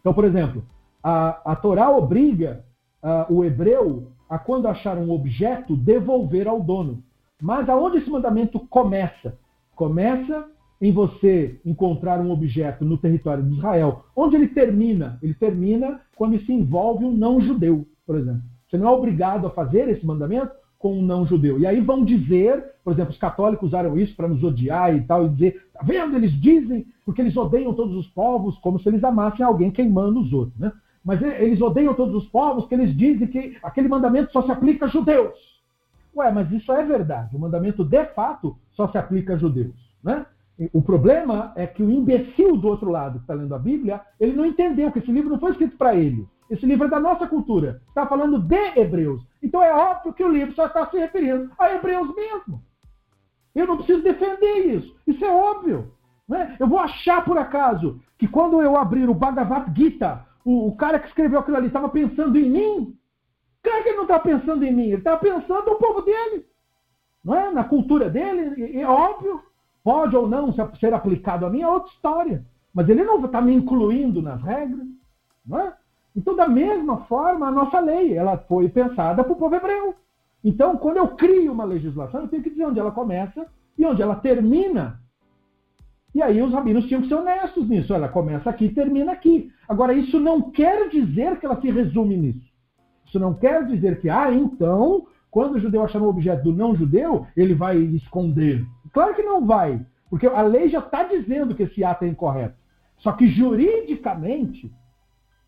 Então, por exemplo, a, a Torá obriga uh, o hebreu a, quando achar um objeto, devolver ao dono. Mas aonde esse mandamento começa? Começa em você encontrar um objeto no território de Israel. Onde ele termina? Ele termina quando se envolve um não-judeu, por exemplo. Você não é obrigado a fazer esse mandamento com um não-judeu. E aí vão dizer, por exemplo, os católicos usaram isso para nos odiar e tal, e dizer, tá vendo? Eles dizem, porque eles odeiam todos os povos, como se eles amassem alguém queimando os outros, né? Mas eles odeiam todos os povos, porque eles dizem que aquele mandamento só se aplica a judeus. Ué, mas isso é verdade. O mandamento, de fato, só se aplica a judeus, né? O problema é que o imbecil do outro lado que está lendo a Bíblia, ele não entendeu que esse livro não foi escrito para ele. Esse livro é da nossa cultura. Está falando de hebreus. Então é óbvio que o livro só está se referindo a hebreus mesmo. Eu não preciso defender isso. Isso é óbvio. Né? Eu vou achar por acaso que quando eu abrir o Bhagavad Gita, o, o cara que escreveu aquilo ali estava pensando em mim? Claro que ele não está pensando em mim, ele está pensando no povo dele. Não é? Na cultura dele, é óbvio. Pode ou não ser aplicado a mim é outra história. Mas ele não está me incluindo nas regras. Não é? Então, da mesma forma, a nossa lei ela foi pensada para o povo hebreu. Então, quando eu crio uma legislação, eu tenho que dizer onde ela começa e onde ela termina. E aí os rabinos tinham que ser honestos nisso. Ela começa aqui e termina aqui. Agora, isso não quer dizer que ela se resume nisso. Isso não quer dizer que, ah, então, quando o judeu achar um objeto do não-judeu, ele vai esconder. Claro que não vai, porque a lei já está dizendo que esse ato é incorreto. Só que juridicamente,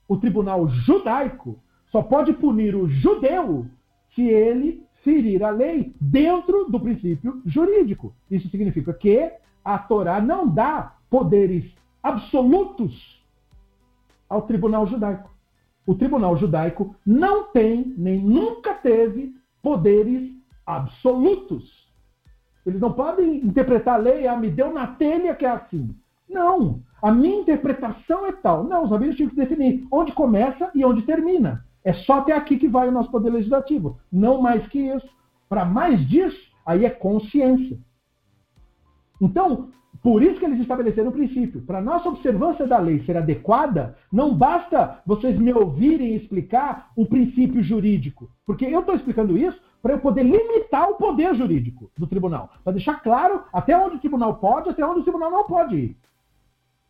o tribunal judaico só pode punir o judeu se ele ferir a lei dentro do princípio jurídico. Isso significa que a Torá não dá poderes absolutos ao tribunal judaico. O tribunal judaico não tem, nem nunca teve, poderes absolutos. Eles não podem interpretar a lei, ah, me deu na telha que é assim. Não. A minha interpretação é tal. Não, os rabinos tinham que definir onde começa e onde termina. É só até aqui que vai o nosso poder legislativo. Não mais que isso. Para mais disso, aí é consciência. Então, por isso que eles estabeleceram o princípio. Para nossa observância da lei ser adequada, não basta vocês me ouvirem explicar um princípio jurídico. Porque eu estou explicando isso para eu poder limitar o poder jurídico do tribunal. Para deixar claro até onde o tribunal pode, até onde o tribunal não pode ir.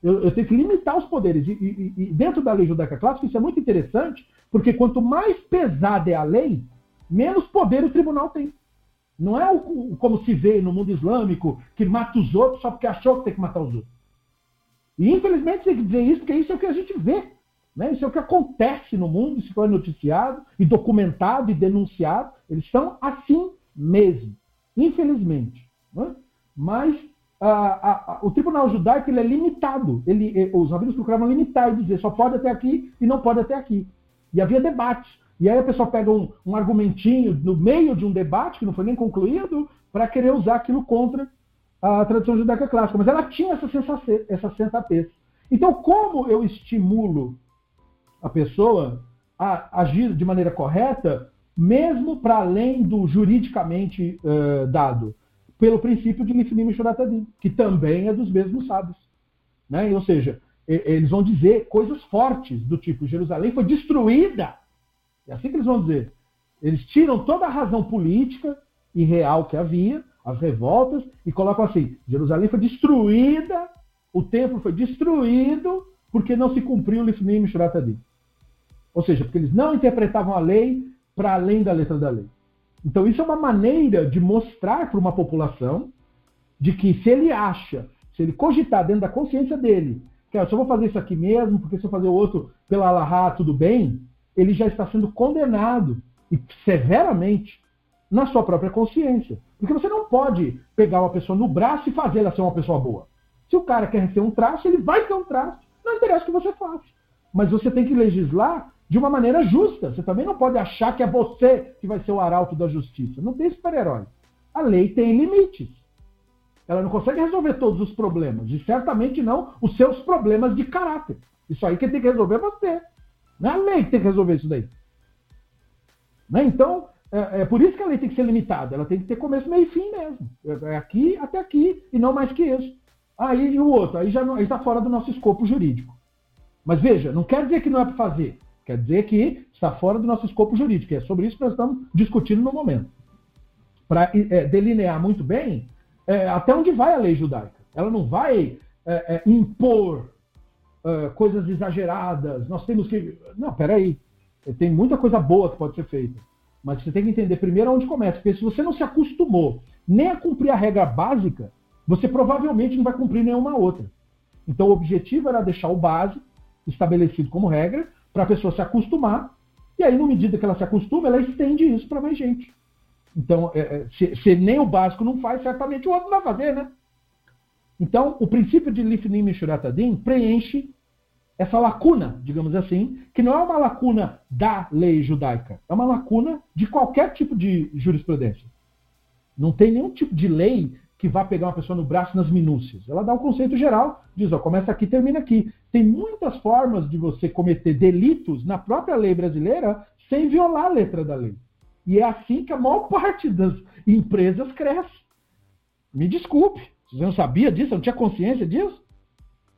Eu, eu tenho que limitar os poderes. E, e, e, dentro da lei judaica clássica, isso é muito interessante, porque quanto mais pesada é a lei, menos poder o tribunal tem. Não é o, como se vê no mundo islâmico, que mata os outros só porque achou que tem que matar os outros. E infelizmente tem que dizer isso, porque isso é o que a gente vê. Né? Isso é o que acontece no mundo, isso foi noticiado e documentado e denunciado. Eles estão assim mesmo, infelizmente. Né? Mas a, a, o tribunal judaico ele é limitado. Ele, os rabinos procuravam limitar e dizer só pode até aqui e não pode até aqui. E havia debates. E aí a pessoa pega um, um argumentinho no meio de um debate, que não foi nem concluído, para querer usar aquilo contra a tradição judaica clássica. Mas ela tinha essa, sensatez, essa sensatez. Então, como eu estimulo a pessoa a agir de maneira correta, mesmo para além do juridicamente uh, dado, pelo princípio de Lifnim Shuratadim, que também é dos mesmos sábios. Né? Ou seja, eles vão dizer coisas fortes do tipo: Jerusalém foi destruída. É assim que eles vão dizer. Eles tiram toda a razão política e real que havia, as revoltas, e colocam assim: Jerusalém foi destruída, o templo foi destruído porque não se cumpriu o Lifnim Shuratadim. Ou seja, porque eles não interpretavam a lei para além da letra da lei. Então, isso é uma maneira de mostrar para uma população de que se ele acha, se ele cogitar dentro da consciência dele, que eu só vou fazer isso aqui mesmo, porque se eu fazer o outro pela Allahá, tudo bem, ele já está sendo condenado e severamente na sua própria consciência. Porque você não pode pegar uma pessoa no braço e fazer ela ser uma pessoa boa. Se o cara quer ser um traço, ele vai ter um traço. Não interessa o que você faça. Mas você tem que legislar de uma maneira justa. Você também não pode achar que é você que vai ser o arauto da justiça. Não tem super-herói. A lei tem limites. Ela não consegue resolver todos os problemas. E certamente não os seus problemas de caráter. Isso aí quem tem que resolver é você. Não é a lei que tem que resolver isso daí. Né? Então, é, é, por isso que a lei tem que ser limitada. Ela tem que ter começo, meio e fim mesmo. É, é aqui até aqui e não mais que isso. Aí e o outro, aí já está fora do nosso escopo jurídico. Mas veja, não quer dizer que não é para fazer. Quer dizer que está fora do nosso escopo jurídico. É sobre isso que nós estamos discutindo no momento. Para é, delinear muito bem é, até onde vai a lei judaica. Ela não vai é, é, impor é, coisas exageradas. Nós temos que. Não, peraí. Tem muita coisa boa que pode ser feita. Mas você tem que entender primeiro onde começa. Porque se você não se acostumou nem a cumprir a regra básica, você provavelmente não vai cumprir nenhuma outra. Então o objetivo era deixar o básico estabelecido como regra para a pessoa se acostumar, e aí, na medida que ela se acostuma, ela estende isso para mais gente. Então, é, é, se, se, nem o básico não faz, certamente o outro vai fazer, né? Então, o princípio de Lifnim Mishuratadim preenche essa lacuna, digamos assim, que não é uma lacuna da lei judaica, é uma lacuna de qualquer tipo de jurisprudência. Não tem nenhum tipo de lei que vá pegar uma pessoa no braço nas minúcias. Ela dá um conceito geral, diz, ó, começa aqui, termina aqui. Tem muitas formas de você cometer delitos na própria lei brasileira sem violar a letra da lei. E é assim que a maior parte das empresas cresce. Me desculpe, você não sabia disso, não tinha consciência disso?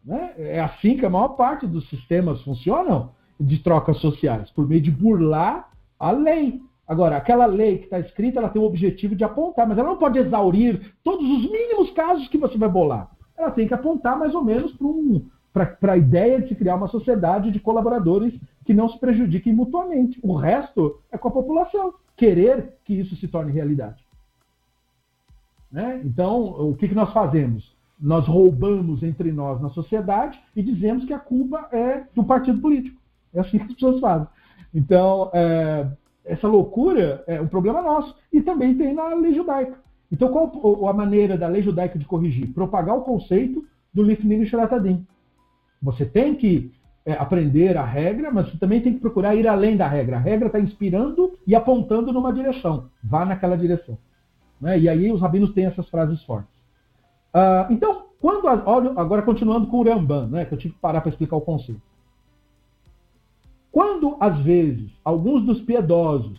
Né? É assim que a maior parte dos sistemas funcionam de trocas sociais, por meio de burlar a lei. Agora, aquela lei que está escrita, ela tem o objetivo de apontar, mas ela não pode exaurir todos os mínimos casos que você vai bolar. Ela tem que apontar mais ou menos para um, a ideia de se criar uma sociedade de colaboradores que não se prejudiquem mutuamente. O resto é com a população. Querer que isso se torne realidade. Né? Então, o que, que nós fazemos? Nós roubamos entre nós na sociedade e dizemos que a culpa é do partido político. É assim que as pessoas fazem. Então, é, essa loucura é um problema nosso. E também tem na lei judaica. Então, qual a maneira da lei judaica de corrigir? Propagar o conceito do Lifnim Shratadim. Você tem que é, aprender a regra, mas você também tem que procurar ir além da regra. A regra está inspirando e apontando numa direção. Vá naquela direção. Né? E aí os rabinos têm essas frases fortes. Uh, então, quando olha, agora continuando com o Ramban, né, que eu tive que parar para explicar o conceito. Quando, às vezes, alguns dos piedosos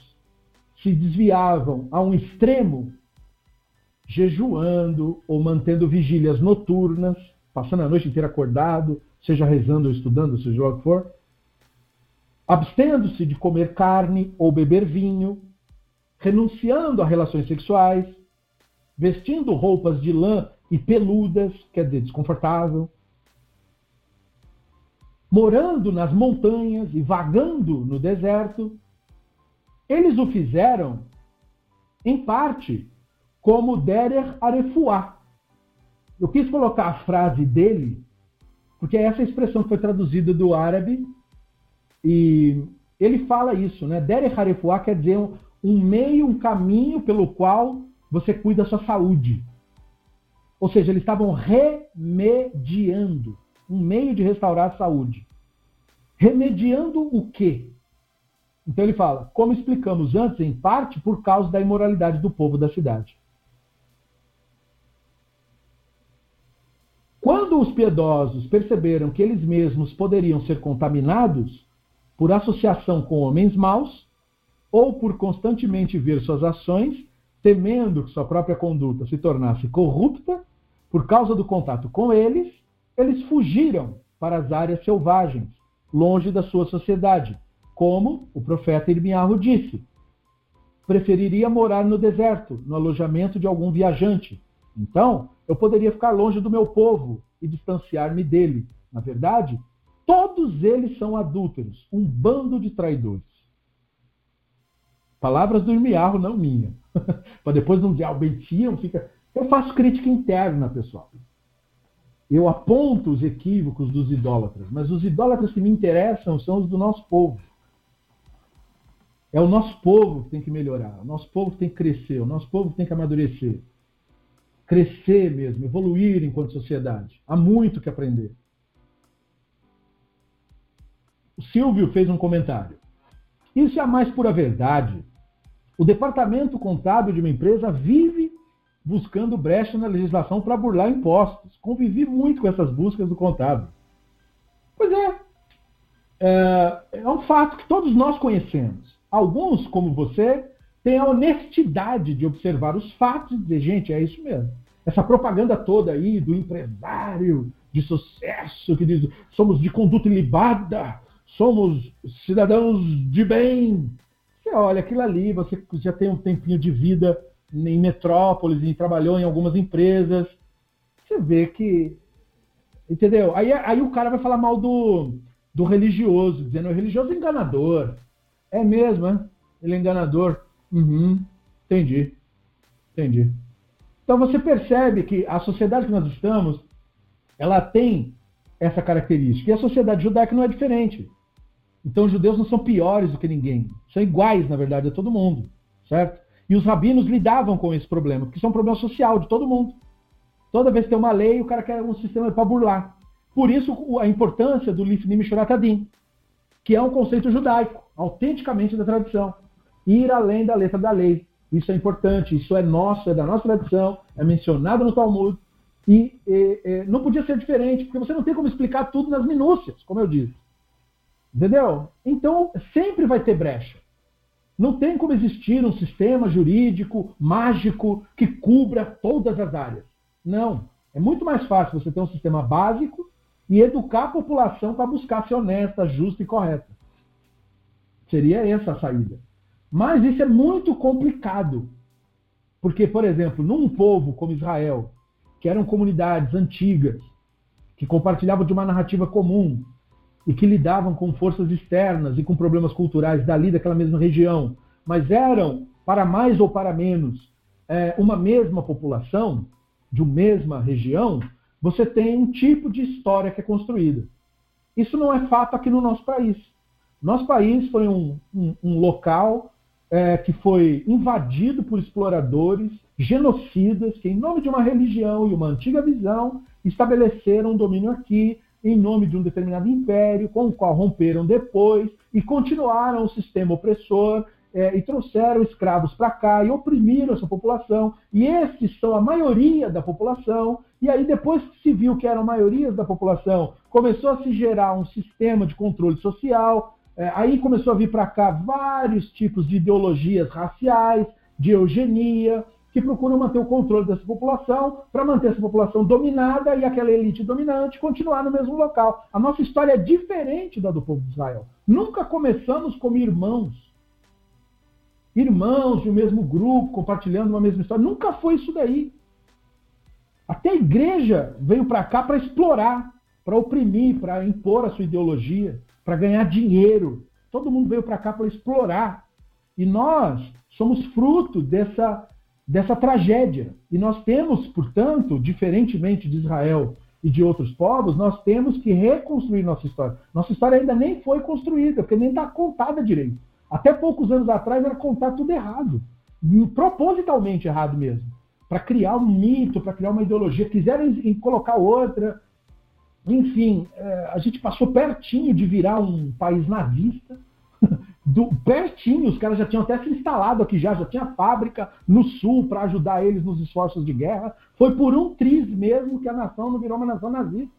se desviavam a um extremo, jejuando ou mantendo vigílias noturnas, passando a noite inteira acordado, seja rezando ou estudando, seja o que for, abstendo-se de comer carne ou beber vinho, renunciando a relações sexuais, vestindo roupas de lã e peludas, quer dizer, desconfortável, morando nas montanhas e vagando no deserto, eles o fizeram, em parte, como Derer Arefuá. Eu quis colocar a frase dele, porque é essa expressão que foi traduzida do árabe, e ele fala isso, né? Derer Arefuá quer dizer um, um meio, um caminho pelo qual você cuida da sua saúde. Ou seja, eles estavam remediando um meio de restaurar a saúde. Remediando o quê? Então ele fala, como explicamos antes, em parte por causa da imoralidade do povo da cidade. Quando os piedosos perceberam que eles mesmos poderiam ser contaminados por associação com homens maus, ou por constantemente ver suas ações, temendo que sua própria conduta se tornasse corrupta, por causa do contato com eles, eles fugiram para as áreas selvagens, longe da sua sociedade, como o profeta Irmiarro disse. Preferiria morar no deserto, no alojamento de algum viajante. Então, eu poderia ficar longe do meu povo e distanciar-me dele. Na verdade, todos eles são adúlteros, um bando de traidores. Palavras do Irmiarro, não minha. para depois não dizer, ah, o Bentiam fica. Eu faço crítica interna, pessoal eu aponto os equívocos dos idólatras, mas os idólatras que me interessam são os do nosso povo. É o nosso povo que tem que melhorar, o nosso povo que tem que crescer, o nosso povo que tem que amadurecer. Crescer mesmo, evoluir enquanto sociedade. Há muito que aprender. O Silvio fez um comentário. Isso é a mais pura verdade. O departamento contábil de uma empresa vive buscando brecha na legislação para burlar impostos. Convivi muito com essas buscas do contábil. Pois é. é. É um fato que todos nós conhecemos. Alguns, como você, têm a honestidade de observar os fatos e dizer, gente, é isso mesmo. Essa propaganda toda aí do empresário de sucesso que diz somos de conduta ilibada, somos cidadãos de bem. Você olha aquilo ali, você já tem um tempinho de vida em metrópoles e trabalhou em algumas empresas. Você vê que. Entendeu? Aí, aí o cara vai falar mal do, do religioso, dizendo o religioso é enganador. É mesmo, é? Ele é enganador. Uhum. Entendi. Entendi. Então você percebe que a sociedade que nós estamos, ela tem essa característica. E a sociedade judaica não é diferente. Então os judeus não são piores do que ninguém. São iguais, na verdade, a todo mundo. Certo? E os rabinos lidavam com esse problema, porque isso é um problema social de todo mundo. Toda vez que tem uma lei, o cara quer um sistema para burlar. Por isso a importância do Lifnim Shuratadim, que é um conceito judaico, autenticamente da tradição. Ir além da letra da lei. Isso é importante, isso é nosso, é da nossa tradição, é mencionado no Talmud. E, e, e não podia ser diferente, porque você não tem como explicar tudo nas minúcias, como eu disse. Entendeu? Então, sempre vai ter brecha. Não tem como existir um sistema jurídico mágico que cubra todas as áreas. Não. É muito mais fácil você ter um sistema básico e educar a população para buscar ser honesta, justa e correta. Seria essa a saída. Mas isso é muito complicado. Porque, por exemplo, num povo como Israel, que eram comunidades antigas, que compartilhavam de uma narrativa comum, e que lidavam com forças externas e com problemas culturais dali daquela mesma região, mas eram, para mais ou para menos, é, uma mesma população, de uma mesma região, você tem um tipo de história que é construída. Isso não é fato aqui no nosso país. Nosso país foi um, um, um local é, que foi invadido por exploradores, genocidas, que, em nome de uma religião e uma antiga visão, estabeleceram um domínio aqui, em nome de um determinado império, com o qual romperam depois e continuaram o sistema opressor é, e trouxeram escravos para cá e oprimiram essa população. E esses são a maioria da população. E aí, depois que se viu que eram maiorias da população, começou a se gerar um sistema de controle social. É, aí começou a vir para cá vários tipos de ideologias raciais, de eugenia, que procuram manter o controle dessa população para manter essa população dominada e aquela elite dominante continuar no mesmo local. A nossa história é diferente da do povo de Israel. Nunca começamos como irmãos. Irmãos de um mesmo grupo, compartilhando uma mesma história. Nunca foi isso daí. Até a igreja veio para cá para explorar, para oprimir, para impor a sua ideologia, para ganhar dinheiro. Todo mundo veio para cá para explorar. E nós somos fruto dessa dessa tragédia. E nós temos, portanto, diferentemente de Israel e de outros povos, nós temos que reconstruir nossa história. Nossa história ainda nem foi construída, porque nem está contada direito. Até poucos anos atrás era contar tudo errado. Propositalmente errado mesmo. Para criar um mito, para criar uma ideologia. Quiseram colocar outra. Enfim, é, a gente passou pertinho de virar um país nazista do, pertinho, os caras já tinham até se instalado aqui já, já tinha fábrica no sul para ajudar eles nos esforços de guerra. Foi por um triz mesmo que a nação não virou uma nação nazista.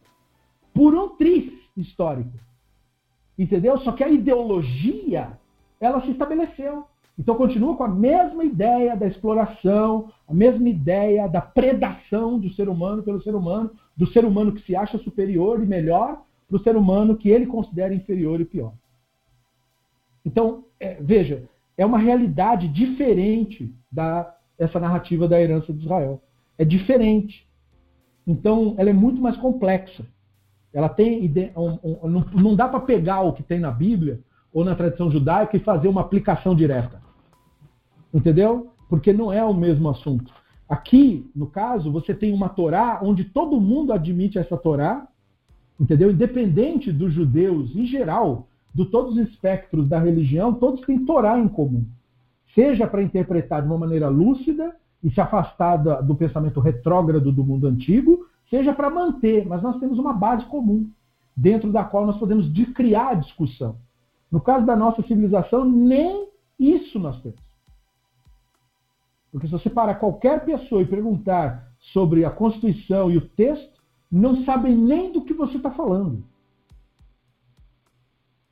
Por um triz histórico. Entendeu? Só que a ideologia, ela se estabeleceu. Então continua com a mesma ideia da exploração, a mesma ideia da predação do ser humano pelo ser humano, do ser humano que se acha superior e melhor para o ser humano que ele considera inferior e pior. Então, é, veja, é uma realidade diferente da essa narrativa da herança de Israel. É diferente. Então, ela é muito mais complexa. Ela tem não dá para pegar o que tem na Bíblia ou na tradição judaica e fazer uma aplicação direta. Entendeu? Porque não é o mesmo assunto. Aqui, no caso, você tem uma Torá onde todo mundo admite essa Torá, entendeu? Independente dos judeus em geral de todos os espectros da religião, todos têm Torá em comum. Seja para interpretar de uma maneira lúcida e se afastar do pensamento retrógrado do mundo antigo, seja para manter, mas nós temos uma base comum, dentro da qual nós podemos criar a discussão. No caso da nossa civilização, nem isso nós temos. Porque se você parar qualquer pessoa e perguntar sobre a Constituição e o texto, não sabem nem do que você está falando.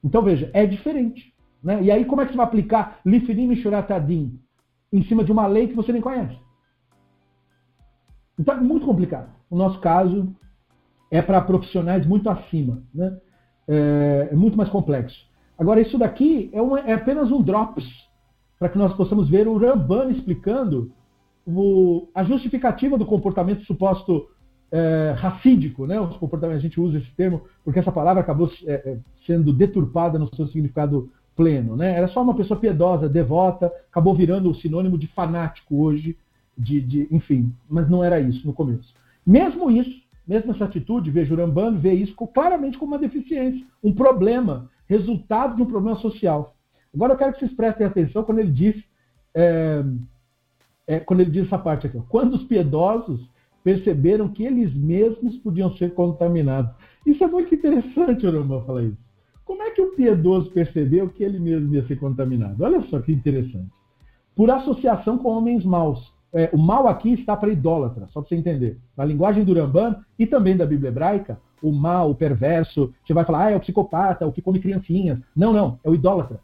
Então veja, é diferente. Né? E aí como é que você vai aplicar Lifinim e Shuratadim em cima de uma lei que você nem conhece? Então é muito complicado. O nosso caso é para profissionais muito acima. Né? É, é, muito mais complexo. Agora, isso daqui é, uma, é apenas um drops para que nós possamos ver o Ramban explicando o, a justificativa do comportamento suposto é, racídico, né? Os comportamentos, a gente usa esse termo porque essa palavra acabou é, sendo deturpada no seu significado pleno, né? Era só uma pessoa piedosa, devota, acabou virando o sinônimo de fanático hoje, de, de, enfim, mas não era isso no começo. Mesmo isso, mesmo essa atitude, veja, o Ramban vê isso claramente como uma deficiência, um problema, resultado de um problema social. Agora eu quero que vocês prestem atenção quando ele diz, é, é, quando ele diz essa parte aqui, quando os piedosos perceberam que eles mesmos podiam ser contaminados. Isso é muito interessante, o Rambam falar isso. Como é que o piedoso percebeu que ele mesmo ia ser contaminado? Olha só que interessante. Por associação com homens maus. É, o mal aqui está para idólatra, só para você entender. Na linguagem do Ramban e também da Bíblia hebraica, o mal, o perverso, você vai falar, ah, é o psicopata, o que come criancinhas. Não, não, é o idólatra.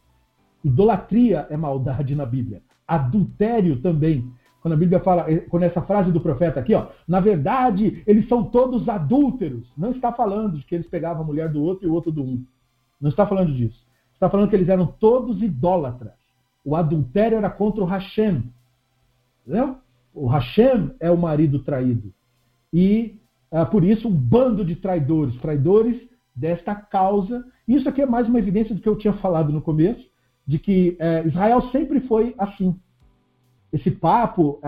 Idolatria é maldade na Bíblia. Adultério também. Quando a Bíblia fala, eh, quando essa frase do profeta aqui, ó, na verdade, eles são todos adúlteros. Não está falando de que eles pegavam a mulher do outro e o outro do um. Não está falando disso. Está falando que eles eram todos idólatras. O adultério era contra o Hashem. Entendeu? O Hashem é o marido traído. E ah, por isso um bando de traidores, traidores desta causa. Isso aqui é mais uma evidência do que eu tinha falado no começo, de que eh, Israel sempre foi assim esse papo,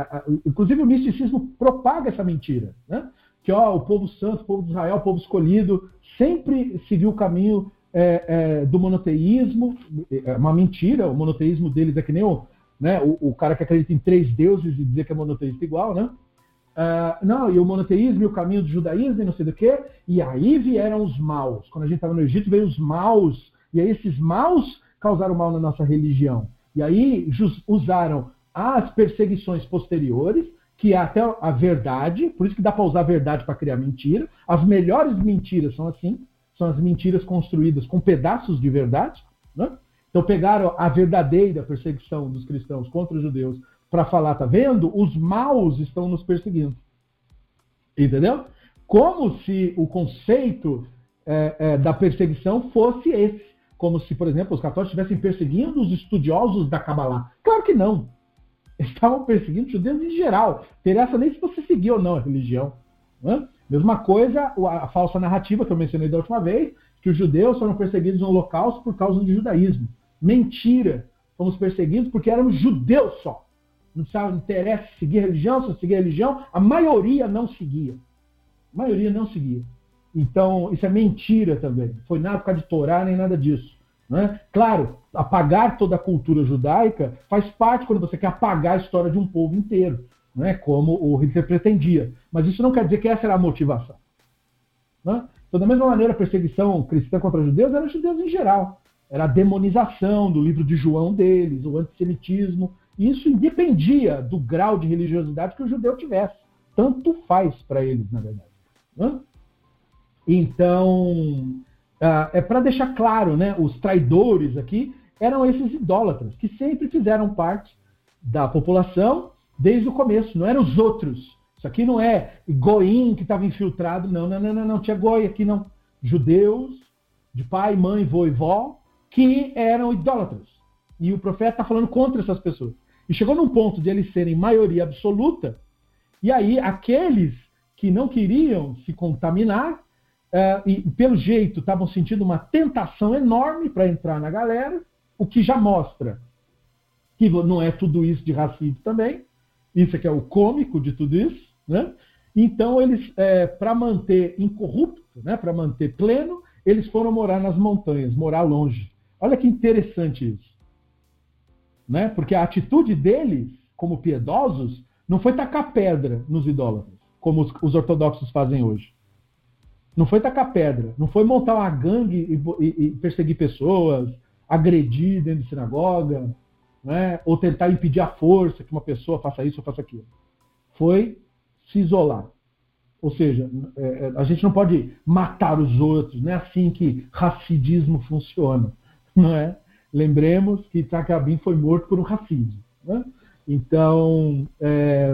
inclusive o misticismo propaga essa mentira, né? que ó, o povo santo, o povo de Israel, o povo escolhido, sempre seguiu o caminho é, é, do monoteísmo, é uma mentira, o monoteísmo deles é que nem o, né, o, o, cara que acredita em três deuses e dizer que é monoteísta igual, né? Uh, não, e o monoteísmo e o caminho do judaísmo e não sei do que, e aí vieram os maus. Quando a gente estava no Egito, veio os maus, e aí esses maus causaram mal na nossa religião. E aí usaram as perseguições posteriores, que é até a verdade, por isso que dá para usar a verdade para criar mentira. As melhores mentiras são assim, são as mentiras construídas com pedaços de verdade. Né? Então pegaram a verdadeira perseguição dos cristãos contra os judeus para falar, tá vendo? Os maus estão nos perseguindo. Entendeu? Como se o conceito é, é, da perseguição fosse esse. Como se, por exemplo, os católicos estivessem perseguindo os estudiosos da Kabbalah. Claro que não estavam perseguindo judeus em geral. Interessa nem se você seguiu ou não a religião. Né? Mesma coisa, a falsa narrativa que eu mencionei da última vez, que os judeus foram perseguidos no Holocausto por causa do judaísmo. Mentira! Fomos perseguidos porque éramos judeus só. Não sabe, interessa seguir religião, se seguir religião, a maioria não seguia. A maioria não seguia. Então, isso é mentira também. Foi na época de Torá nem nada disso. Né? Claro, apagar toda a cultura judaica faz parte quando você quer apagar a história de um povo inteiro, né? como o Hitler pretendia. Mas isso não quer dizer que essa era a motivação. Né? Então, da mesma maneira, a perseguição cristã contra judeus era judeus em geral. Era a demonização do livro de João deles, o antissemitismo. Isso independia do grau de religiosidade que o judeu tivesse. Tanto faz para eles, na verdade. Né? Então, ah, é para deixar claro, né, os traidores aqui eram esses idólatras, que sempre fizeram parte da população desde o começo, não eram os outros. Isso aqui não é goim que estava infiltrado, não, não, não, não, não, tinha goi aqui não. Judeus, de pai, mãe, vô e vó, que eram idólatras. E o profeta está falando contra essas pessoas. E chegou num ponto de eles serem maioria absoluta, e aí aqueles que não queriam se contaminar Uh, e pelo jeito estavam sentindo uma tentação enorme para entrar na galera, o que já mostra que não é tudo isso de racismo também. Isso é que é o cômico de tudo isso. Né? Então, eles, é, para manter incorrupto, né, para manter pleno, eles foram morar nas montanhas, morar longe. Olha que interessante isso. Né? Porque a atitude deles, como piedosos, não foi tacar pedra nos idólatras, como os, os ortodoxos fazem hoje. Não foi tacar pedra, não foi montar uma gangue e, e, e perseguir pessoas, agredir dentro de sinagoga, né? ou tentar impedir a força que uma pessoa faça isso ou faça aquilo. Foi se isolar. Ou seja, é, é, a gente não pode matar os outros, não é assim que racidismo funciona. Não é? Lembremos que Isaac foi morto por um racismo. Né? Então, é,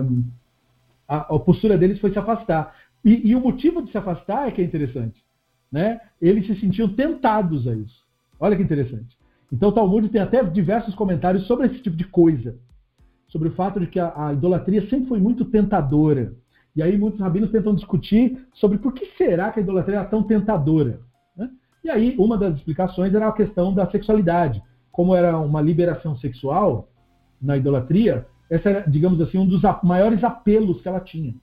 a, a, postura deles foi se afastar. E, e, o motivo de se afastar é que é interessante. Né? Eles se sentiam tentados a isso. Olha que interessante. Então, o Talmud tem até diversos comentários sobre esse tipo de coisa. Sobre o fato de que a, a idolatria sempre foi muito tentadora. E aí muitos rabinos tentam discutir sobre por que será que a idolatria era tão tentadora. Né? E aí uma das explicações era a questão da sexualidade. Como era uma liberação sexual na idolatria, essa era, digamos assim, um dos maiores apelos que ela tinha.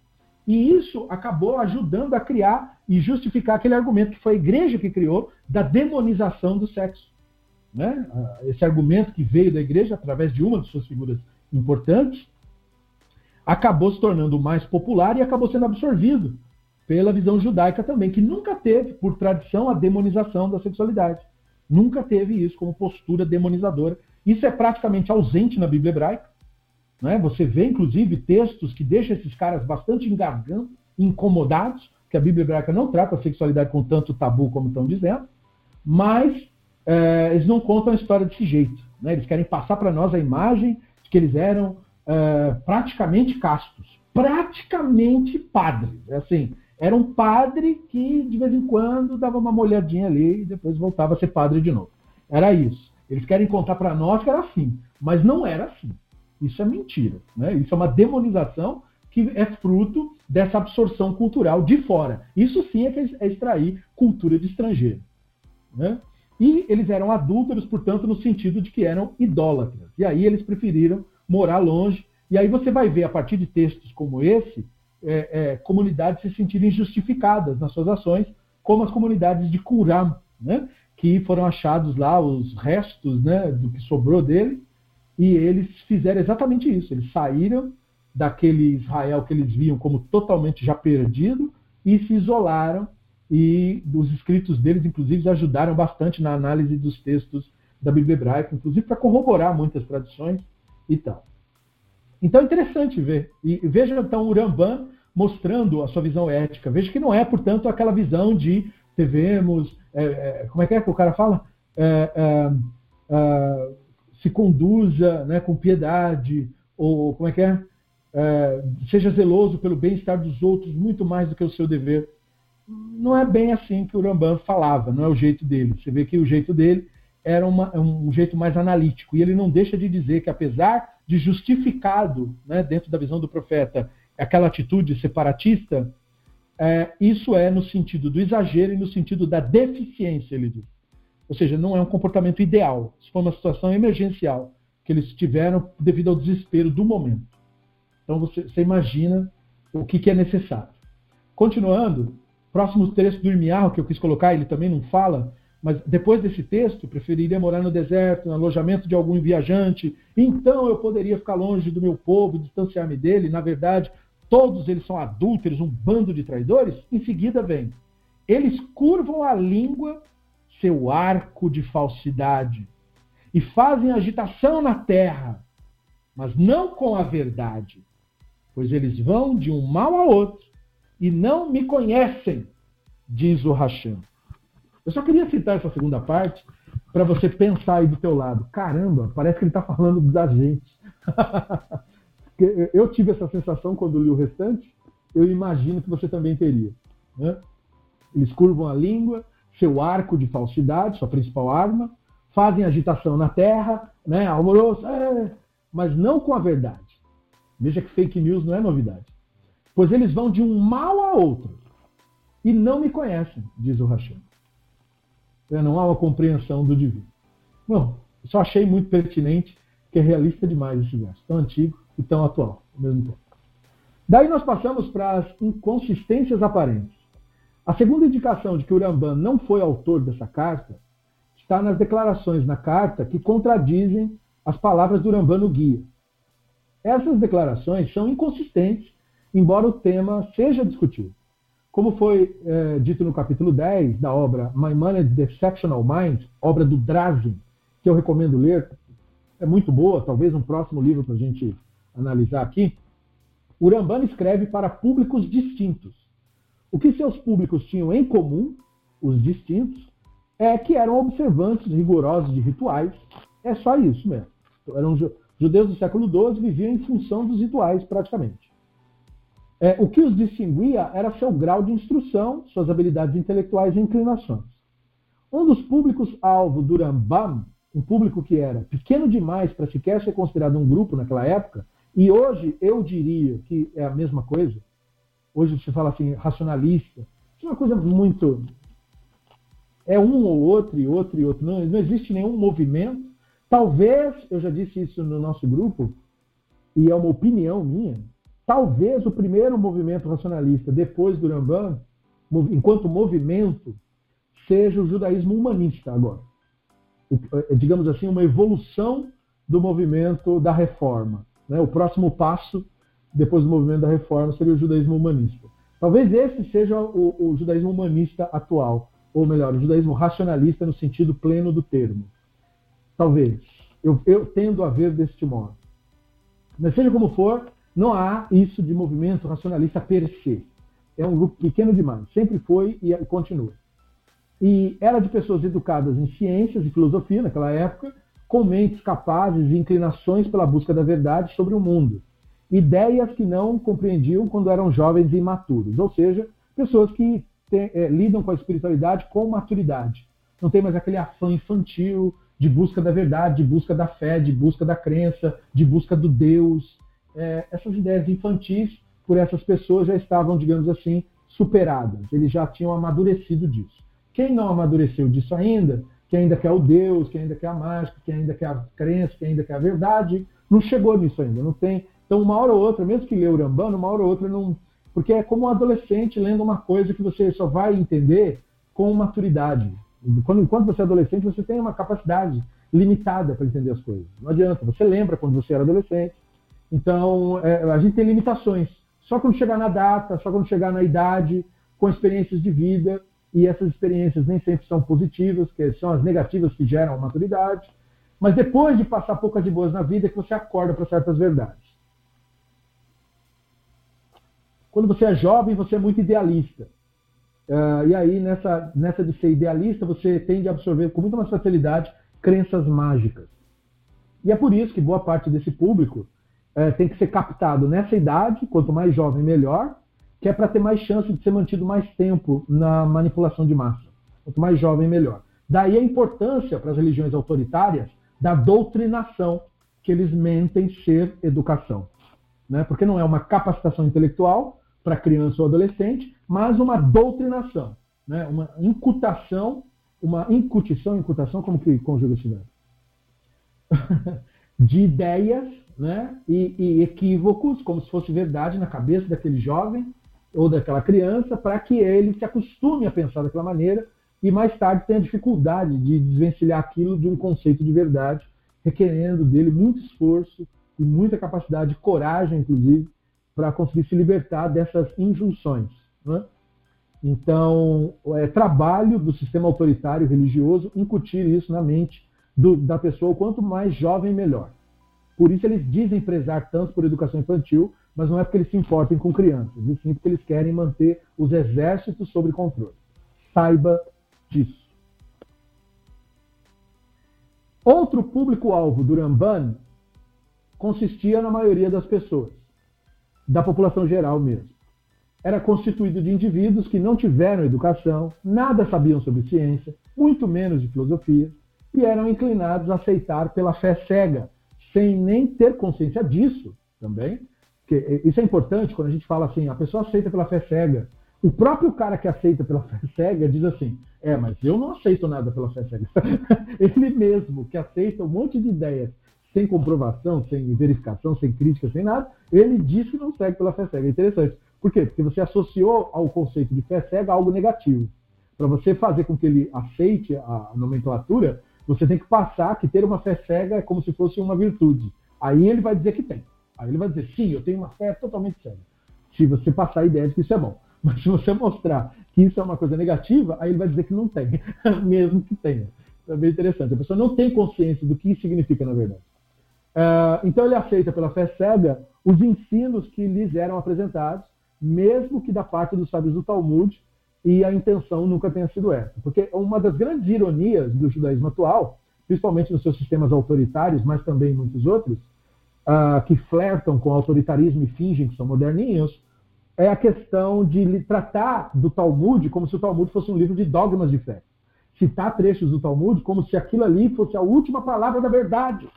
E isso acabou ajudando a criar e justificar aquele argumento que foi a igreja que criou da demonização do sexo. Né? Esse argumento que veio da igreja através de uma de suas figuras importantes, acabou se tornando mais popular e acabou sendo absorvido pela visão judaica também, que nunca teve, por tradição, a demonização da sexualidade. Nunca teve isso como postura demonizadora. Isso é praticamente ausente na Bíblia hebraica. Né? Você vê, inclusive, textos que deixam esses caras bastante engasgando, incomodados, que a Bíblia hebraica não trata a sexualidade com tanto tabu como estão dizendo, mas é, eles não contam a história desse jeito. Né? Eles querem passar para nós a imagem de que eles eram uh, praticamente castos, praticamente padres. É assim, era um padre que de vez em quando dava uma molhadinha ali e depois voltava a ser padre de novo. Era isso. Eles querem contar para nós que era assim, mas não era assim. Isso é mentira. Né? Isso é uma demonização que é fruto dessa absorção cultural de fora. Isso sim é, é extrair cultura de estrangeiro. Né? E eles eram adúlteros, portanto, no sentido de que eram idólatras. E aí eles preferiram morar longe. E aí você vai ver, a partir de textos como esse, é, é, comunidades se sentirem justificadas nas suas ações, como as comunidades de Curam, né? que foram achados lá os restos né, do que sobrou dele, e eles fizeram exatamente isso. Eles saíram daquele Israel que eles viam como totalmente já perdido e se isolaram. E os escritos deles, inclusive, ajudaram bastante na análise dos textos da Bíblia hebraica, inclusive para corroborar muitas tradições e tal. Então é interessante ver. E veja então o Rambam mostrando a sua visão ética. Veja que não é, portanto, aquela visão de devemos. É, é, como é que é que o cara fala? É, é, é se conduza né, com piedade, ou como é que é? é seja zeloso pelo bem-estar dos outros muito mais do que o seu dever. Não é bem assim que o Rambam falava, não é o jeito dele. Você vê que o jeito dele era uma, é um jeito mais analítico. E ele não deixa de dizer que, apesar de justificado, né, dentro da visão do profeta, aquela atitude separatista, é, isso é no sentido do exagero e no sentido da deficiência, ele diz. Ou seja, não é um comportamento ideal. Isso foi uma situação emergencial que eles tiveram devido ao desespero do momento. Então você, você imagina o que, que, é necessário. Continuando, próximo texto do Irmiarro que eu quis colocar, ele também não fala, mas depois desse texto, preferiria morar no deserto, no alojamento de algum viajante. Então eu poderia ficar longe do meu povo, distanciar-me dele. Na verdade, todos eles são adúlteros, um bando de traidores. Em seguida vem: eles curvam a língua, seu arco de falsidade, e fazem agitação na terra, mas não com a verdade, pois eles vão de um mal a outro e não me conhecem, diz o Hashem. Eu só queria citar essa segunda parte para você pensar aí do teu lado. Caramba, parece que ele está falando da gente. eu tive essa sensação quando li o restante, eu imagino que você também teria. Né? Eles curvam a língua, seu arco de falsidade, sua principal arma, fazem agitação na terra, né, alvoroço, é, mas não com a verdade. Veja que fake news não é novidade. Pois eles vão de um mal a outro e não me conhecem, diz o Hashem. Não há uma compreensão do divino. Bom, só achei muito pertinente, que é realista demais esse verso, tão antigo e tão atual ao mesmo tempo. Daí nós passamos para as inconsistências aparentes. A segunda indicação de que o Rambam não foi autor dessa carta está nas declarações na carta que contradizem as palavras do Rambam no guia. Essas declarações são inconsistentes, embora o tema seja discutido. Como foi é, dito no capítulo 10 da obra Maimonides The Sectional Mind, obra do Drazen, que eu recomendo ler, é muito boa, talvez um próximo livro para a gente analisar aqui. O Rambam escreve para públicos distintos. O que seus públicos tinham em comum, os distintos, é que eram observantes rigorosos de rituais. É só isso mesmo. Eram judeus do século XII viviam em função dos rituais, praticamente. É, o que os distinguia era seu grau de instrução, suas habilidades intelectuais e inclinações. Um dos públicos alvo do Rambam, um público que era pequeno demais para sequer ser considerado um grupo naquela época, e hoje eu diria que é a mesma coisa. Hoje se fala assim, racionalista. Isso é uma coisa muito. É um ou outro, e outro e outro. Não, não existe nenhum movimento. Talvez, eu já disse isso no nosso grupo, e é uma opinião minha, talvez o primeiro movimento racionalista depois do Rambam, enquanto movimento, seja o judaísmo humanista agora. É, digamos assim, uma evolução do movimento da reforma. Né? O próximo passo, depois do movimento da reforma, seria o judaísmo humanista. Talvez esse seja o, o judaísmo humanista atual, ou melhor, o judaísmo racionalista no sentido pleno do termo. Talvez. Eu, eu tendo a ver deste modo. Mas seja como for, não há isso de movimento racionalista per se. É um grupo pequeno demais. Sempre foi e continua. E era de pessoas educadas em ciências e filosofia naquela época, com mentes capazes e inclinações pela busca da verdade sobre o mundo. Ideias que não compreendiam quando eram jovens e imaturos, ou seja, pessoas que é, lidam com a espiritualidade com maturidade. Não tem mais aquele afã infantil de busca da verdade, de busca da fé, de busca da crença, de busca do Deus. É, essas ideias infantis, por essas pessoas, já estavam, digamos assim, superadas. Eles já tinham amadurecido disso. Quem não amadureceu disso ainda que ainda quer o Deus, que ainda quer a mágica, que ainda quer a crença, que ainda quer a verdade, não chegou nisso ainda, não tem. Então, uma hora ou outra, mesmo que lê o Rambano, uma hora ou outra não. Porque é como um adolescente lendo uma coisa que você só vai entender com maturidade. Quando, enquanto você é adolescente, você tem uma capacidade limitada para entender as coisas. Não adianta, você lembra quando você era adolescente. Então, é, a gente tem limitações. Só quando chegar na data, só quando chegar na idade, com experiências de vida, e essas experiências nem sempre são positivas, que são as negativas que geram a maturidade. Mas depois de passar poucas e boas na vida, é que você acorda para certas verdades. Quando você é jovem, você é muito idealista. Uh, e aí, nessa, nessa de ser idealista, você tende a absorver com muita mais facilidade crenças mágicas. E é por isso que boa parte desse público uh, tem que ser captado nessa idade, quanto mais jovem, melhor, que é para ter mais chance de ser mantido mais tempo na manipulação de massa. Quanto mais jovem, melhor. Daí a importância para as religiões autoritárias da doutrinação, que eles mentem ser educação. Né? Porque não é uma capacitação intelectual para criança ou adolescente, mas uma doutrinação, né? uma incutação, uma incutição, incutação, como que conjuga esse verbo? de ideias né? E, e equívocos, como se fosse verdade na cabeça daquele jovem, ou daquela criança para que ele se acostume a pensar daquela maneira e mais tarde tenha dificuldade de desvencilhar aquilo de um conceito de verdade, requerendo dele muito esforço e muita capacidade, coragem, inclusive, para conseguir se libertar dessas injunções. Né? Então, é trabalho do sistema autoritário religioso incutir isso na mente do, da pessoa, quanto mais jovem, melhor. Por isso eles dizem prezar tanto por educação infantil, mas não é porque eles se importem com crianças, e sim porque eles querem manter os exércitos sob controle. Saiba disso. Outro público-alvo do Ramban consistia na maioria das pessoas, da população geral mesmo. Era constituído de indivíduos que não tiveram educação, nada sabiam sobre ciência, muito menos de filosofia, e eram inclinados a aceitar pela fé cega, sem nem ter consciência disso também, isso é importante quando a gente fala assim, a pessoa aceita pela fé cega. O próprio cara que aceita pela fé cega diz assim: é, mas eu não aceito nada pela fé cega. Ele mesmo, que aceita um monte de ideias sem comprovação, sem verificação, sem crítica, sem nada, ele diz que não segue pela fé cega. É interessante. Por quê? Porque você associou ao conceito de fé cega algo negativo. Para você fazer com que ele aceite a nomenclatura, você tem que passar que ter uma fé cega é como se fosse uma virtude. Aí ele vai dizer que tem. Aí ele vai dizer, sim, eu tenho uma fé totalmente cega. Se você passar a ideia de que isso é bom. Mas se você mostrar que isso é uma coisa negativa, aí ele vai dizer que não tem, mesmo que tenha. É bem interessante. A pessoa não tem consciência do que isso significa, na verdade. Uh, então ele aceita pela fé cega os ensinos que lhes eram apresentados, mesmo que da parte dos sábios do Talmud, e a intenção nunca tenha sido essa. Porque uma das grandes ironias do judaísmo atual, principalmente nos seus sistemas autoritários, mas também muitos outros, uh, que flertam com o autoritarismo e fingem que são moderninhos, é a questão de tratar do Talmud como se o Talmud fosse um livro de dogmas de fé. Citar trechos do Talmud como se aquilo ali fosse a última palavra da verdade.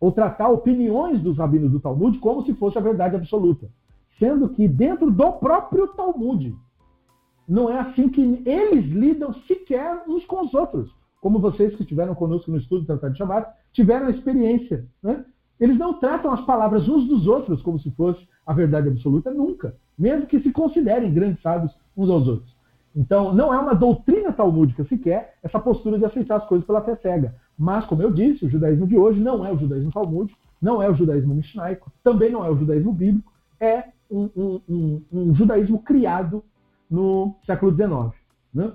Ou tratar opiniões dos rabinos do Talmud como se fosse a verdade absoluta. Sendo que dentro do próprio Talmud, não é assim que eles lidam sequer uns com os outros. Como vocês que estiveram conosco no estudo do Tratado de Shabbat tiveram a experiência. Né? Eles não tratam as palavras uns dos outros como se fosse a verdade absoluta, nunca. Mesmo que se considerem grandes sábios uns aos outros. Então, não é uma doutrina talmúdica sequer essa postura de aceitar as coisas pela fé cega. Mas, como eu disse, o judaísmo de hoje não é o judaísmo talmúdico, não é o judaísmo mishnaico, também não é o judaísmo bíblico, é um, um, um, um judaísmo criado no século XIX. Né?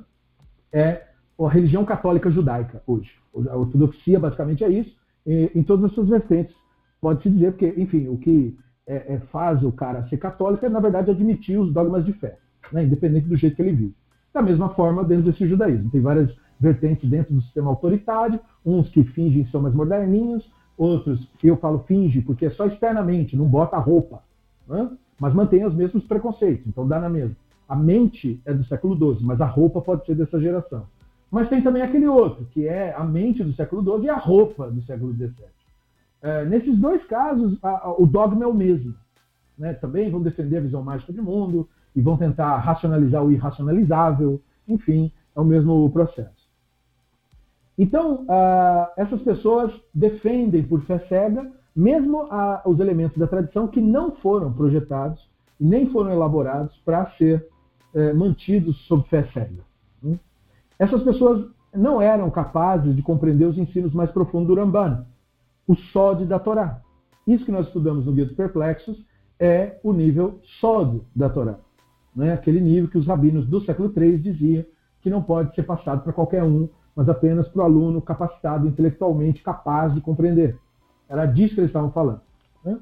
É a religião católica judaica hoje. A ortodoxia basicamente é isso, em todas as suas vertentes. Pode-se dizer, porque, enfim, o que é, é, faz o cara ser católico é, na verdade, admitir os dogmas de fé, né? independente do jeito que ele vive. Da mesma forma, dentro desse judaísmo. Tem várias vertentes dentro do sistema autoritário, uns que fingem ser mais moderninhos, outros, eu falo finge porque é só externamente, não bota roupa, né? mas mantém os mesmos preconceitos, então dá na mesma. A mente é do século XII, mas a roupa pode ser dessa geração. Mas tem também aquele outro, que é a mente do século XII e a roupa do século XVII. É, nesses dois casos, a, a, o dogma é o mesmo. Né? Também vão defender a visão mágica de mundo e vão tentar racionalizar o irracionalizável. Enfim, é o mesmo processo. Então, uh, essas pessoas defendem por fé cega, mesmo uh, os elementos da tradição que não foram projetados e nem foram elaborados para ser é, mantidos sob fé cega. Hum? Essas pessoas não eram capazes de compreender os ensinos mais profundos do Ramban, o Sod da Torá. Isso que nós estudamos no Guia dos Perplexos é o nível Sod da Torá. Né? Aquele nível que os rabinos do século III diziam que não pode ser passado para qualquer um, mas apenas para o aluno capacitado intelectualmente, capaz de compreender. Era disso que eles estavam falando. Né?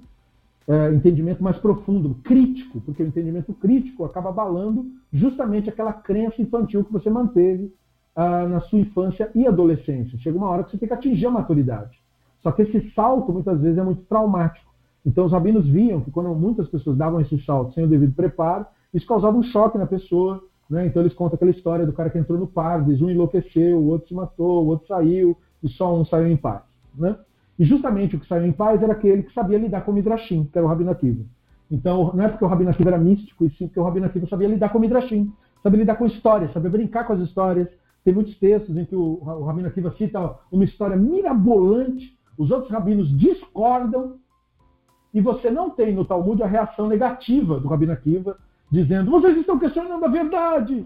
é, entendimento mais profundo, crítico, porque o entendimento crítico acaba abalando justamente aquela crença infantil que você manteve ah, na sua infância e adolescência. Chega uma hora que você tem que atingir a maturidade. Só que esse salto muitas vezes é muito traumático. Então os rabinos viam que quando muitas pessoas davam esse salto sem o devido preparo, isso causava um choque na pessoa. Né? Então eles contam aquela história do cara que entrou no Pardes, um enlouqueceu, o outro se matou, o outro saiu, e só um saiu em paz. Né? E justamente o que saiu em paz era aquele que sabia lidar com o Midrashim, que era o Rabino Akiva. Então, não é porque o Rabino Akiva era místico, e sim porque o Rabino Akiva sabia lidar com o Midrashim, sabia lidar com histórias, sabia brincar com as histórias. Tem muitos textos em que o, o Rabino Akiva cita uma história mirabolante, os outros rabinos discordam, e você não tem no Talmud a reação negativa do Rabino Akiva, dizendo, vocês estão questionando a verdade.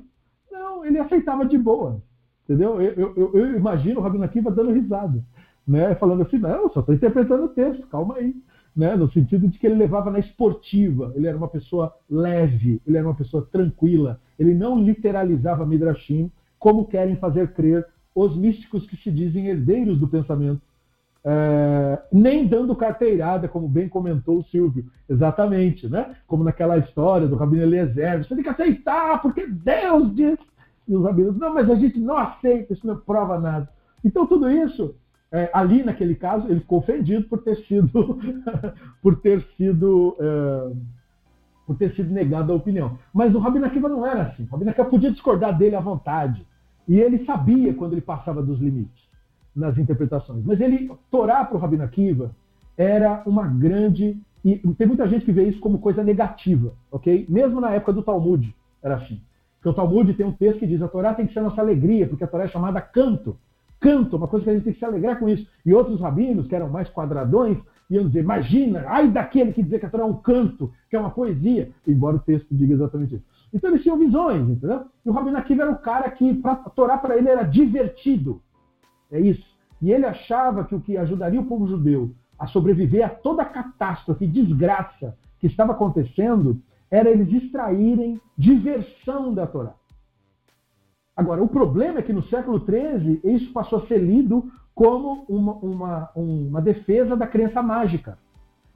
Não, ele aceitava de boa. Entendeu? Eu, eu, eu imagino o Rabino Akiva dando risada né, falando assim, não, só estou interpretando o texto, calma aí. Né, no sentido de que ele levava na esportiva, ele era uma pessoa leve, ele era uma pessoa tranquila, ele não literalizava Midrashim, como querem fazer crer os místicos que se dizem herdeiros do pensamento, é, nem dando carteirada, como bem comentou o Silvio, exatamente, né? como naquela história do Rabino Eliezer, você tem que aceitar, porque Deus diz, e os rabinos, não, mas a gente não aceita, isso não prova nada. Então tudo isso é, ali naquele caso ele ficou ofendido por ter sido por ter sido é, por ter sido negado a opinião. Mas o Rabino Akiva não era assim. O Rabino Akiva podia discordar dele à vontade. E ele sabia quando ele passava dos limites nas interpretações. Mas ele, Torá para o Rabino Akiva era uma grande... E tem muita gente que vê isso como coisa negativa, ok? Mesmo na época do Talmud era assim. Porque o Talmud tem um texto que diz a Torá tem que ser nossa alegria, porque a Torá é chamada canto canto, uma coisa que a gente tem que se alegrar com isso. E outros rabinos, que eram mais quadradões, iam dizer, imagina, ai daquele que dizer que a Torá é um canto, que é uma poesia, embora o texto diga exatamente isso. Então eles tinham visões, entendeu? E o Rabino Akiva era o cara que pra, a Torá para ele era divertido. É isso. E ele achava que o que ajudaria o povo judeu a sobreviver a toda a catástrofe, desgraça que estava acontecendo, era eles extraírem diversão da Torá. Agora, o problema é que no século XIII isso passou a ser lido como uma, uma, uma defesa da crença mágica.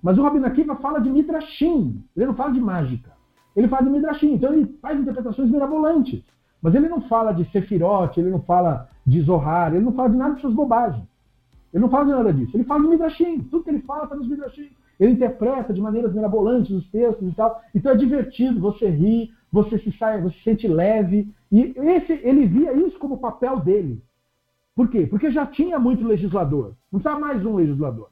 Mas o Rabino Akiva fala de Midrashim, ele não fala de mágica. Ele fala de Midrashim, então ele faz interpretações mirabolantes. Mas ele não fala de Sefirot, ele não fala de Zohar, ele não fala de nada dessas bobagens. Ele não fala de nada disso. Ele fala de Midrashim. Tudo que ele fala está nos Midrashim. Ele interpreta de maneiras mirabolantes os textos e tal. Então é divertido, você ri, você se sai, você se sente leve. E esse, ele via isso como papel dele. Por quê? Porque já tinha muito legislador. Não precisava mais um legislador.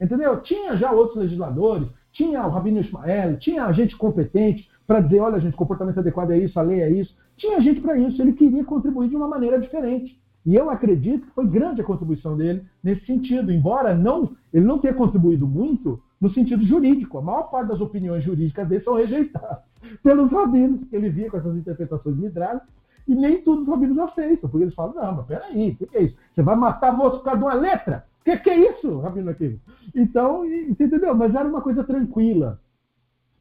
Entendeu? Tinha já outros legisladores, tinha o Rabino Ismael, tinha gente competente para dizer, olha, gente, comportamento adequado é isso, a lei é isso. Tinha gente para isso, ele queria contribuir de uma maneira diferente. E eu acredito que foi grande a contribuição dele nesse sentido, embora não ele não tenha contribuído muito no sentido jurídico. A maior parte das opiniões jurídicas dele são rejeitadas pelos rabinos, que ele via com essas interpretações midrálicas, e nem todos os rabinos aceitam, porque eles falam, não, mas peraí, o que é isso? Você vai matar moça por causa de uma letra? O que, que, é isso, Rabino aqui? Então, entendeu? Mas era uma coisa tranquila.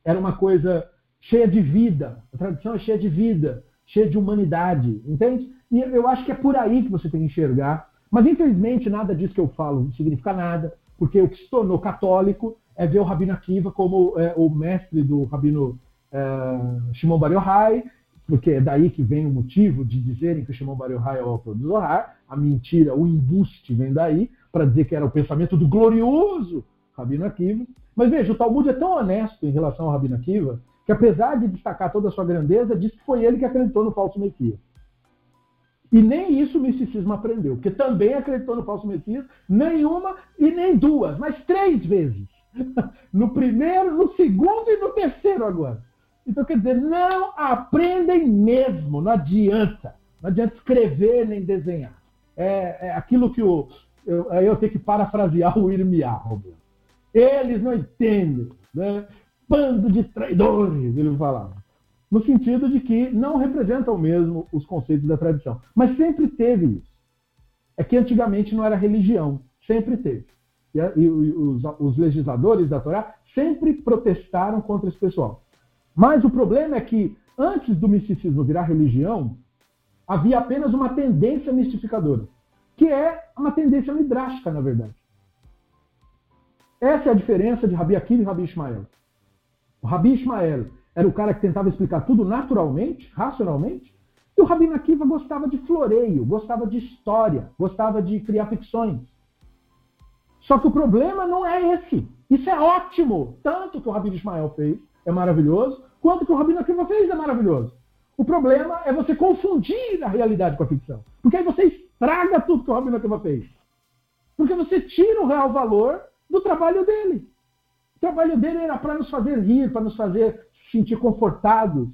Era uma coisa cheia de vida. A tradição é cheia de vida, cheia de humanidade, entende? E eu acho que é por aí que você tem que enxergar. Mas, infelizmente, nada disso que eu falo significa nada, porque o que se tornou católico é ver o Rabino Akiva como é, o mestre do Rabino é, Shimon Bar Yochai, porque é daí que vem o motivo de dizerem que o Shimon Bar Yochai é o autor do Zohar, a mentira, o embuste vem daí, para dizer que era o pensamento do glorioso Rabino Akiva. Mas veja, o Talmud é tão honesto em relação ao Rabino Akiva, que apesar de destacar toda a sua grandeza, diz que foi ele que acreditou no falso Messias. E nem isso o misticismo aprendeu, porque também acreditou no falso Messias, nenhuma e nem duas, mas três vezes. No primeiro, no segundo e no terceiro agora. Então, quer dizer, não aprendem mesmo, não adianta. Não adianta escrever nem desenhar. É, é aquilo que o. Eu, eu tenho que parafrasear o Irmiá, Eles não entendem. Né? Bando de traidores, ele falava. No sentido de que não representam mesmo os conceitos da tradição. Mas sempre teve isso. É que antigamente não era religião. Sempre teve. E, e os, os legisladores da Torá sempre protestaram contra esse pessoal. Mas o problema é que antes do misticismo virar religião, havia apenas uma tendência mistificadora, que é uma tendência midrástica, na verdade. Essa é a diferença de Rabi Akiva e Rabi Ismael. O Rabi Ismael era o cara que tentava explicar tudo naturalmente, racionalmente, e o Rabi Akiva gostava de floreio, gostava de história, gostava de criar ficções. Só que o problema não é esse. Isso é ótimo, tanto que o Rabi Ismael fez, é maravilhoso, quanto que o Rabino Akiva fez é maravilhoso. O problema é você confundir a realidade com a ficção. Porque aí você estraga tudo que o Rabino Akiva fez. Porque você tira o real valor do trabalho dele. O trabalho dele era para nos fazer rir, para nos fazer sentir confortados,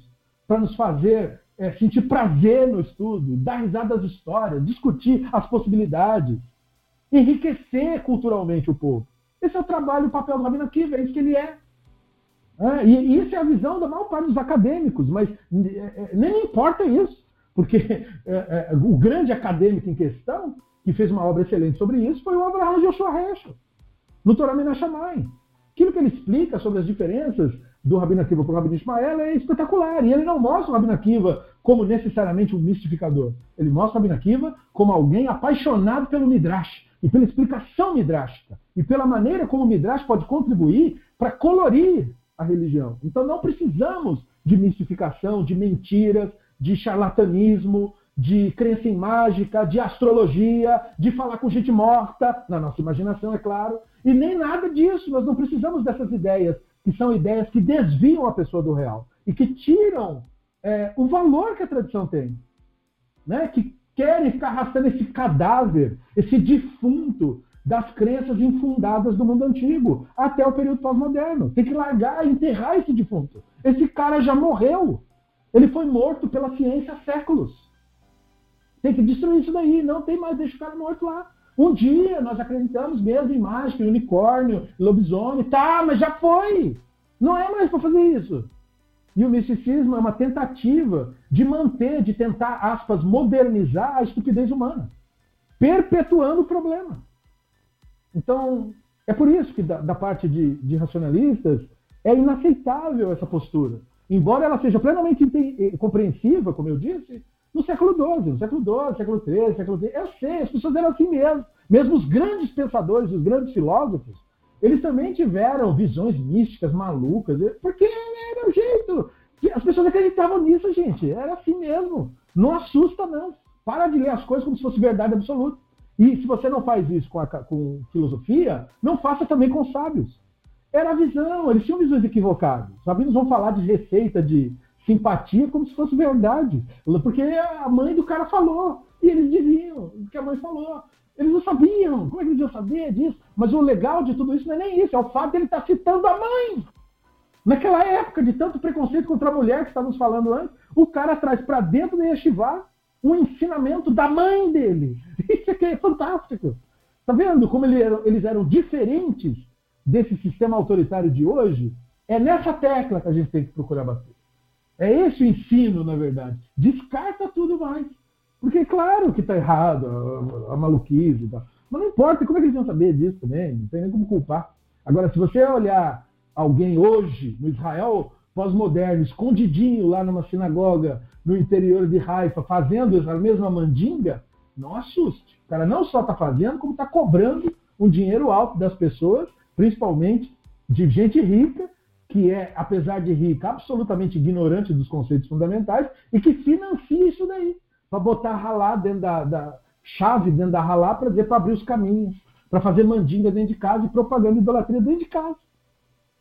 para nos fazer é, sentir prazer no estudo, dar risada às histórias, discutir as possibilidades, enriquecer culturalmente o povo. Esse é o trabalho, o papel do Rabino Akiva, é isso que ele é. É, e, e isso é a visão da maior parte dos acadêmicos, mas é, é, nem importa isso, porque é, é, o grande acadêmico em questão, que fez uma obra excelente sobre isso, foi o Abraham Joshua Heschel, no Torah Menachamay. Aquilo que ele explica sobre as diferenças do Rabino Akiva para o Rabino Ismael é espetacular. E ele não mostra o Rabino Akiva como necessariamente um mistificador. Ele mostra o Rabino Akiva como alguém apaixonado pelo Midrash e pela explicação midrástica e pela maneira como o Midrash pode contribuir para colorir a religião. Então não precisamos de mistificação, de mentiras, de charlatanismo, de crença em mágica, de astrologia, de falar com gente morta, na nossa imaginação, é claro, e nem nada disso. Nós não precisamos dessas ideias, que são ideias que desviam a pessoa do real e que tiram é, o valor que a tradição tem. Né? Que querem ficar arrastando esse cadáver, esse defunto, das crenças infundadas do mundo antigo até o período pós-moderno. Tem que largar, enterrar esse defunto. Esse cara já morreu. Ele foi morto pela ciência há séculos. Tem que destruir isso daí. Não tem mais, deixa o cara morto lá. Um dia nós acreditamos mesmo em mágica, unicórnio, lobisomem. Tá, mas já foi. Não é mais para fazer isso. E o misticismo é uma tentativa de manter, de tentar, aspas, modernizar a estupidez humana, perpetuando o problema. Então, é por isso que, da, da parte de, de, racionalistas, é inaceitável essa postura. Embora ela seja plenamente eh, compreensiva, como eu disse, no século XII, no século XII, século XIII, século XIII. Eu sei, as pessoas eram assim mesmo. Mesmo os grandes pensadores, os grandes filósofos, eles também tiveram visões místicas malucas, porque era o jeito. As pessoas acreditavam nisso, gente. Era assim mesmo. Não assusta, não. Para de ler as coisas como se fosse verdade absoluta. E se você não faz isso com, a, com filosofia, não faça também com sábios. Era a visão, eles tinham visões equivocadas. Os sabinos vão falar de receita de simpatia como se fosse verdade. Porque a mãe do cara falou. E eles diziam o que a mãe falou. Eles não sabiam. Como é que eles iam saber disso? Mas o legal de tudo isso não é nem isso, é o fato de ele estar citando a mãe. Naquela época de tanto preconceito contra a mulher que estávamos falando antes, o cara traz para dentro do Yeshiva um ensinamento da mãi dele. Isso aqui é fantástico. Tá vendo como eles eram diferentes desse sistema autoritário de hoje? É nessa tecla que a gente tem que procurar bater. É esse o ensino, na verdade. Descarta tudo mais. Porque, claro que está errado, a, maluquice e tal. Mas não importa, como é que eles vão saber disso também? Não tem nem como culpar. Agora, se você olhar alguém hoje, no Israel pós-moderno, escondidinho lá numa sinagoga no interior de Haifa, fazendo a mesma mandinga, não assuste. O cara não só está fazendo, como está cobrando um dinheiro alto das pessoas, principalmente de gente rica, que é, apesar de rica, absolutamente ignorante dos conceitos fundamentais e que financia isso daí para botar ralá dentro da, da, chave dentro da ralá para dizer para abrir os caminhos, para fazer mandinga dentro de casa e propaganda de idolatria dentro de casa.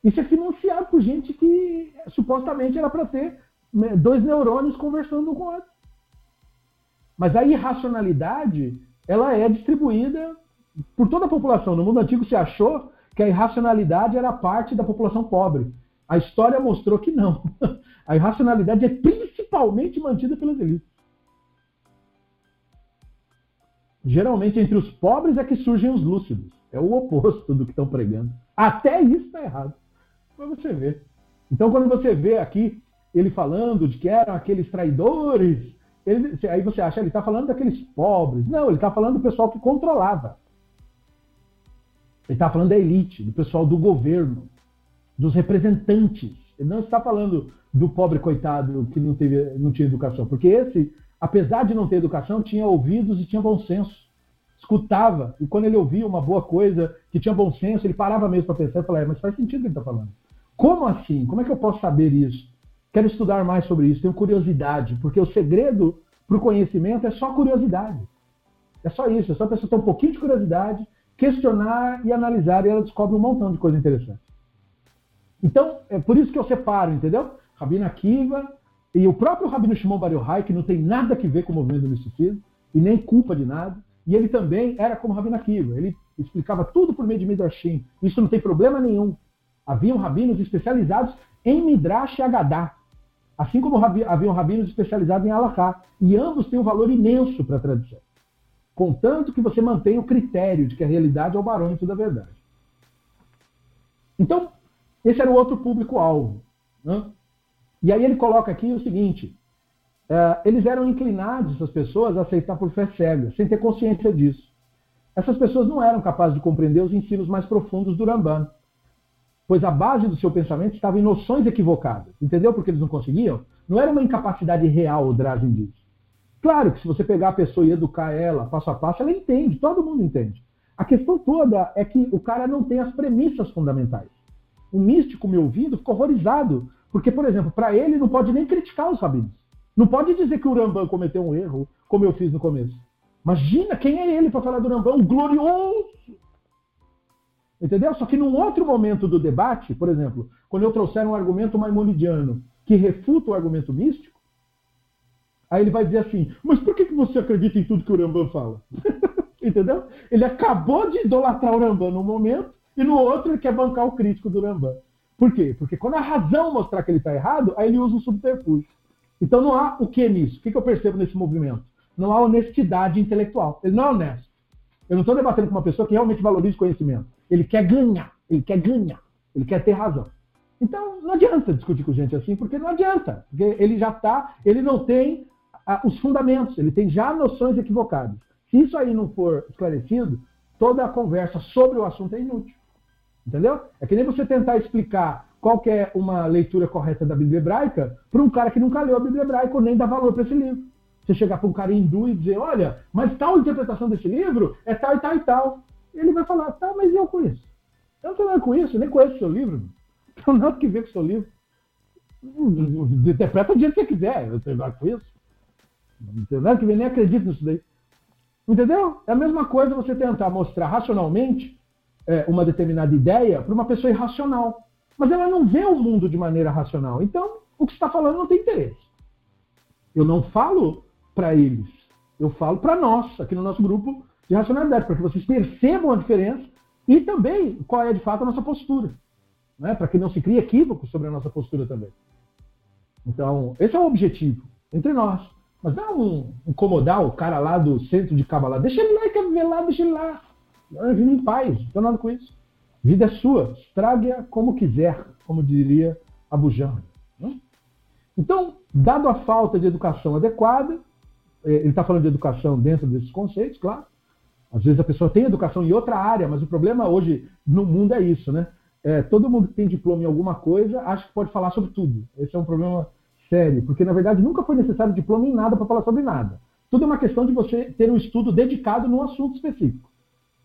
Isso é financiado por gente que supostamente era para ter né, dois neurônios conversando um com o outro. Mas a irracionalidade, ela é distribuída por toda a população. No mundo antigo se achou que a irracionalidade era parte da população pobre. A história mostrou que não. A irracionalidade é principalmente mantida pelas elites. Geralmente entre os pobres é que surgem os lúcidos. É o oposto do que estão pregando. Até isso está errado. Para você ver. Então, quando você vê aqui ele falando de que eram aqueles traidores, ele, aí você acha, ele está falando daqueles pobres. Não, ele está falando do pessoal que controlava. Ele está falando da elite, do pessoal do governo, dos representantes. Ele não está falando do pobre coitado que não, teve, não tinha educação, porque esse apesar de não ter educação, tinha ouvidos e tinha bom senso. Escutava, e quando ele ouvia uma boa coisa, que tinha bom senso, ele parava mesmo para pensar e falava, é, mas faz sentido o que ele está falando. Como assim? Como é que eu posso saber isso? Quero estudar mais sobre isso, tenho curiosidade, porque o segredo para o conhecimento é só curiosidade. É só isso, é só a pessoa ter um pouquinho de curiosidade, questionar e analisar, e ela descobre um montão de coisa interessante. Então, é por isso que eu separo, entendeu? Rabina Akiva, e o próprio Rabino Shimon Bar Yochai, que não tem nada a ver com o movimento do misticismo, e nem culpa de nada, e ele também era como Rabino Akiva, ele explicava tudo por meio de Midrashim. Isso não tem problema nenhum. Haviam rabinos especializados em Midrash e Agadá, assim como haviam rabinos especializados em Alaká, e ambos têm um valor imenso para a tradição. Contanto que você mantenha o critério de que a realidade é o barômetro da verdade. Então, esse era o outro público-alvo. Né? E aí ele coloca aqui o seguinte: uh, eles eram inclinados, essas pessoas, a aceitar por fé cega, sem ter consciência disso. Essas pessoas não eram capazes de compreender os ensinos mais profundos do Ramban, pois a base do seu pensamento estava em noções equivocadas. Entendeu por que eles não conseguiam? Não era uma incapacidade real, o Drazen diz. Claro que se você pegar a pessoa e educar ela passo a passo, ela entende, todo mundo entende. A questão toda é que o cara não tem as premissas fundamentais. O místico, me ouvindo, ficou horrorizado porque, por exemplo, para ele não pode nem criticar os rabinos. Não pode dizer que o Rambam cometeu um erro, como eu fiz no começo. Imagina quem é ele para falar do Rambam, glorioso. Entendeu? Só que num outro momento do debate, por exemplo, quando eu trouxer um argumento maimonidiano que refuta o argumento místico, aí ele vai dizer assim: Mas por que, que você acredita em tudo que o Rambam fala? Entendeu? Ele acabou de idolatrar o Rambam num momento e no outro ele quer bancar o crítico do Rambam. Por quê? Porque quando a razão mostrar que ele está errado, aí ele usa um subterfúgio. Então não há o que nisso? O que, que eu percebo nesse movimento? Não há honestidade intelectual. Ele não é honesto. Eu não estou debatendo com uma pessoa que realmente valoriza o conhecimento. Ele quer ganhar. Ele quer ganhar. Ele quer ter razão. Então, não adianta discutir com gente assim, porque não adianta. Porque ele já está, ele não tem ah, os fundamentos, ele tem já noções equivocadas. Se isso aí não for esclarecido, toda a conversa sobre o assunto é inútil. Entendeu? É que nem você tentar explicar qual é uma leitura correta da Bíblia hebraica para um cara que nunca leu a Bíblia hebraica ou nem dá valor para esse livro. Você chegar para um cara hindu e dizer, olha, mas tal interpretação desse livro é tal e tal e tal. Ele vai falar, tá, mas eu isso? Eu não tenho nada com isso, nem conheço o seu livro. Não tenho nada que ver com o seu livro. Interpreta o dia que você quiser, eu tenho nada com isso. Tenho nada que nem acredito nisso daí. Entendeu? É a mesma coisa você tentar mostrar racionalmente é, uma determinada ideia para uma pessoa irracional. Mas ela não vê o mundo de maneira racional. Então, o que está falando não tem interesse. Eu não falo para eles. Eu falo para nós, aqui no nosso grupo de racionalidade, para que vocês percebam a diferença e também qual é de fato a nossa postura. Né? Para que não se crie equívoco sobre a nossa postura também. Então, esse é o objetivo entre nós. Mas não incomodar o cara lá do centro de Kabbalah. Deixa ele lá, quer viver lá, deixa ele lá. Vive em paz, não tem nada com isso. Vida é sua, estrague-a como quiser, como diria Abu Janra. Né? Então, dado a falta de educação adequada, é, ele está falando de educação dentro desses conceitos, claro. Às vezes a pessoa tem educação em outra área, mas o problema hoje no mundo é isso, né? É, todo mundo que tem diploma em alguma coisa acha que pode falar sobre tudo. Esse é um problema sério, porque na verdade nunca foi necessário diploma em nada para falar sobre nada. Tudo é uma questão de você ter um estudo dedicado num assunto específico.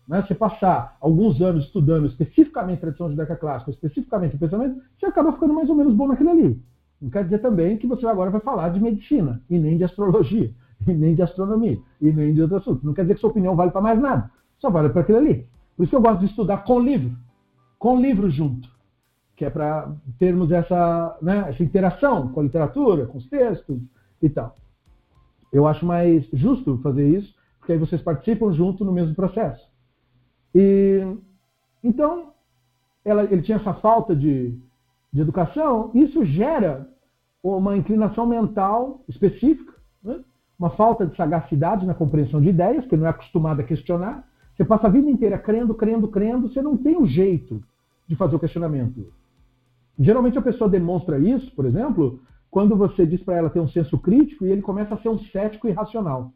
Né? Você passar alguns anos estudando especificamente tradição judaica clássica, especificamente pensamento, você acaba ficando mais ou menos bom naquilo ali. Não quer dizer também que você agora vai falar de medicina, e nem de astrologia, e nem de astronomia, e nem de outro assunto. Não quer dizer que sua opinião vale para mais nada. Só vale para aquilo ali. Por isso que eu gosto de estudar com livro, com livro junto, que é para termos essa, né, essa interação com a literatura, com os textos e tal. Eu acho mais justo fazer isso, porque aí vocês participam junto no mesmo processo. E, então, ela, ele tinha essa falta de, de educação, isso gera uma inclinação mental específica, né? uma falta de sagacidade na compreensão de ideias, porque não é acostumado a questionar. Você passa a vida inteira crendo, crendo, crendo, você não tem um jeito de fazer o questionamento. Geralmente a pessoa demonstra isso, por exemplo, quando você diz para ela ter um senso crítico e ele começa a ser um cético irracional.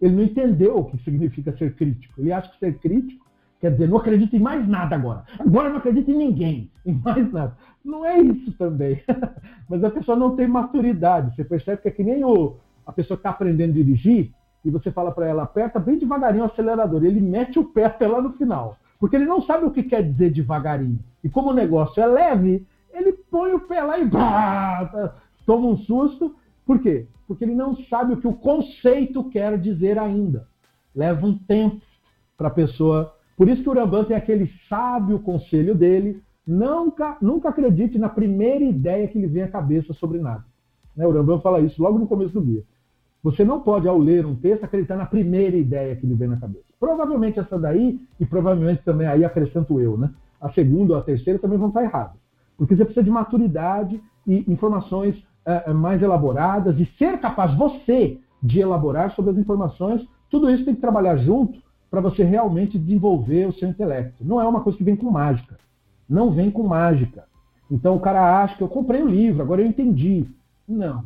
Ele não entendeu o que significa ser crítico. Ele acha que ser crítico quer dizer, não acredito em mais nada agora. Agora não acredito em ninguém, em mais nada. Não é isso também. Mas a pessoa não tem maturidade. Você percebe que é que nem o, a pessoa que está aprendendo a dirigir e você fala para ela, aperta bem devagarinho o acelerador. Ele mete o pé até lá no final. Porque ele não sabe o que quer dizer devagarinho. E como o negócio é leve, ele põe o pé lá e toma um susto. Por quê? Porque ele não sabe o que o conceito quer dizer ainda. Leva um tempo para a pessoa. Por isso que o Rambam tem aquele sábio conselho dele: nunca, nunca acredite na primeira ideia que lhe vem à cabeça sobre nada. Né? O Rambam fala isso logo no começo do guia. Você não pode, ao ler um texto, acreditar na primeira ideia que lhe vem na cabeça. Provavelmente essa daí, e provavelmente também aí acrescento eu, né? A segunda ou a terceira também vão estar erradas. Porque você precisa de maturidade e informações é, mais elaboradas e ser capaz você de elaborar sobre as informações. Tudo isso tem que trabalhar junto para você realmente desenvolver o seu intelecto. Não é uma coisa que vem com mágica. Não vem com mágica. Então o cara acha que eu comprei o livro, agora eu entendi. Não.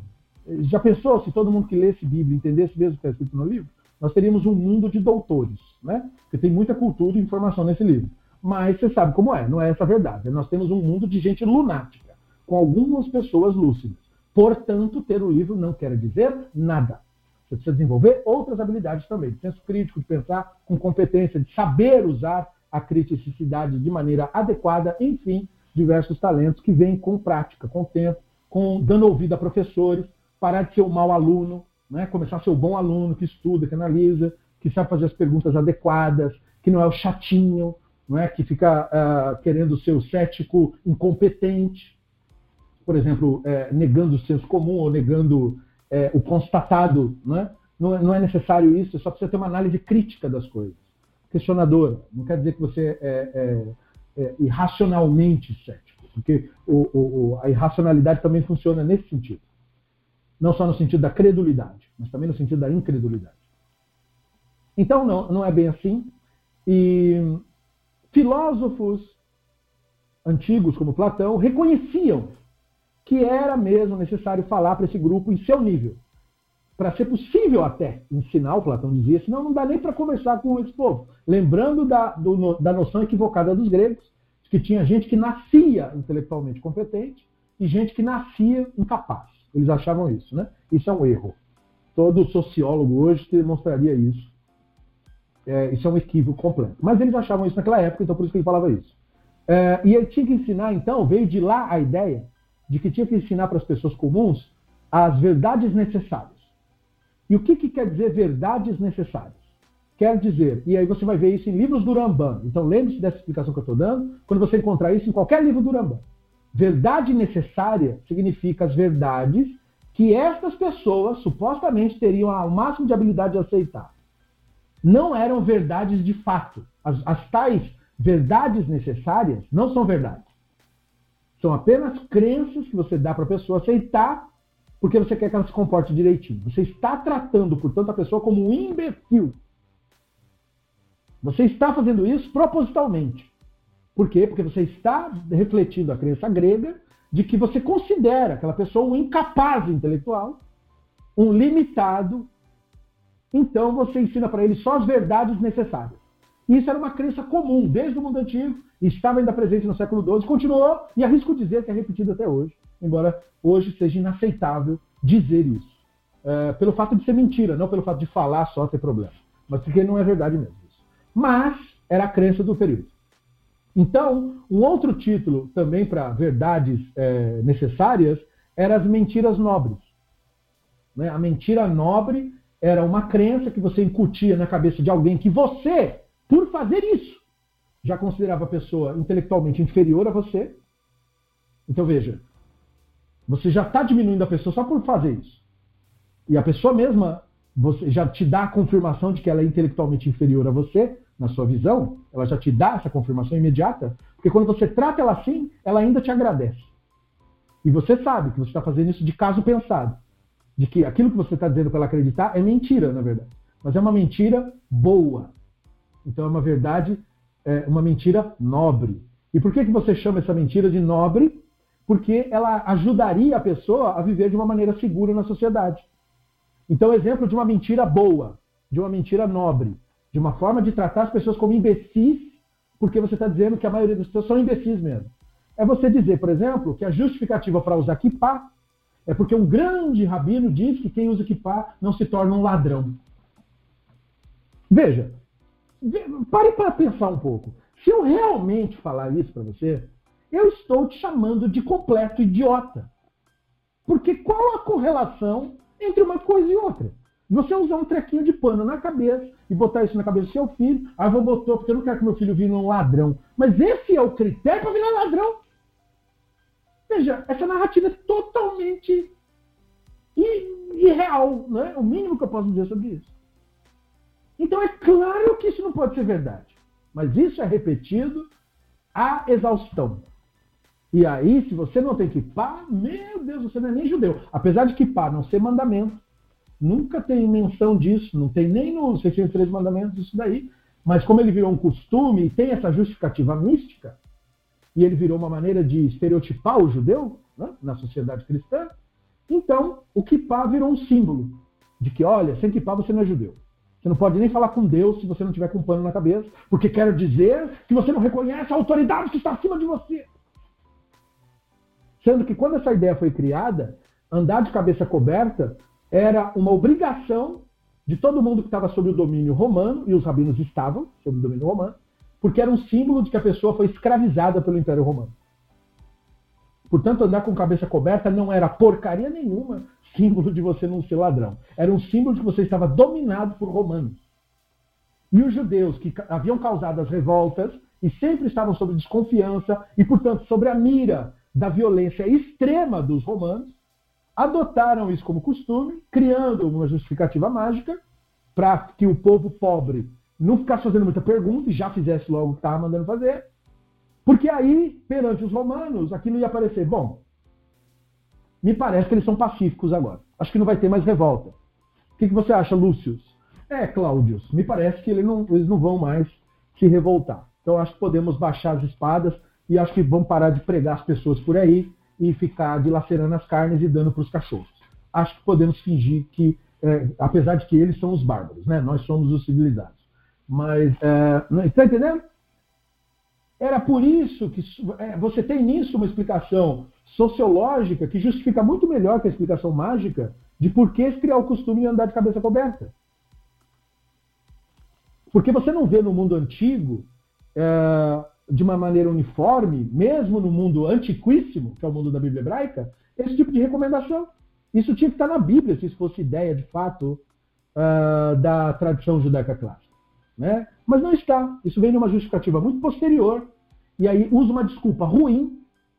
Já pensou se todo mundo que lesse Bíblia entendesse mesmo o que está escrito no livro? Nós teríamos um mundo de doutores, né? Porque tem muita cultura e informação nesse livro. Mas você sabe como é, não é essa a verdade. Nós temos um mundo de gente lunática, com algumas pessoas lúcidas. Portanto, ter o livro não quer dizer nada. Você precisa desenvolver outras habilidades também, de senso crítico, de pensar com competência, de saber usar a criticidade de maneira adequada, enfim, diversos talentos que vêm com prática, com tempo, com dando ouvido a professores, parar de ser o mau aluno, né? começar a ser o bom aluno que estuda, que analisa, que sabe fazer as perguntas adequadas, que não é o chatinho, não é? que fica uh, querendo ser o cético incompetente, por exemplo, é, negando o senso comum ou negando é, o constatado. Não é? Não, é, não é necessário isso, é só precisa ter uma análise crítica das coisas. Questionadora. Não quer dizer que você é, é, é irracionalmente cético, porque o, o, a irracionalidade também funciona nesse sentido. Não só no sentido da credulidade, mas também no sentido da incredulidade. Então, não, não é bem assim. E filósofos antigos, como Platão, reconheciam que era mesmo necessário falar para esse grupo em seu nível. Para ser possível até ensinar, o Platão dizia, senão não dá nem para conversar com esse povo. Lembrando da, do, da noção equivocada dos gregos, que tinha gente que nascia intelectualmente competente e gente que nascia incapaz. Eles achavam isso, né? Isso é um erro. Todo sociólogo hoje demonstraria isso. É, isso é um equívoco completo. Mas eles achavam isso naquela época, então por isso que ele falava isso. É, e ele tinha que ensinar, então, veio de lá a ideia de que tinha que ensinar para as pessoas comuns as verdades necessárias. E o que, que quer dizer verdades necessárias? Quer dizer, e aí você vai ver isso em livros do Rambam. Então lembre-se dessa explicação que eu estou dando, quando você encontrar isso em qualquer livro do Rambam. Verdade necessária significa as verdades que estas pessoas supostamente teriam o máximo de habilidade de aceitar. Não eram verdades de fato. As, as tais verdades necessárias não são verdades. São apenas crenças que você dá para a pessoa aceitar porque você quer que ela se comporte direitinho. Você está tratando, portanto, a pessoa como um imbecil. Você está fazendo isso propositalmente. Por quê? Porque você está refletindo a crença grega de que você considera aquela pessoa um incapaz intelectual, um limitado. Então você ensina para ele só as verdades necessárias. Isso era uma crença comum desde o mundo antigo, estava ainda presente no século XII, continuou e arrisco dizer que é repetido até hoje, embora hoje seja inaceitável dizer isso. É, pelo fato de ser mentira, não pelo fato de falar só ter problema, mas porque não é verdade mesmo. Isso. Mas era a crença do período. Então, um outro título também para verdades é, necessárias era as mentiras nobres. Né? A mentira nobre era uma crença que você incutia na cabeça de alguém que você por fazer isso, já considerava a pessoa intelectualmente inferior a você. Então veja, você já está diminuindo a pessoa só por fazer isso. E a pessoa mesma você já te dá a confirmação de que ela é intelectualmente inferior a você, na sua visão, ela já te dá essa confirmação imediata, porque quando você trata ela assim, ela ainda te agradece. E você sabe que você está fazendo isso de caso pensado, de que aquilo que você está dizendo para ela acreditar é mentira, na verdade. Mas é uma mentira boa, então é uma verdade, é uma mentira nobre. E por que, que você chama essa mentira de nobre? Porque ela ajudaria a pessoa a viver de uma maneira segura na sociedade. Então, exemplo de uma mentira boa, de uma mentira nobre, de uma forma de tratar as pessoas como imbecis, porque você está dizendo que a maioria das pessoas são imbecis mesmo. É você dizer, por exemplo, que a justificativa para usar kippah é porque um grande rabino diz que quem usa kippah não se torna um ladrão. Veja, Pare para pensar um pouco. Se eu realmente falar isso para você, eu estou te chamando de completo idiota. Porque qual a correlação entre uma coisa e outra? Você usar um trequinho de pano na cabeça e botar isso na cabeça do seu filho, ah, vou botar porque eu não quero que meu filho vire um ladrão. Mas esse é o critério para virar ladrão. Veja, essa narrativa é totalmente irreal, não é? O mínimo que eu posso dizer sobre isso. Então é claro que isso não pode ser verdade. Mas isso é repetido à exaustão. E aí, se você não tem kippah, meu Deus, você não é nem judeu. Apesar de kippah não ser mandamento, nunca tem menção disso, não tem nem nos 603 mandamentos isso daí. Mas como ele virou um costume e tem essa justificativa mística, e ele virou uma maneira de estereotipar o judeu né, na sociedade cristã, então o kippah virou um símbolo de que, olha, sem kippah você não é judeu. Você não pode nem falar com Deus se você não tiver com um pano na cabeça, porque quer dizer que você não reconhece a autoridade que está acima de você. Sendo que quando essa ideia foi criada, andar de cabeça coberta era uma obrigação de todo mundo que estava sob o domínio romano, e os rabinos estavam sob o domínio romano, porque era um símbolo de que a pessoa foi escravizada pelo Império Romano. Portanto, andar com cabeça coberta não era porcaria nenhuma símbolo de você não ser ladrão. Era um símbolo de que você estava dominado por romanos. E os judeus que haviam causado as revoltas e sempre estavam sob desconfiança e, portanto, sobre a mira da violência extrema dos romanos, adotaram isso como costume, criando uma justificativa mágica para que o povo pobre não ficasse fazendo muita pergunta e já fizesse logo o que estava mandando fazer. Porque aí, perante os romanos, aquilo ia parecer, bom, me parece que eles são pacíficos agora. Acho que não vai ter mais revolta. O que, que você acha, Lúcio? É, Cláudios, me parece que eles não, eles não vão mais se revoltar. Então acho que podemos baixar as espadas e acho que vão parar de pregar as pessoas por aí e ficar dilacerando as carnes e dando para os cachorros. Acho que podemos fingir que, é, apesar de que eles são os bárbaros, né? nós somos os civilizados. Mas, é, está entendendo? Era por isso que é, você tem nisso uma explicação sociológica que justifica muito melhor que a explicação mágica de por que criar o costume de andar de cabeça coberta. Porque você não vê no mundo antigo, é, de uma maneira uniforme, mesmo no mundo antiquíssimo, que é o mundo da Bíblia hebraica, esse tipo de recomendação. Isso tinha que estar na Bíblia, se isso fosse ideia, de fato, uh, da tradição judaica clássica. Né? Mas não está. Isso vem de uma justificativa muito posterior. E aí usa uma desculpa ruim,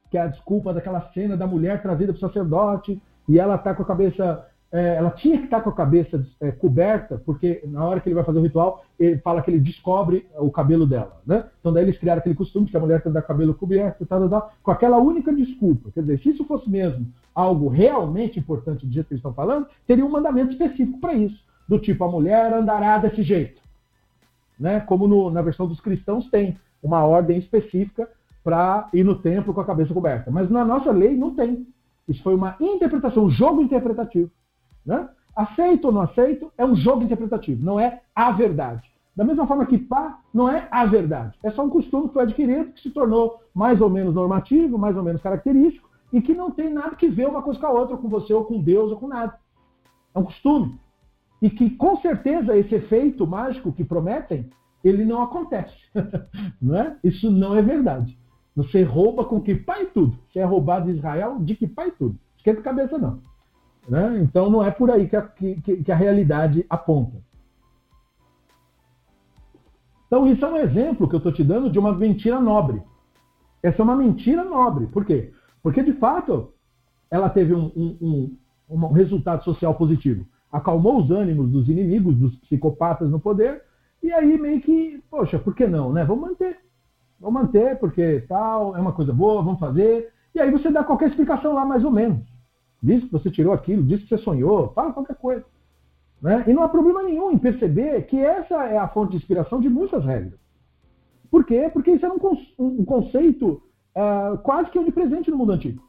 que é a desculpa daquela cena da mulher trazida para o sacerdote, e ela está com a cabeça é, ela tinha que estar com a cabeça é, coberta, porque na hora que ele vai fazer o ritual, ele fala que ele descobre o cabelo dela. Né? Então daí eles criaram aquele costume de que a mulher tem que dar cabelo coberto, tal, tal, com aquela única desculpa. Quer dizer, se isso fosse mesmo algo realmente importante do jeito que eles estão falando, teria um mandamento específico para isso. Do tipo, a mulher andará desse jeito. Né? Como no, na versão dos cristãos tem uma ordem específica para ir no templo com a cabeça coberta. Mas na nossa lei não tem. Isso foi uma interpretação, um jogo interpretativo. Né? Aceito ou não aceito é um jogo interpretativo, não é a verdade. Da mesma forma que pá não é a verdade. É só um costume que foi adquirido, que se tornou mais ou menos normativo, mais ou menos característico, e que não tem nada que ver uma coisa com a outra, com você, ou com Deus, ou com nada. É um costume. E que, com certeza, esse efeito mágico que prometem, ele não acontece. não é? Isso não é verdade. Você rouba com que pai tudo. Você é roubado de Israel de que pai tudo. Esquenta a cabeça, não. Né? Então não é por aí que a, que, que a realidade aponta. Então isso é um exemplo que eu estou te dando de uma mentira nobre. Essa é uma mentira nobre. Por quê? Porque de fato ela teve um, um, um, um resultado social positivo. Acalmou os ânimos dos inimigos, dos psicopatas no poder, e aí meio que, poxa, por que não, né? Vamos manter. Vamos manter, porque tal, é uma coisa boa, vamos fazer. E aí você dá qualquer explicação lá, mais ou menos. Diz que você tirou aquilo, diz que você sonhou, fala qualquer coisa. Né? E não há problema nenhum em perceber que essa é a fonte de inspiração de muitas regras. Por quê? Porque isso era um, um conceito uh, quase que onipresente no mundo antigo.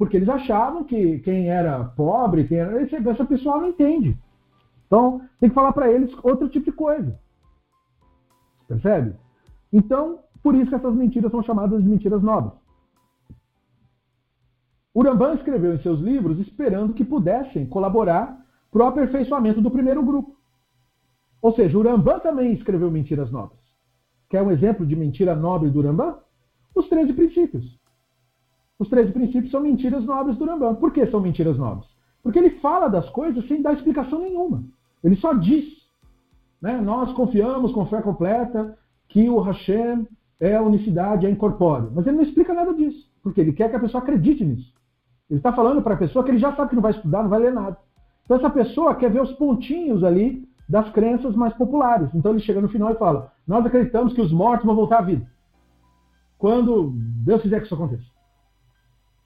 Porque eles achavam que quem era pobre, quem era, essa pessoa não entende. Então, tem que falar para eles outro tipo de coisa. Percebe? Então, por isso que essas mentiras são chamadas de mentiras nobres. Urambá escreveu em seus livros esperando que pudessem colaborar para o aperfeiçoamento do primeiro grupo. Ou seja, Urambá também escreveu mentiras nobres. Quer um exemplo de mentira nobre do Urambá? Os 13 princípios. Os 13 princípios são mentiras nobres do Urambá. Por que são mentiras nobres? Porque ele fala das coisas sem dar explicação nenhuma. Ele só diz. Né? Nós confiamos com fé completa que o Hashem é a unicidade, é incorpóreo. Mas ele não explica nada disso. Porque ele quer que a pessoa acredite nisso. Ele está falando para a pessoa que ele já sabe que não vai estudar, não vai ler nada. Então essa pessoa quer ver os pontinhos ali das crenças mais populares. Então ele chega no final e fala: Nós acreditamos que os mortos vão voltar à vida. Quando Deus quiser que isso aconteça.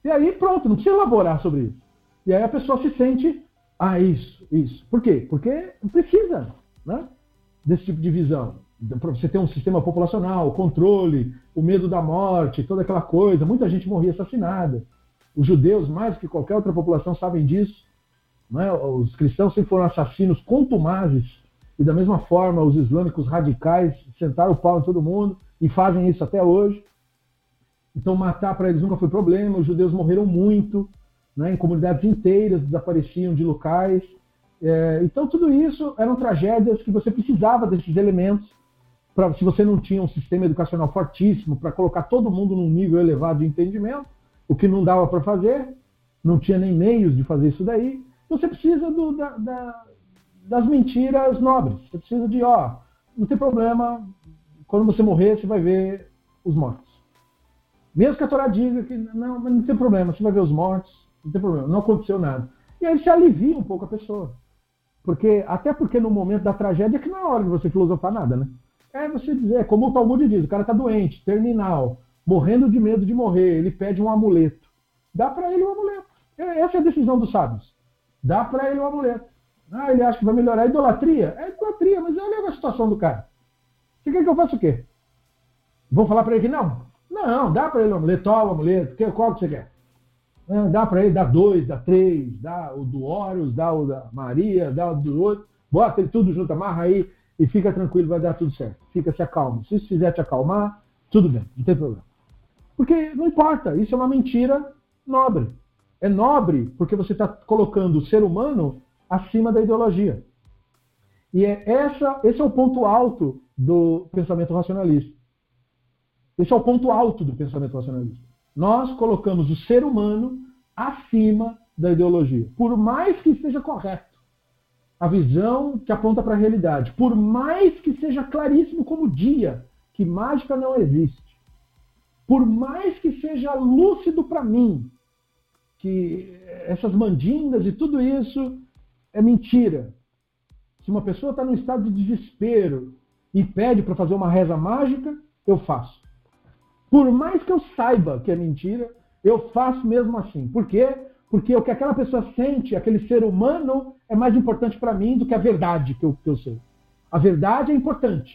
E aí pronto, não precisa elaborar sobre isso. E aí a pessoa se sente, ah, isso, isso. Por quê? Porque precisa né, desse tipo de visão. Para você ter um sistema populacional, controle, o medo da morte, toda aquela coisa. Muita gente morria assassinada. Os judeus, mais que qualquer outra população, sabem disso. É? Os cristãos sempre foram assassinos contumazes. E da mesma forma, os islâmicos radicais sentaram o pau em todo mundo e fazem isso até hoje. Então, matar para eles nunca foi problema. Os judeus morreram muito, né? em comunidades inteiras desapareciam de locais. É, então, tudo isso eram tragédias que você precisava desses elementos. Pra, se você não tinha um sistema educacional fortíssimo para colocar todo mundo num nível elevado de entendimento, o que não dava para fazer, não tinha nem meios de fazer isso daí. Você precisa do, da, da, das mentiras nobres. Você precisa de, ó, não tem problema, quando você morrer, você vai ver os mortos. Mesmo que a Torá diga que não, não tem problema, você vai ver os mortos, não tem problema, não aconteceu nada. E aí você alivia um pouco a pessoa. Porque, até porque no momento da tragédia é que não é hora de você filosofar nada, né? É você dizer, como o Talmud diz, o cara está doente, terminal, morrendo de medo de morrer, ele pede um amuleto. Dá para ele um amuleto. É, essa é a decisão dos sábios. Dá para ele um amuleto. Ah, ele acha que vai melhorar a idolatria? É idolatria, mas olha a situação do cara. Você quer que eu faça o quê? Vou falar para ele que não? Não, dá para ele um amuleto, toma amuleto, qual que você quer? É, dá para ele, dá dois, dá três, dá o do Horus, dá o da Maria, dá o do outro, bota ele tudo junto, amarra aí e fica tranquilo, vai dar tudo certo. Fica, se acalma. Se isso fizer te acalmar, tudo bem, não tem problema. Porque não importa, isso é uma mentira nobre. É nobre porque você está colocando o ser humano acima da ideologia. E é essa, esse é o ponto alto do pensamento racionalista. Esse é o ponto alto do pensamento racionalista. Nós colocamos o ser humano acima da ideologia, por mais que seja correto. A visão que aponta para a realidade, por mais que seja claríssimo como dia, que mágica não existe. Por mais que seja lúcido para mim, que essas mandingas e tudo isso é mentira. Se uma pessoa está num estado de desespero e pede para fazer uma reza mágica, eu faço. Por mais que eu saiba que é mentira, eu faço mesmo assim. Por quê? Porque o que aquela pessoa sente, aquele ser humano, é mais importante para mim do que a verdade que eu, que eu sei. A verdade é importante,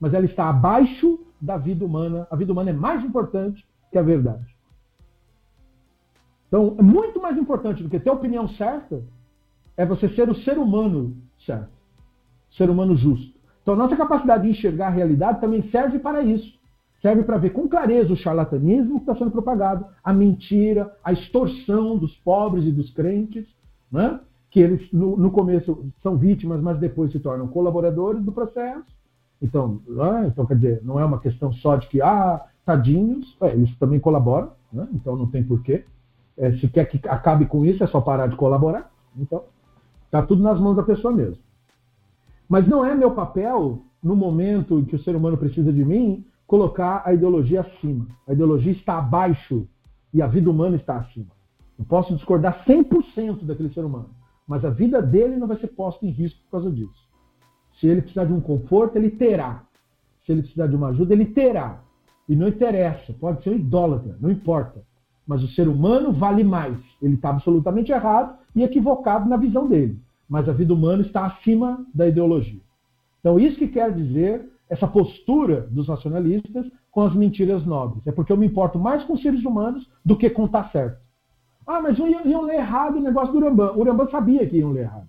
mas ela está abaixo da vida humana. A vida humana é mais importante que a verdade. Então, é muito mais importante do que ter a opinião certa é você ser o ser humano certo. Ser humano justo. Então, nossa capacidade de enxergar a realidade também serve para isso serve para ver com clareza o charlatanismo que está sendo propagado, a mentira, a extorsão dos pobres e dos crentes, né? que eles no, no, começo são vítimas, mas depois se tornam colaboradores do processo. Então, né? então, quer dizer, não é uma questão só de que, ah, tadinhos, é, eles também colaboram, né? então não tem porquê. É, se quer que acabe com isso, é só parar de colaborar. Então, está tudo nas mãos da pessoa mesmo. Mas não é meu papel, no momento em que o ser humano precisa de mim, colocar a ideologia acima. A ideologia está abaixo e a vida humana está acima. Eu posso discordar 100% daquele ser humano, mas a vida dele não vai ser posta em risco por causa disso. Se ele precisar de um conforto, ele terá. Se ele precisar de uma ajuda, ele terá. E não interessa, pode ser um idólatra, não importa. Mas o ser humano vale mais. Ele está absolutamente errado e equivocado na visão dele. Mas a vida humana está acima da ideologia. Então, isso que quer dizer essa postura dos nacionalistas com as mentiras nobres. É porque eu me importo mais com seres humanos do que com estar certo. Ah, mas iam, iam ler errado o negócio do Urambã. O Urambã sabia que iam ler errado.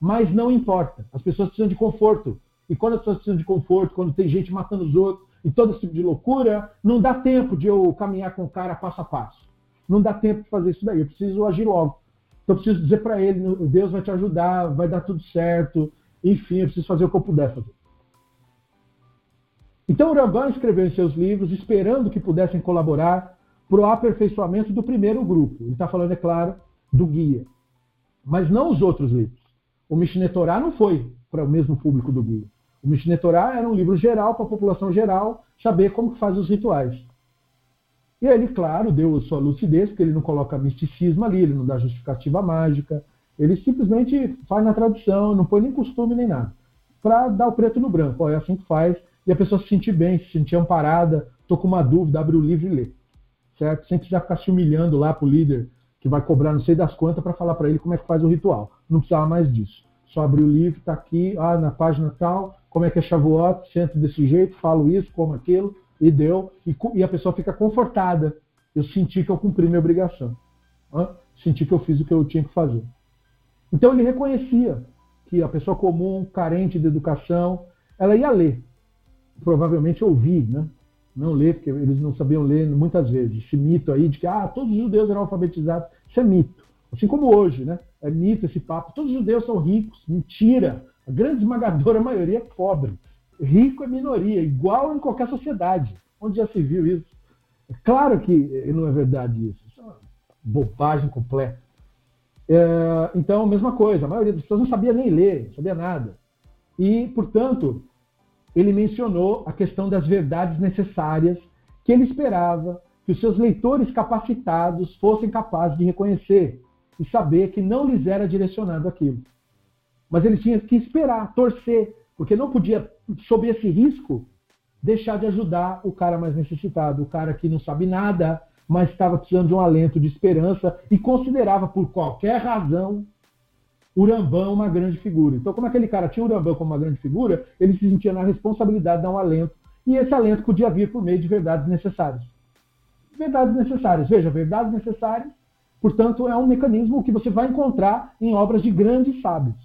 Mas não importa. As pessoas precisam de conforto. E quando as pessoas precisam de conforto, quando tem gente matando os outros e todo esse tipo de loucura, não dá tempo de eu caminhar com o cara passo a passo. Não dá tempo de fazer isso daí. Eu preciso agir logo. Então eu preciso dizer para ele: Deus vai te ajudar, vai dar tudo certo. Enfim, eu preciso fazer o que eu puder fazer. Então Rambam escreveu em seus livros esperando que pudessem colaborar para o aperfeiçoamento do primeiro grupo. Ele está falando, é claro, do guia. Mas não os outros livros. O Mishneh Torah não foi para o mesmo público do guia. O Mishneh Torah era um livro geral para a população geral saber como que faz os rituais. E ele, claro, deu sua lucidez, porque ele não coloca misticismo ali, ele não dá justificativa mágica, ele simplesmente faz na tradução, não põe nem costume nem nada, para dar o preto no branco. Ó, é assim que faz, e a pessoa se sentir bem, se sentir amparada, estou com uma dúvida, abre o livro e lê. Certo? Sem precisar ficar se humilhando lá para o líder, que vai cobrar não sei das quantas para falar para ele como é que faz o ritual. Não precisava mais disso. Só abrir o livro, está aqui, ah, na página tal, como é que é Shavuot, sento desse jeito, falo isso, como aquilo, e deu. E, e a pessoa fica confortada. Eu senti que eu cumpri minha obrigação. Hã? Senti que eu fiz o que eu tinha que fazer. Então ele reconhecia que a pessoa comum, carente de educação, ela ia ler provavelmente ouvir, né? não ler, porque eles não sabiam ler muitas vezes. Esse mito aí de que ah, todos os judeus eram alfabetizados, isso é mito. Assim como hoje, né? É mito esse papo. Todos os judeus são ricos. Mentira. A grande esmagadora maioria é pobre. Rico é minoria, igual em qualquer sociedade. Onde já se viu isso? É claro que não é verdade isso. Isso é uma bobagem completa. É, então, mesma coisa. A maioria das pessoas não sabia nem ler, não sabia nada. E, portanto, ele mencionou a questão das verdades necessárias que ele esperava que os seus leitores capacitados fossem capazes de reconhecer e saber que não lhes era direcionado aquilo. Mas ele tinha que esperar, torcer, porque não podia, sob esse risco, deixar de ajudar o cara mais necessitado, o cara que não sabe nada, mas estava precisando de um alento de esperança e considerava, por qualquer razão, Urambão uma grande figura. Então, como aquele cara tinha Urambão como uma grande figura, ele se sentia na responsabilidade de dar um alento E esse alento podia vir por meio de verdades necessárias. Verdades necessárias. Veja, verdades necessárias, portanto, é um mecanismo que você vai encontrar em obras de grandes sábios.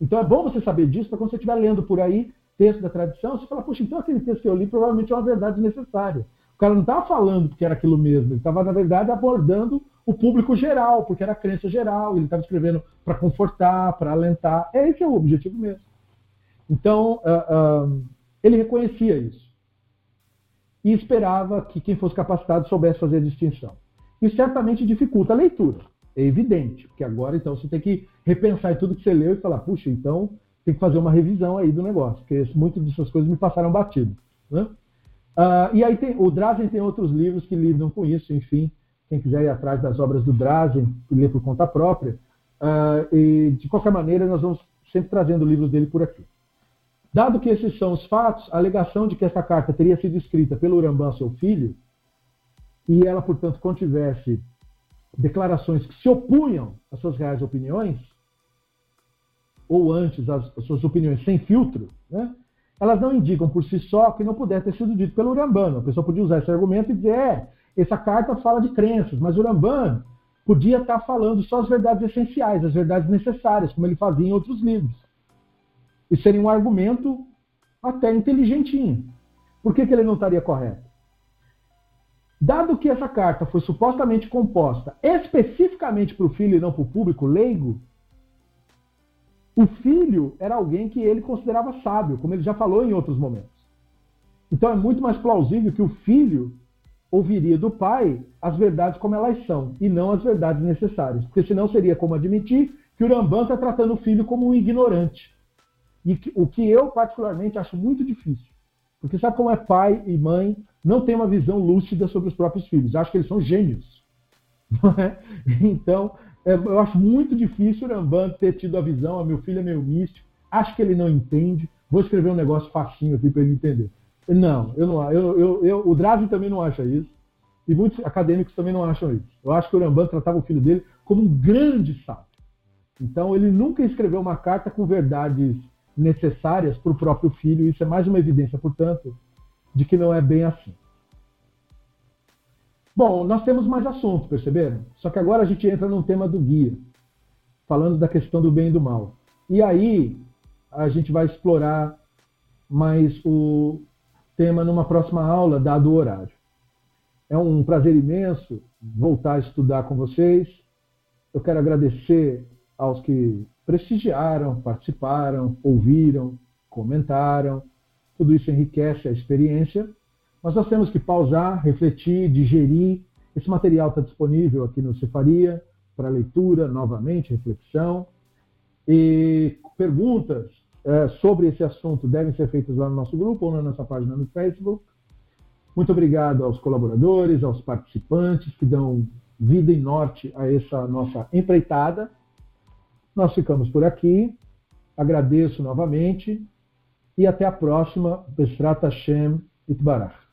Então é bom você saber disso para quando você estiver lendo por aí texto da tradição, você fala, poxa, então aquele texto que eu li provavelmente é uma verdade necessária. O cara não estava falando porque era aquilo mesmo, ele estava, na verdade, abordando o público geral, porque era crença geral, ele estava escrevendo para confortar, para alentar. Esse é o objetivo mesmo. Então, uh, uh, ele reconhecia isso. E esperava que quem fosse capacitado soubesse fazer a distinção. Isso certamente dificulta a leitura, é evidente, porque agora então você tem que repensar em tudo que você leu e falar, puxa, então tem que fazer uma revisão aí do negócio, porque muitas dessas coisas me passaram batido. Né? Uh, e aí tem, o Drazen tem outros livros que lidam com isso, enfim, quem quiser ir atrás das obras do Drazen, ler por conta própria. Uh, e de qualquer maneira, nós vamos sempre trazendo livros dele por aqui. Dado que esses são os fatos, a alegação de que essa carta teria sido escrita pelo Urambá, seu filho, e ela, portanto, contivesse declarações que se opunham às suas reais opiniões, ou antes as suas opiniões sem filtro, né, elas não indicam por si só que não pudesse ter sido dito pelo Urambano. A pessoa podia usar esse argumento e dizer, é, essa carta fala de crenças, mas o Urambano podia estar falando só as verdades essenciais, as verdades necessárias, como ele fazia em outros livros. Isso seria um argumento até inteligentinho. Por que, que ele não estaria correto? Dado que essa carta foi supostamente composta especificamente para o filho e não para o público leigo, o filho era alguém que ele considerava sábio, como ele já falou em outros momentos. Então é muito mais plausível que o filho ouviria do pai as verdades como elas são, e não as verdades necessárias. Porque senão seria como admitir que o Rambam está tratando o filho como um ignorante. E que, o que eu, particularmente, acho muito difícil. Porque sabe como é pai e mãe não tem uma visão lúcida sobre os próprios filhos. Acho que eles são gênios. É? Então, é, eu acho muito difícil o Ramban ter tido a visão, ah, meu filho é meio místico, acho que ele não entende, vou escrever um negócio facinho aqui para ele entender. Não, eu não eu, eu, eu, o Drazen também não acha isso, e muitos acadêmicos também não acham isso. Eu acho que o Ramban tratava o filho dele como um grande sábio. Então ele nunca escreveu uma carta com verdades necessárias para o próprio filho, isso é mais uma evidência, portanto, de que não é bem assim. Bom, nós temos mais assuntos, perceberam? Só que agora a gente entra no tema do guia, falando da questão do bem e do mal. E aí a gente vai explorar mais o tema numa próxima aula, dado o horário. É um prazer imenso voltar a estudar com vocês. Eu quero agradecer aos que prestigiaram, participaram, ouviram, comentaram. Tudo isso enriquece a experiência. Mas nós temos que pausar, refletir, digerir. Esse material está disponível aqui no Cefaria para leitura, novamente, reflexão. E perguntas é, sobre esse assunto devem ser feitas lá no nosso grupo ou na nossa página no Facebook. Muito obrigado aos colaboradores, aos participantes que dão vida e norte a essa nossa empreitada. Nós ficamos por aqui. Agradeço novamente e até a próxima. Besrat Hashem Itbarach.